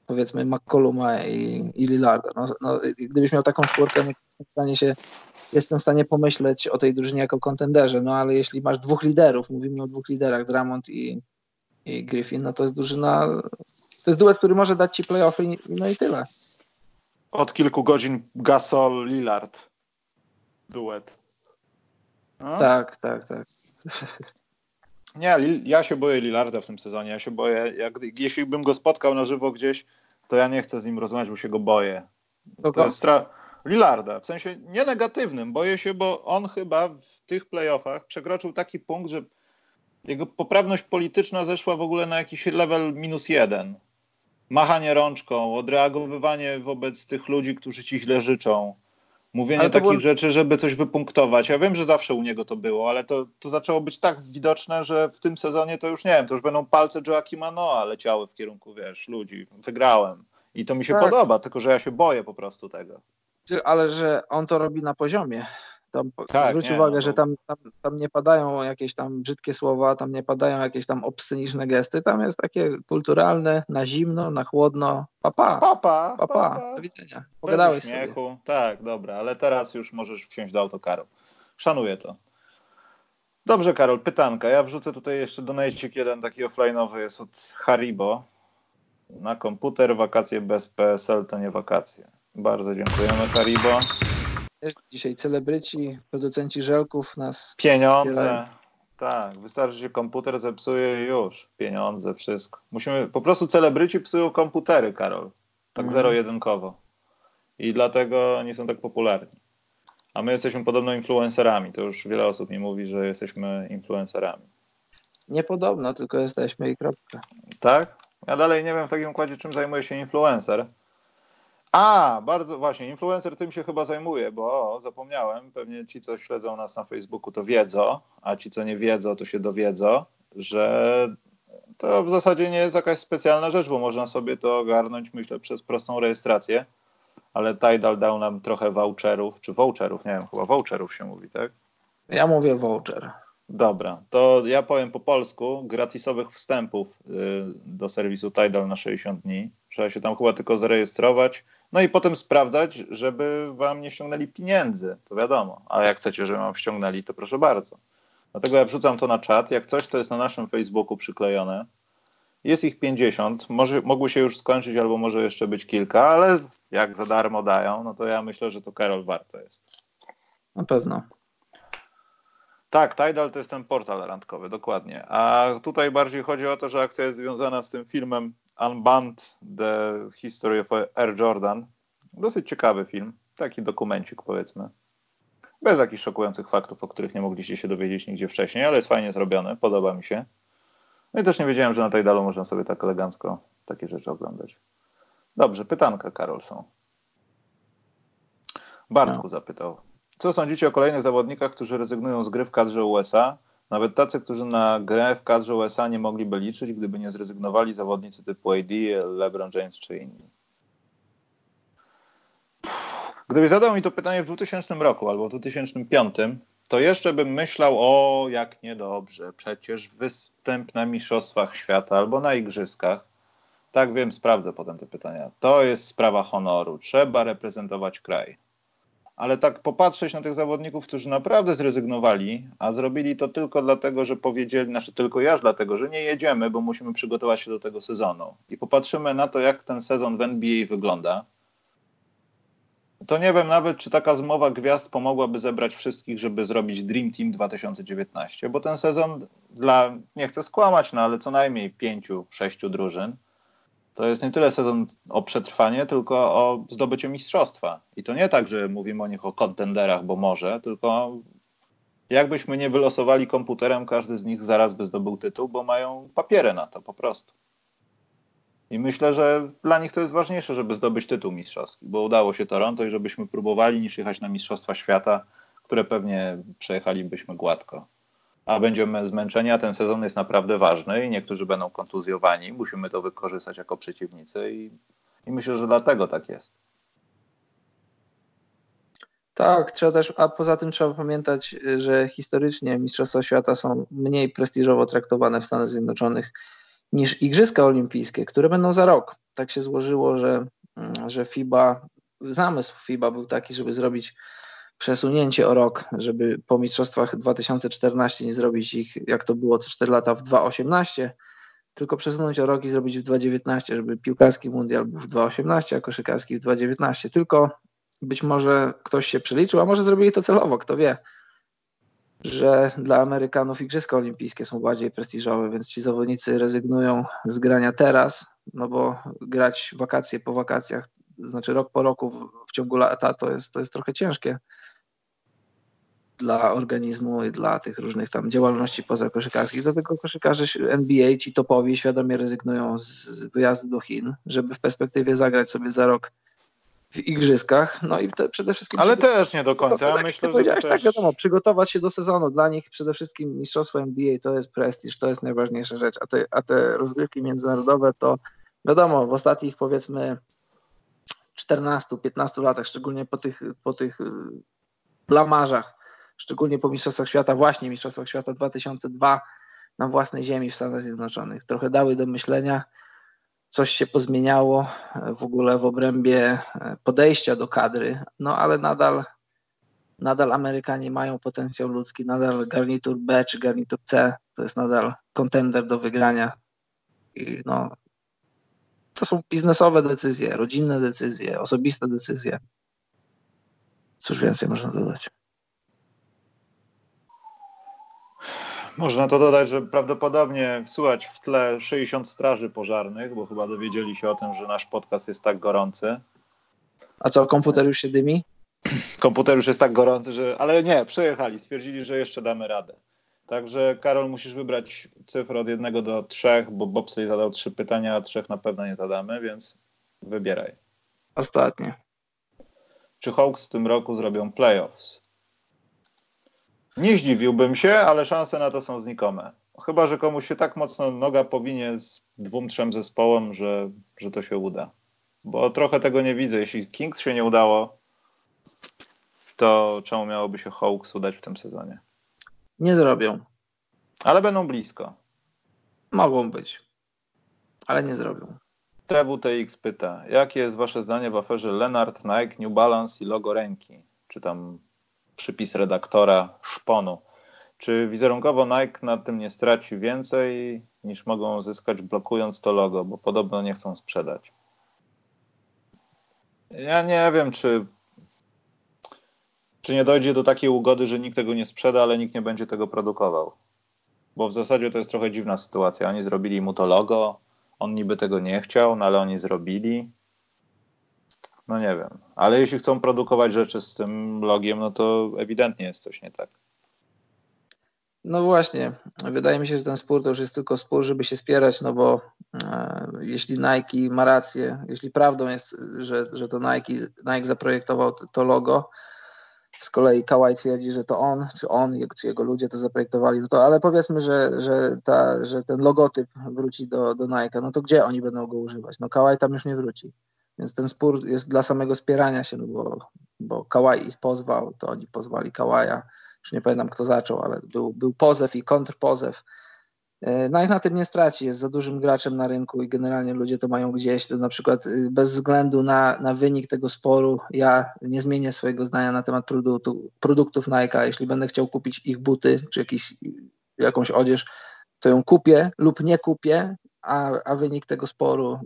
Powiedzmy McColluma i, i Lillarda. No, no, gdybyś miał taką czwórkę, no, jestem w stanie się jestem w stanie pomyśleć o tej drużynie jako kontenderze, no ale jeśli masz dwóch liderów, mówimy o dwóch liderach, Drummond i, i Griffin, no to jest drużyna, to jest duet, który może dać ci playoffy i, no i tyle. Od kilku godzin Gasol Lillard. Duet. No? Tak, tak, tak. [LAUGHS] Nie, ja się boję Lillarda w tym sezonie. Ja się boję, jak, jeśli bym go spotkał na żywo gdzieś, to ja nie chcę z nim rozmawiać, bo się go boję. To jest stra... Lillarda, w sensie nie negatywnym. Boję się, bo on chyba w tych playoffach przekroczył taki punkt, że jego poprawność polityczna zeszła w ogóle na jakiś level minus jeden. Machanie rączką, odreagowywanie wobec tych ludzi, którzy ci źle życzą. Mówienie takich było- rzeczy, żeby coś wypunktować. Ja wiem, że zawsze u niego to było, ale to, to zaczęło być tak widoczne, że w tym sezonie to już nie wiem, to już będą palce Joaquima Noa leciały w kierunku, wiesz, ludzi. Wygrałem. I to mi się Tak. podoba, tylko że ja się boję po prostu tego. Ale że on to robi na poziomie. Tam, Tak, zwróć nie, uwagę, no że bo- tam, tam, tam nie padają jakieś tam brzydkie słowa, tam nie padają jakieś tam obsceniczne gesty, tam jest takie kulturalne, na zimno, na chłodno, papa, Papa, papa, do widzenia. Bez Pogadałeś sobie. uśmiechu. Tak, dobra, ale teraz już możesz wsiąść do autokaru. Szanuję to. Dobrze, Karol, pytanka. Ja wrzucę tutaj jeszcze donajcik jeden taki offline'owy jest od Haribo. Na komputer wakacje bez PSL to nie wakacje. Bardzo dziękujemy Haribo. Wiesz, Dzisiaj celebryci, producenci żelków nas Pieniądze. Wspierają. Tak, wystarczy, że się komputer zepsuje i już. Pieniądze, wszystko. Musimy, po prostu celebryci psują komputery, Karol. Tak Mhm. zero-jedynkowo. I dlatego nie są tak popularni. A my jesteśmy podobno influencerami. To już wiele osób mi mówi, że jesteśmy influencerami. niepodobno, tylko jesteśmy i kropka. Tak? Ja dalej nie wiem w takim układzie, czym zajmuje się influencer. A, bardzo właśnie, influencer tym się chyba zajmuje, bo o, zapomniałem, pewnie ci, co śledzą nas na Facebooku, to wiedzą, a ci, co nie wiedzą, to się dowiedzą, że to w zasadzie nie jest jakaś specjalna rzecz, bo można sobie to ogarnąć, myślę, przez prostą rejestrację, ale Tidal dał nam trochę voucherów, czy voucherów, nie wiem, chyba voucherów się mówi, tak? Ja mówię voucher. Dobra, to ja powiem po polsku gratisowych wstępów y, do serwisu Tidal na 60 dni. Trzeba się tam chyba tylko zarejestrować, no i potem sprawdzać, żeby wam nie ściągnęli pieniędzy, to wiadomo. A jak chcecie, żeby wam ściągnęli, to proszę bardzo. Dlatego ja wrzucam to na czat. Jak coś, to jest na naszym Facebooku przyklejone. Jest ich 50, może, mogły się już skończyć, albo może jeszcze być kilka, ale jak za darmo dają, no to ja myślę, że to Karol warto jest. Na pewno. Tak, Tidal to jest ten portal randkowy, dokładnie. A tutaj bardziej chodzi o to, że akcja jest związana z tym filmem Unbound The History of Air Jordan. Dosyć ciekawy film, taki dokumencik powiedzmy. Bez jakichś szokujących faktów, o których nie mogliście się dowiedzieć nigdzie wcześniej, ale jest fajnie zrobiony, podoba mi się. No i też nie wiedziałem, że na Tidalu można sobie tak elegancko takie rzeczy oglądać. Dobrze, pytanka, Karol, są. Bartku No. zapytał. Co sądzicie o kolejnych zawodnikach, którzy rezygnują z gry w kadrze USA? Nawet tacy, którzy na grę w kadrze USA nie mogliby liczyć, gdyby nie zrezygnowali zawodnicy typu AD, LeBron James czy inni. Gdybyś zadał mi to pytanie w 2000 roku albo w 2005, to jeszcze bym myślał, o jak niedobrze, przecież występ na Mistrzostwach Świata albo na Igrzyskach. Tak wiem, sprawdzę potem te pytania. To jest sprawa honoru. Trzeba reprezentować kraj. Ale tak popatrzeć na tych zawodników, którzy naprawdę zrezygnowali, a zrobili to tylko dlatego, że powiedzieli, znaczy tylko ja, dlatego, że nie jedziemy, bo musimy przygotować się do tego sezonu. I popatrzymy na to, jak ten sezon w NBA wygląda. To nie wiem nawet, czy taka zmowa gwiazd pomogłaby zebrać wszystkich, żeby zrobić Dream Team 2019, bo ten sezon dla, nie chcę skłamać, no ale co najmniej pięciu, sześciu drużyn, to jest nie tyle sezon o przetrwanie, tylko o zdobycie mistrzostwa. I to nie tak, że mówimy o nich o kontenderach, bo może, tylko jakbyśmy nie wylosowali komputerem, każdy z nich zaraz by zdobył tytuł, bo mają papiery na to po prostu. I myślę, że dla nich to jest ważniejsze, żeby zdobyć tytuł mistrzowski, bo udało się Toronto i żebyśmy próbowali niż jechać na Mistrzostwa Świata, które pewnie przejechalibyśmy gładko a będziemy zmęczeni, a ten sezon jest naprawdę ważny i niektórzy będą kontuzjowani. Musimy to wykorzystać jako przeciwnicy i, i myślę, że dlatego tak jest. Tak, trzeba też, a poza tym trzeba pamiętać, że historycznie Mistrzostwa Świata są mniej prestiżowo traktowane w Stanach Zjednoczonych niż Igrzyska Olimpijskie, które będą za rok. Tak się złożyło, że, że FIBA, zamysł FIBA był taki, żeby zrobić przesunięcie o rok, żeby po mistrzostwach 2014 nie zrobić ich, jak to było co 4 lata w 2018, tylko przesunąć o rok i zrobić w 2019, żeby piłkarski mundial był w 2018, a koszykarski w 2019. Tylko być może ktoś się przeliczył, a może zrobili to celowo, kto wie, że dla Amerykanów Igrzyska Olimpijskie są bardziej prestiżowe, więc ci zawodnicy rezygnują z grania teraz, no bo grać wakacje po wakacjach, znaczy rok po roku w, w ciągu lata to jest, to jest trochę ciężkie dla organizmu i dla tych różnych tam działalności pozakoszykarskich. Dlatego koszykarze NBA, ci topowi, świadomie rezygnują z wyjazdu do Chin, żeby w perspektywie zagrać sobie za rok w igrzyskach. No i przede wszystkim. Ale też nie do końca. Ja tak, myślę, że tak, też... tak, wiadomo, przygotować się do sezonu. Dla nich przede wszystkim mistrzostwo NBA to jest prestiż, to jest najważniejsza rzecz, a te, a te rozgrywki międzynarodowe to wiadomo, w ostatnich powiedzmy 14-15 latach, szczególnie po tych, po tych y, blamarzach szczególnie po Mistrzostwach Świata, właśnie Mistrzostwach Świata 2002 na własnej ziemi w Stanach Zjednoczonych. Trochę dały do myślenia, coś się pozmieniało w ogóle w obrębie podejścia do kadry, no ale nadal, nadal Amerykanie mają potencjał ludzki, nadal garnitur B czy garnitur C to jest nadal kontender do wygrania. I no, to są biznesowe decyzje, rodzinne decyzje, osobiste decyzje. Cóż więcej można dodać? Można to dodać, że prawdopodobnie słuchać w tle 60 straży pożarnych, bo chyba dowiedzieli się o tym, że nasz podcast jest tak gorący. A co, komputer już się dymi? Komputer już jest tak gorący, że. Ale nie, przejechali, stwierdzili, że jeszcze damy radę. Także Karol, musisz wybrać cyfrę od jednego do trzech, bo Bobsley zadał trzy pytania, a trzech na pewno nie zadamy, więc wybieraj. Ostatnie. Czy Hawks w tym roku zrobią playoffs? Nie zdziwiłbym się, ale szanse na to są znikome. Chyba, że komuś się tak mocno noga powinie z dwóm, trzem zespołem, że, że to się uda. Bo trochę tego nie widzę. Jeśli Kings się nie udało, to czemu miałoby się Hawks udać w tym sezonie? Nie zrobią. Ale będą blisko. Mogą być, ale nie zrobią. TWTX pyta, jakie jest wasze zdanie w aferze Lenart, Nike, New Balance i logo ręki? Czy tam przypis redaktora szponu. Czy wizerunkowo Nike na tym nie straci więcej niż mogą zyskać blokując to logo, bo podobno nie chcą sprzedać? Ja nie wiem, czy, czy nie dojdzie do takiej ugody, że nikt tego nie sprzeda, ale nikt nie będzie tego produkował. Bo w zasadzie to jest trochę dziwna sytuacja. Oni zrobili mu to logo, on niby tego nie chciał, no ale oni zrobili. No nie wiem. Ale jeśli chcą produkować rzeczy z tym logiem, no to ewidentnie jest coś nie tak. No właśnie, wydaje mi się, że ten spór to już jest tylko spór, żeby się spierać, no bo e, jeśli Nike ma rację, jeśli prawdą jest, że, że to Nike, Nike zaprojektował to logo, z kolei Kawhi twierdzi, że to on, czy on, czy jego ludzie to zaprojektowali, no to ale powiedzmy, że, że, ta, że ten logotyp wróci do, do Nike, no to gdzie oni będą go używać? No Kawhi tam już nie wróci. Więc ten spór jest dla samego spierania się, no bo, bo Kałaj ich pozwał, to oni pozwali Kałaja. Już nie pamiętam, kto zaczął, ale był, był pozew i kontrpozew. E, no jak na tym nie straci, jest za dużym graczem na rynku i generalnie ludzie to mają gdzieś, to na przykład y, bez względu na, na wynik tego sporu, ja nie zmienię swojego zdania na temat produktu, produktów Nike, jeśli będę chciał kupić ich buty, czy jakiś, jakąś odzież, to ją kupię lub nie kupię, a, a wynik tego sporu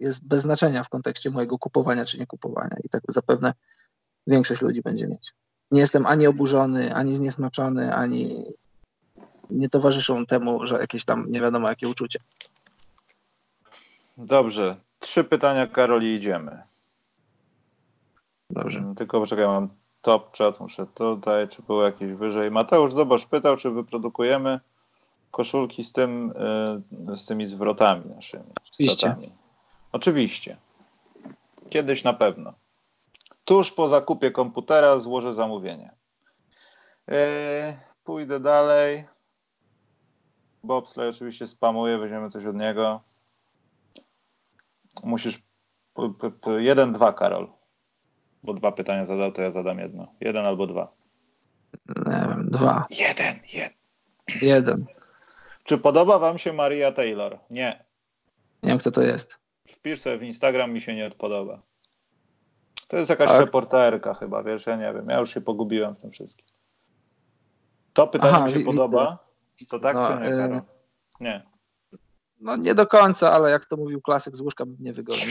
jest bez znaczenia w kontekście mojego kupowania czy nie kupowania i tak zapewne większość ludzi będzie mieć. Nie jestem ani oburzony, ani zniesmaczony, ani nie towarzyszą temu, że jakieś tam nie wiadomo jakie uczucie. Dobrze. Trzy pytania, Karoli, idziemy. Dobrze. Tylko poczekaj, mam top chat, muszę tutaj, czy było jakieś wyżej. Mateusz zobacz, pytał, czy wyprodukujemy koszulki z tym, y, z tymi zwrotami naszymi. Oczywiście. cytatami. Oczywiście. Kiedyś na pewno. Tuż po zakupie komputera złożę zamówienie. Yy, pójdę dalej. Bobsley oczywiście spamuje, weźmiemy coś od niego. Musisz. Jeden, dwa, Karol. Bo dwa pytania zadał, to ja zadam jedno. Jeden albo dwa. Nie wiem, dwa, Jeden, jeden. jeden. Czy podoba Wam się Maria Taylor? Nie. Nie wiem, kto to jest. Wpisz sobie w Instagram, mi się nie podoba. To jest jakaś Tak. reporterka chyba, wiesz, ja nie wiem. Ja już się pogubiłem w tym wszystkim. To pytanie Aha, mi się podoba. To tak No, czy nie, y- Karol? Nie. No nie do końca, ale jak to mówił klasyk z łóżka, bym nie wygodnie.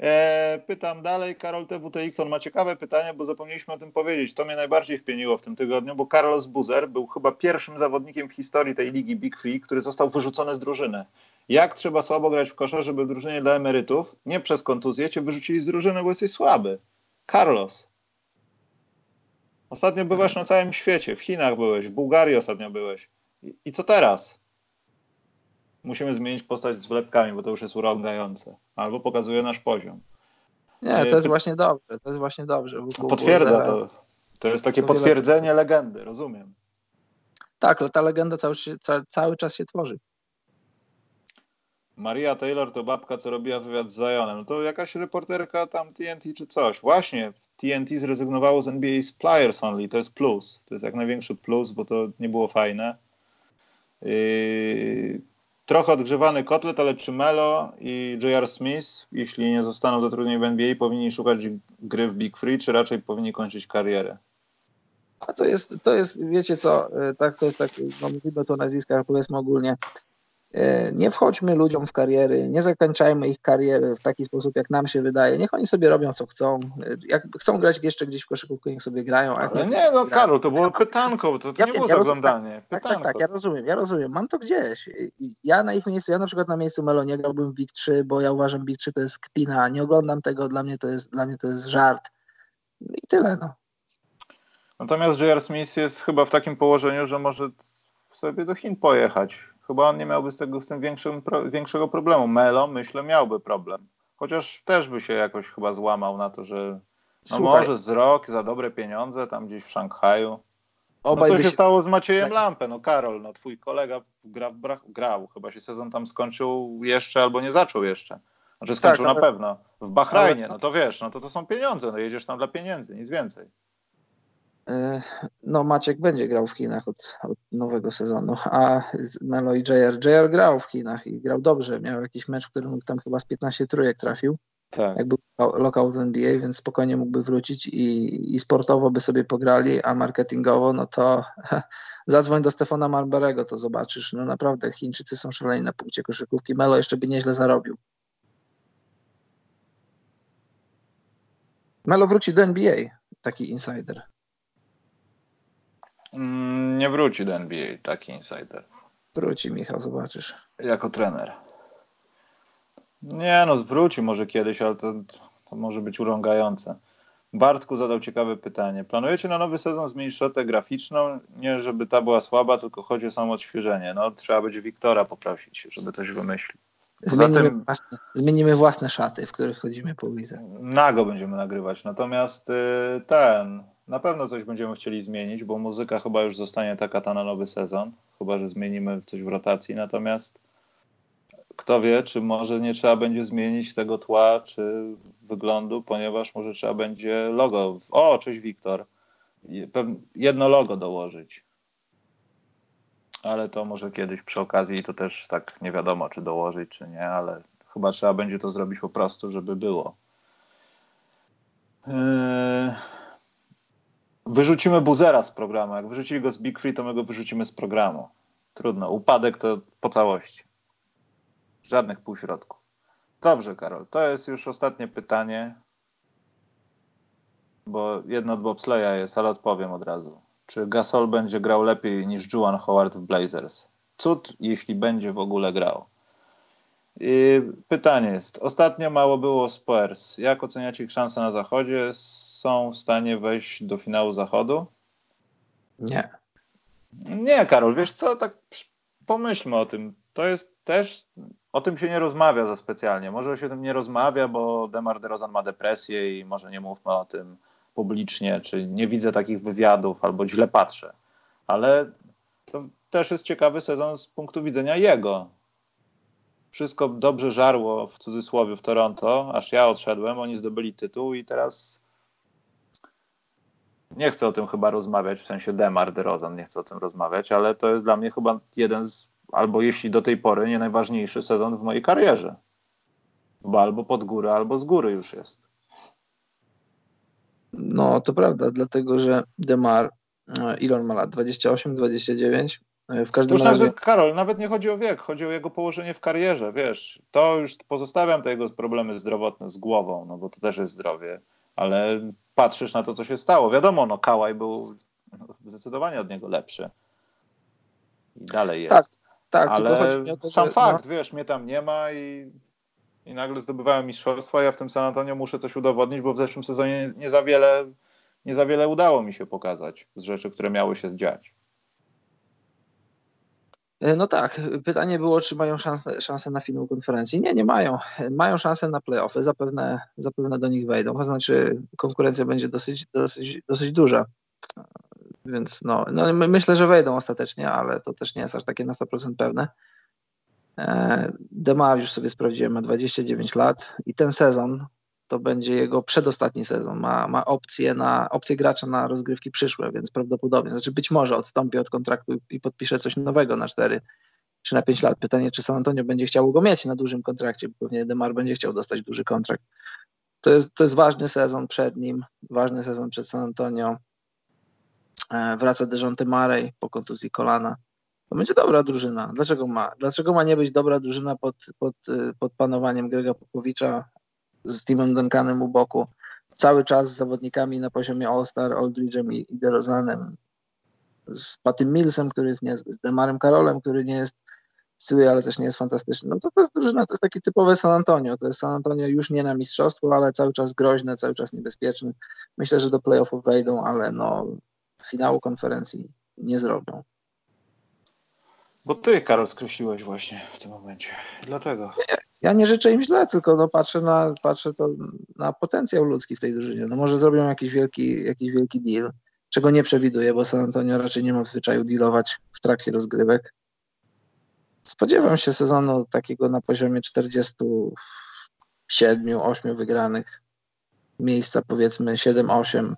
E, pytam dalej, Karol TWTX, on ma ciekawe pytanie, bo zapomnieliśmy o tym powiedzieć. To mnie najbardziej wpieniło w tym tygodniu, bo Carlos Buzer był chyba pierwszym zawodnikiem w historii tej ligi Big Free, który został wyrzucony z drużyny. Jak trzeba słabo grać w kosza, żeby drużynie dla emerytów, nie przez kontuzję, cię wyrzucili z drużyny, bo jesteś słaby. Carlos. Ostatnio bywasz na całym świecie. W Chinach byłeś, w Bułgarii ostatnio byłeś. I, i co teraz? Musimy zmienić postać z wlepkami, bo to już jest urągające. Albo pokazuje nasz poziom. Nie, to jest właśnie dobrze, to jest właśnie dobrze. Potwierdza to. To jest takie potwierdzenie legendy, rozumiem. Tak, ale ta legenda cały, cały czas się tworzy. Maria Taylor to babka, co robiła wywiad z Zionem. No to jakaś reporterka tam TNT czy coś. Właśnie, TNT zrezygnowało z NBA z Players Only, to jest plus. To jest jak największy plus, bo to nie było fajne. Yy, trochę odgrzewany kotlet, ale czy Melo i J.R. Smith, jeśli nie zostaną zatrudnieni w NBA, powinni szukać gry w Big Free, czy raczej powinni kończyć karierę? A to jest, to jest, wiecie co, e, tak, to jest tak, no mówimy tu o nazwiskach, powiedzmy ogólnie. E, Nie wchodźmy ludziom w kariery, nie zakończajmy ich kariery w taki sposób, jak nam się wydaje. Niech oni sobie robią, co chcą. E, Jak chcą grać jeszcze gdzieś w koszykówkę, niech sobie grają. Ale nie, nie, no Karol, to było pytanko, to, to Ja nie wiem, było ja zaglądanie. Tak, tak, tak, ja rozumiem, ja rozumiem. Mam to gdzieś. I Ja na ich miejscu, ja na przykład na miejscu Melo nie grałbym w Big 3, bo ja uważam Big 3 to jest kpina, nie oglądam tego, dla mnie to jest, dla mnie to jest żart. I tyle, no. Natomiast J.R. Smith jest chyba w takim położeniu, że może sobie do Chin pojechać. Chyba on nie miałby z tego z tym większym, większego problemu. Melo, myślę, miałby problem. Chociaż też by się jakoś chyba złamał na to, że no Słuchaj, może z rok za dobre pieniądze tam gdzieś w Szanghaju. No obaj co się stało z Maciejem tak. Lampę? No Karol, no twój kolega gra, bra, grał. Chyba się sezon tam skończył jeszcze albo nie zaczął jeszcze. Znaczy skończył Tak, na ale- pewno. W Bahrajnie, no to wiesz, no to to są pieniądze. No jedziesz tam dla pieniędzy, nic więcej. E, No, Maciek będzie grał w Chinach od, od nowego sezonu, a Melo i JR. JR grał w Chinach i grał dobrze. Miał jakiś mecz, w którym tam chyba z 15 trójek trafił, Tak. jak był lokal w NBA, więc spokojnie mógłby wrócić i, i sportowo by sobie pograli, a marketingowo, no to [LAUGHS] zadzwoń do Stefana Marberego, to zobaczysz. No naprawdę, Chińczycy są szaleni na punkcie koszykówki. Melo jeszcze by nieźle zarobił. Melo wróci do NBA, taki insider. Mm, Nie wróci do NBA taki insider. Wróci, Michał, zobaczysz. Jako trener. Nie no, zwróci może kiedyś, ale to, to może być urągające. Bartku zadał ciekawe pytanie. Planujecie na nowy sezon zmienić szatę graficzną? Nie, żeby ta była słaba, tylko chodzi o samo odświeżenie. No, trzeba będzie Wiktora poprosić, żeby coś wymyślił. Zmienimy, Zatem- własne, zmienimy własne szaty, w których chodzimy po ulicy. Nago będziemy nagrywać. Natomiast y, ten, na pewno coś będziemy chcieli zmienić, bo muzyka chyba już zostanie taka ta na nowy sezon. Chyba, że zmienimy coś w rotacji. Natomiast kto wie, czy może nie trzeba będzie zmienić tego tła, czy wyglądu, ponieważ może trzeba będzie logo. O, cześć Wiktor. Jedno logo dołożyć. ale to może kiedyś przy okazji to też tak nie wiadomo, czy dołożyć, czy nie, ale chyba trzeba będzie to zrobić po prostu, żeby było. Yy, wyrzucimy buzera z programu. Jak wyrzucili go z Big Free, to my go wyrzucimy z programu. Trudno. Upadek to po całości. Żadnych półśrodków. Dobrze, Karol. To jest już ostatnie pytanie, bo jedno od bobsleja jest, ale odpowiem od razu. Czy Gasol będzie grał lepiej niż Juan Howard w Blazers? Cud, jeśli będzie w ogóle grał. Pytanie jest, ostatnio mało było Spurs. Jak oceniacie ich szanse na zachodzie? Są w stanie wejść do finału zachodu? Nie. Nie, Karol, wiesz co, tak pomyślmy o tym. To jest też, o tym się nie rozmawia za specjalnie. Może się o tym nie rozmawia, bo Demar DeRozan ma depresję i może nie mówmy o tym publicznie, czy nie widzę takich wywiadów, albo źle patrzę. Ale to też jest ciekawy sezon z punktu widzenia jego wszystko dobrze żarło w cudzysłowie w Toronto, aż ja odszedłem, oni zdobyli tytuł i teraz nie chcę o tym chyba rozmawiać, w sensie Demar DeRozan nie chcę o tym rozmawiać, ale to jest dla mnie chyba jeden z, albo jeśli do tej pory, nie najważniejszy sezon w mojej karierze. Bo albo pod górę, albo z góry już jest. No, to prawda, dlatego że Demar, e, Elon ma lat 28, 29, E, w każdym już razie. Nawet, Karol, nawet nie chodzi o wiek, chodzi o jego położenie w karierze, wiesz. To już pozostawiam te jego problemy zdrowotne z głową, no bo to też jest zdrowie, ale patrzysz na to, co się stało. Wiadomo, no Kałaj był zdecydowanie od niego lepszy. I dalej jest. Tak, tak. Ale to, sam fakt, no... wiesz, mnie tam nie ma i, i nagle zdobywałem mistrzostwa. Ja w tym San Antonio muszę coś udowodnić, bo w zeszłym sezonie nie za wiele, nie za wiele udało mi się pokazać z rzeczy, które miały się zdziać. E, no tak, pytanie było, czy mają szansę, szansę na finał konferencji. Nie, nie mają. Mają szansę na playoffy, zapewne, zapewne do nich wejdą, to znaczy konkurencja będzie dosyć, dosyć, dosyć duża. Więc no, no myślę, że wejdą ostatecznie, ale to też nie jest aż takie na 100% pewne. E, Demar już sobie sprawdziłem, ma 29 lat i ten sezon to będzie jego przedostatni sezon. Ma, ma opcję, na, opcję gracza na rozgrywki przyszłe, więc prawdopodobnie, znaczy być może odstąpi od kontraktu i podpisze coś nowego na 4 czy na 5 lat. Pytanie, czy San Antonio będzie chciał go mieć na dużym kontrakcie, bo pewnie Demar będzie chciał dostać duży kontrakt. To jest, to jest ważny sezon przed nim, ważny sezon przed San Antonio. E, wraca Dejonte Marej po kontuzji kolana. To będzie dobra drużyna. Dlaczego ma? Dlaczego ma nie być dobra drużyna pod, pod, pod panowaniem Grega Popowicza, z Timem Duncanem u boku, cały czas z zawodnikami na poziomie All-Star, Aldridge'em i, i DeRozanem, z Patym Millsem, który jest niezły, z Demarem Karolem, który nie jest zły, ale też nie jest fantastyczny. No to, to jest drużyna, to jest taki typowy San Antonio. To jest San Antonio już nie na mistrzostwo, ale cały czas groźne, cały czas niebezpieczny. Myślę, że do playoffów wejdą, ale no finału konferencji nie zrobią. Bo ty, Karol, skreśliłeś właśnie w tym momencie. Dlaczego? Ja, ja nie życzę im źle, tylko no patrzę, na, patrzę to na potencjał ludzki w tej drużynie. No może zrobią jakiś wielki, jakiś wielki deal, czego nie przewiduję, bo San Antonio raczej nie ma w zwyczaju dealować w trakcie rozgrywek. Spodziewam się sezonu takiego na poziomie 47-8 wygranych. Miejsca powiedzmy 7-8,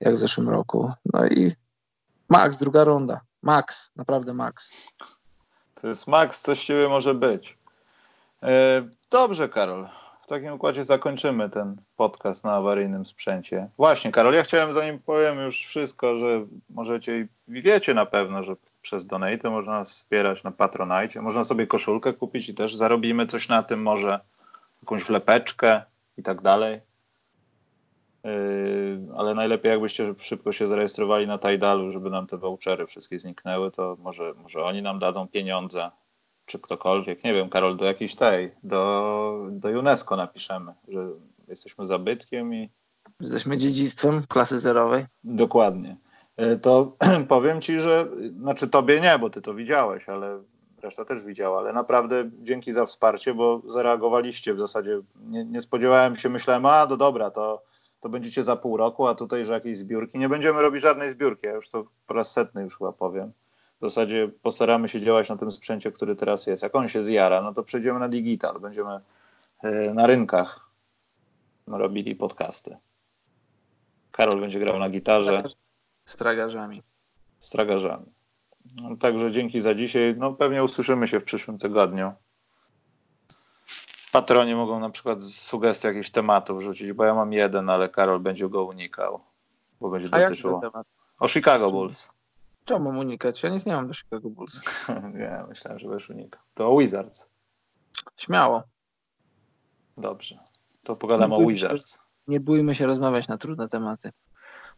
jak w zeszłym roku. No i max, druga runda. Max, naprawdę max. To jest max, coś ciebie może być. E, dobrze, Karol. W takim układzie zakończymy ten podcast na awaryjnym sprzęcie. Właśnie, Karol, ja chciałem, zanim powiem już wszystko, że możecie i wiecie na pewno, że przez donate można nas wspierać na Patronite. Można sobie koszulkę kupić i też zarobimy coś na tym, może jakąś wlepeczkę i tak dalej. Yy, ale najlepiej jakbyście szybko się zarejestrowali na Tidalu, żeby nam te vouchery wszystkie zniknęły, to może, może oni nam dadzą pieniądze, czy ktokolwiek, nie wiem, Karol, do jakiejś tej, do, do UNESCO napiszemy, że jesteśmy zabytkiem i... Jesteśmy dziedzictwem klasy zerowej. Dokładnie. Yy, to [CLEARS THROAT] powiem ci, że, znaczy tobie nie, bo ty to widziałeś, ale reszta też widziała, ale naprawdę dzięki za wsparcie, bo zareagowaliście w zasadzie. Nie, nie spodziewałem się, myślałem, a no dobra, to to będziecie za pół roku, a tutaj, że jakieś zbiórki. Nie będziemy robić żadnej zbiórki, ja już to po raz setny już chyba powiem. W zasadzie postaramy się działać na tym sprzęcie, który teraz jest. Jak on się zjara, no to przejdziemy na digital, będziemy e, na rynkach robili podcasty. Karol będzie grał na gitarze. Z tragarzami. Z tragarzami. No, Także dzięki za dzisiaj. No pewnie usłyszymy się w przyszłym tygodniu. Patroni mogą na przykład sugestie jakichś tematów rzucić, bo ja mam jeden, ale Karol będzie go unikał, bo będzie A jaki dotyczyło ten temat? o Chicago Bulls. Czemu mam unikać? Ja nic nie mam do Chicago Bulls. [LAUGHS] Nie, myślałem, że będziesz unikał. To Wizards. Śmiało. Dobrze. To pogadamy o bójmy się. Wizards. Nie bójmy się rozmawiać na trudne tematy.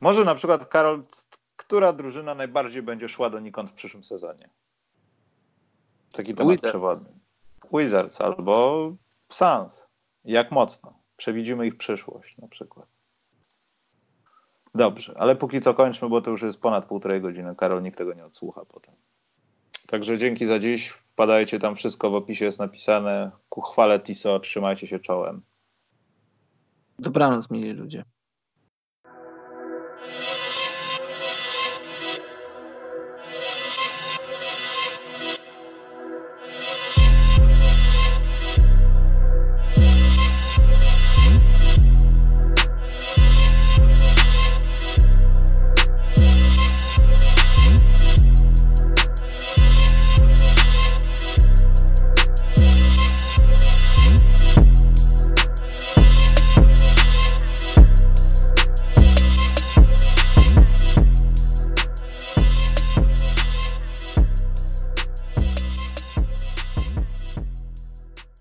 Może na przykład, Karol, która drużyna najbardziej będzie szła donikąd w przyszłym sezonie? Taki temat Wizards. przewodni. Wizards albo Suns. Jak mocno? Przewidzimy ich przyszłość na przykład. Dobrze, ale póki co kończmy, bo to już jest ponad półtorej godziny. Karol, nikt tego nie odsłucha potem. Także dzięki za dziś. Wpadajcie tam, wszystko w opisie jest napisane. Ku chwale TISO, trzymajcie się czołem. Dobranoc, mili ludzie.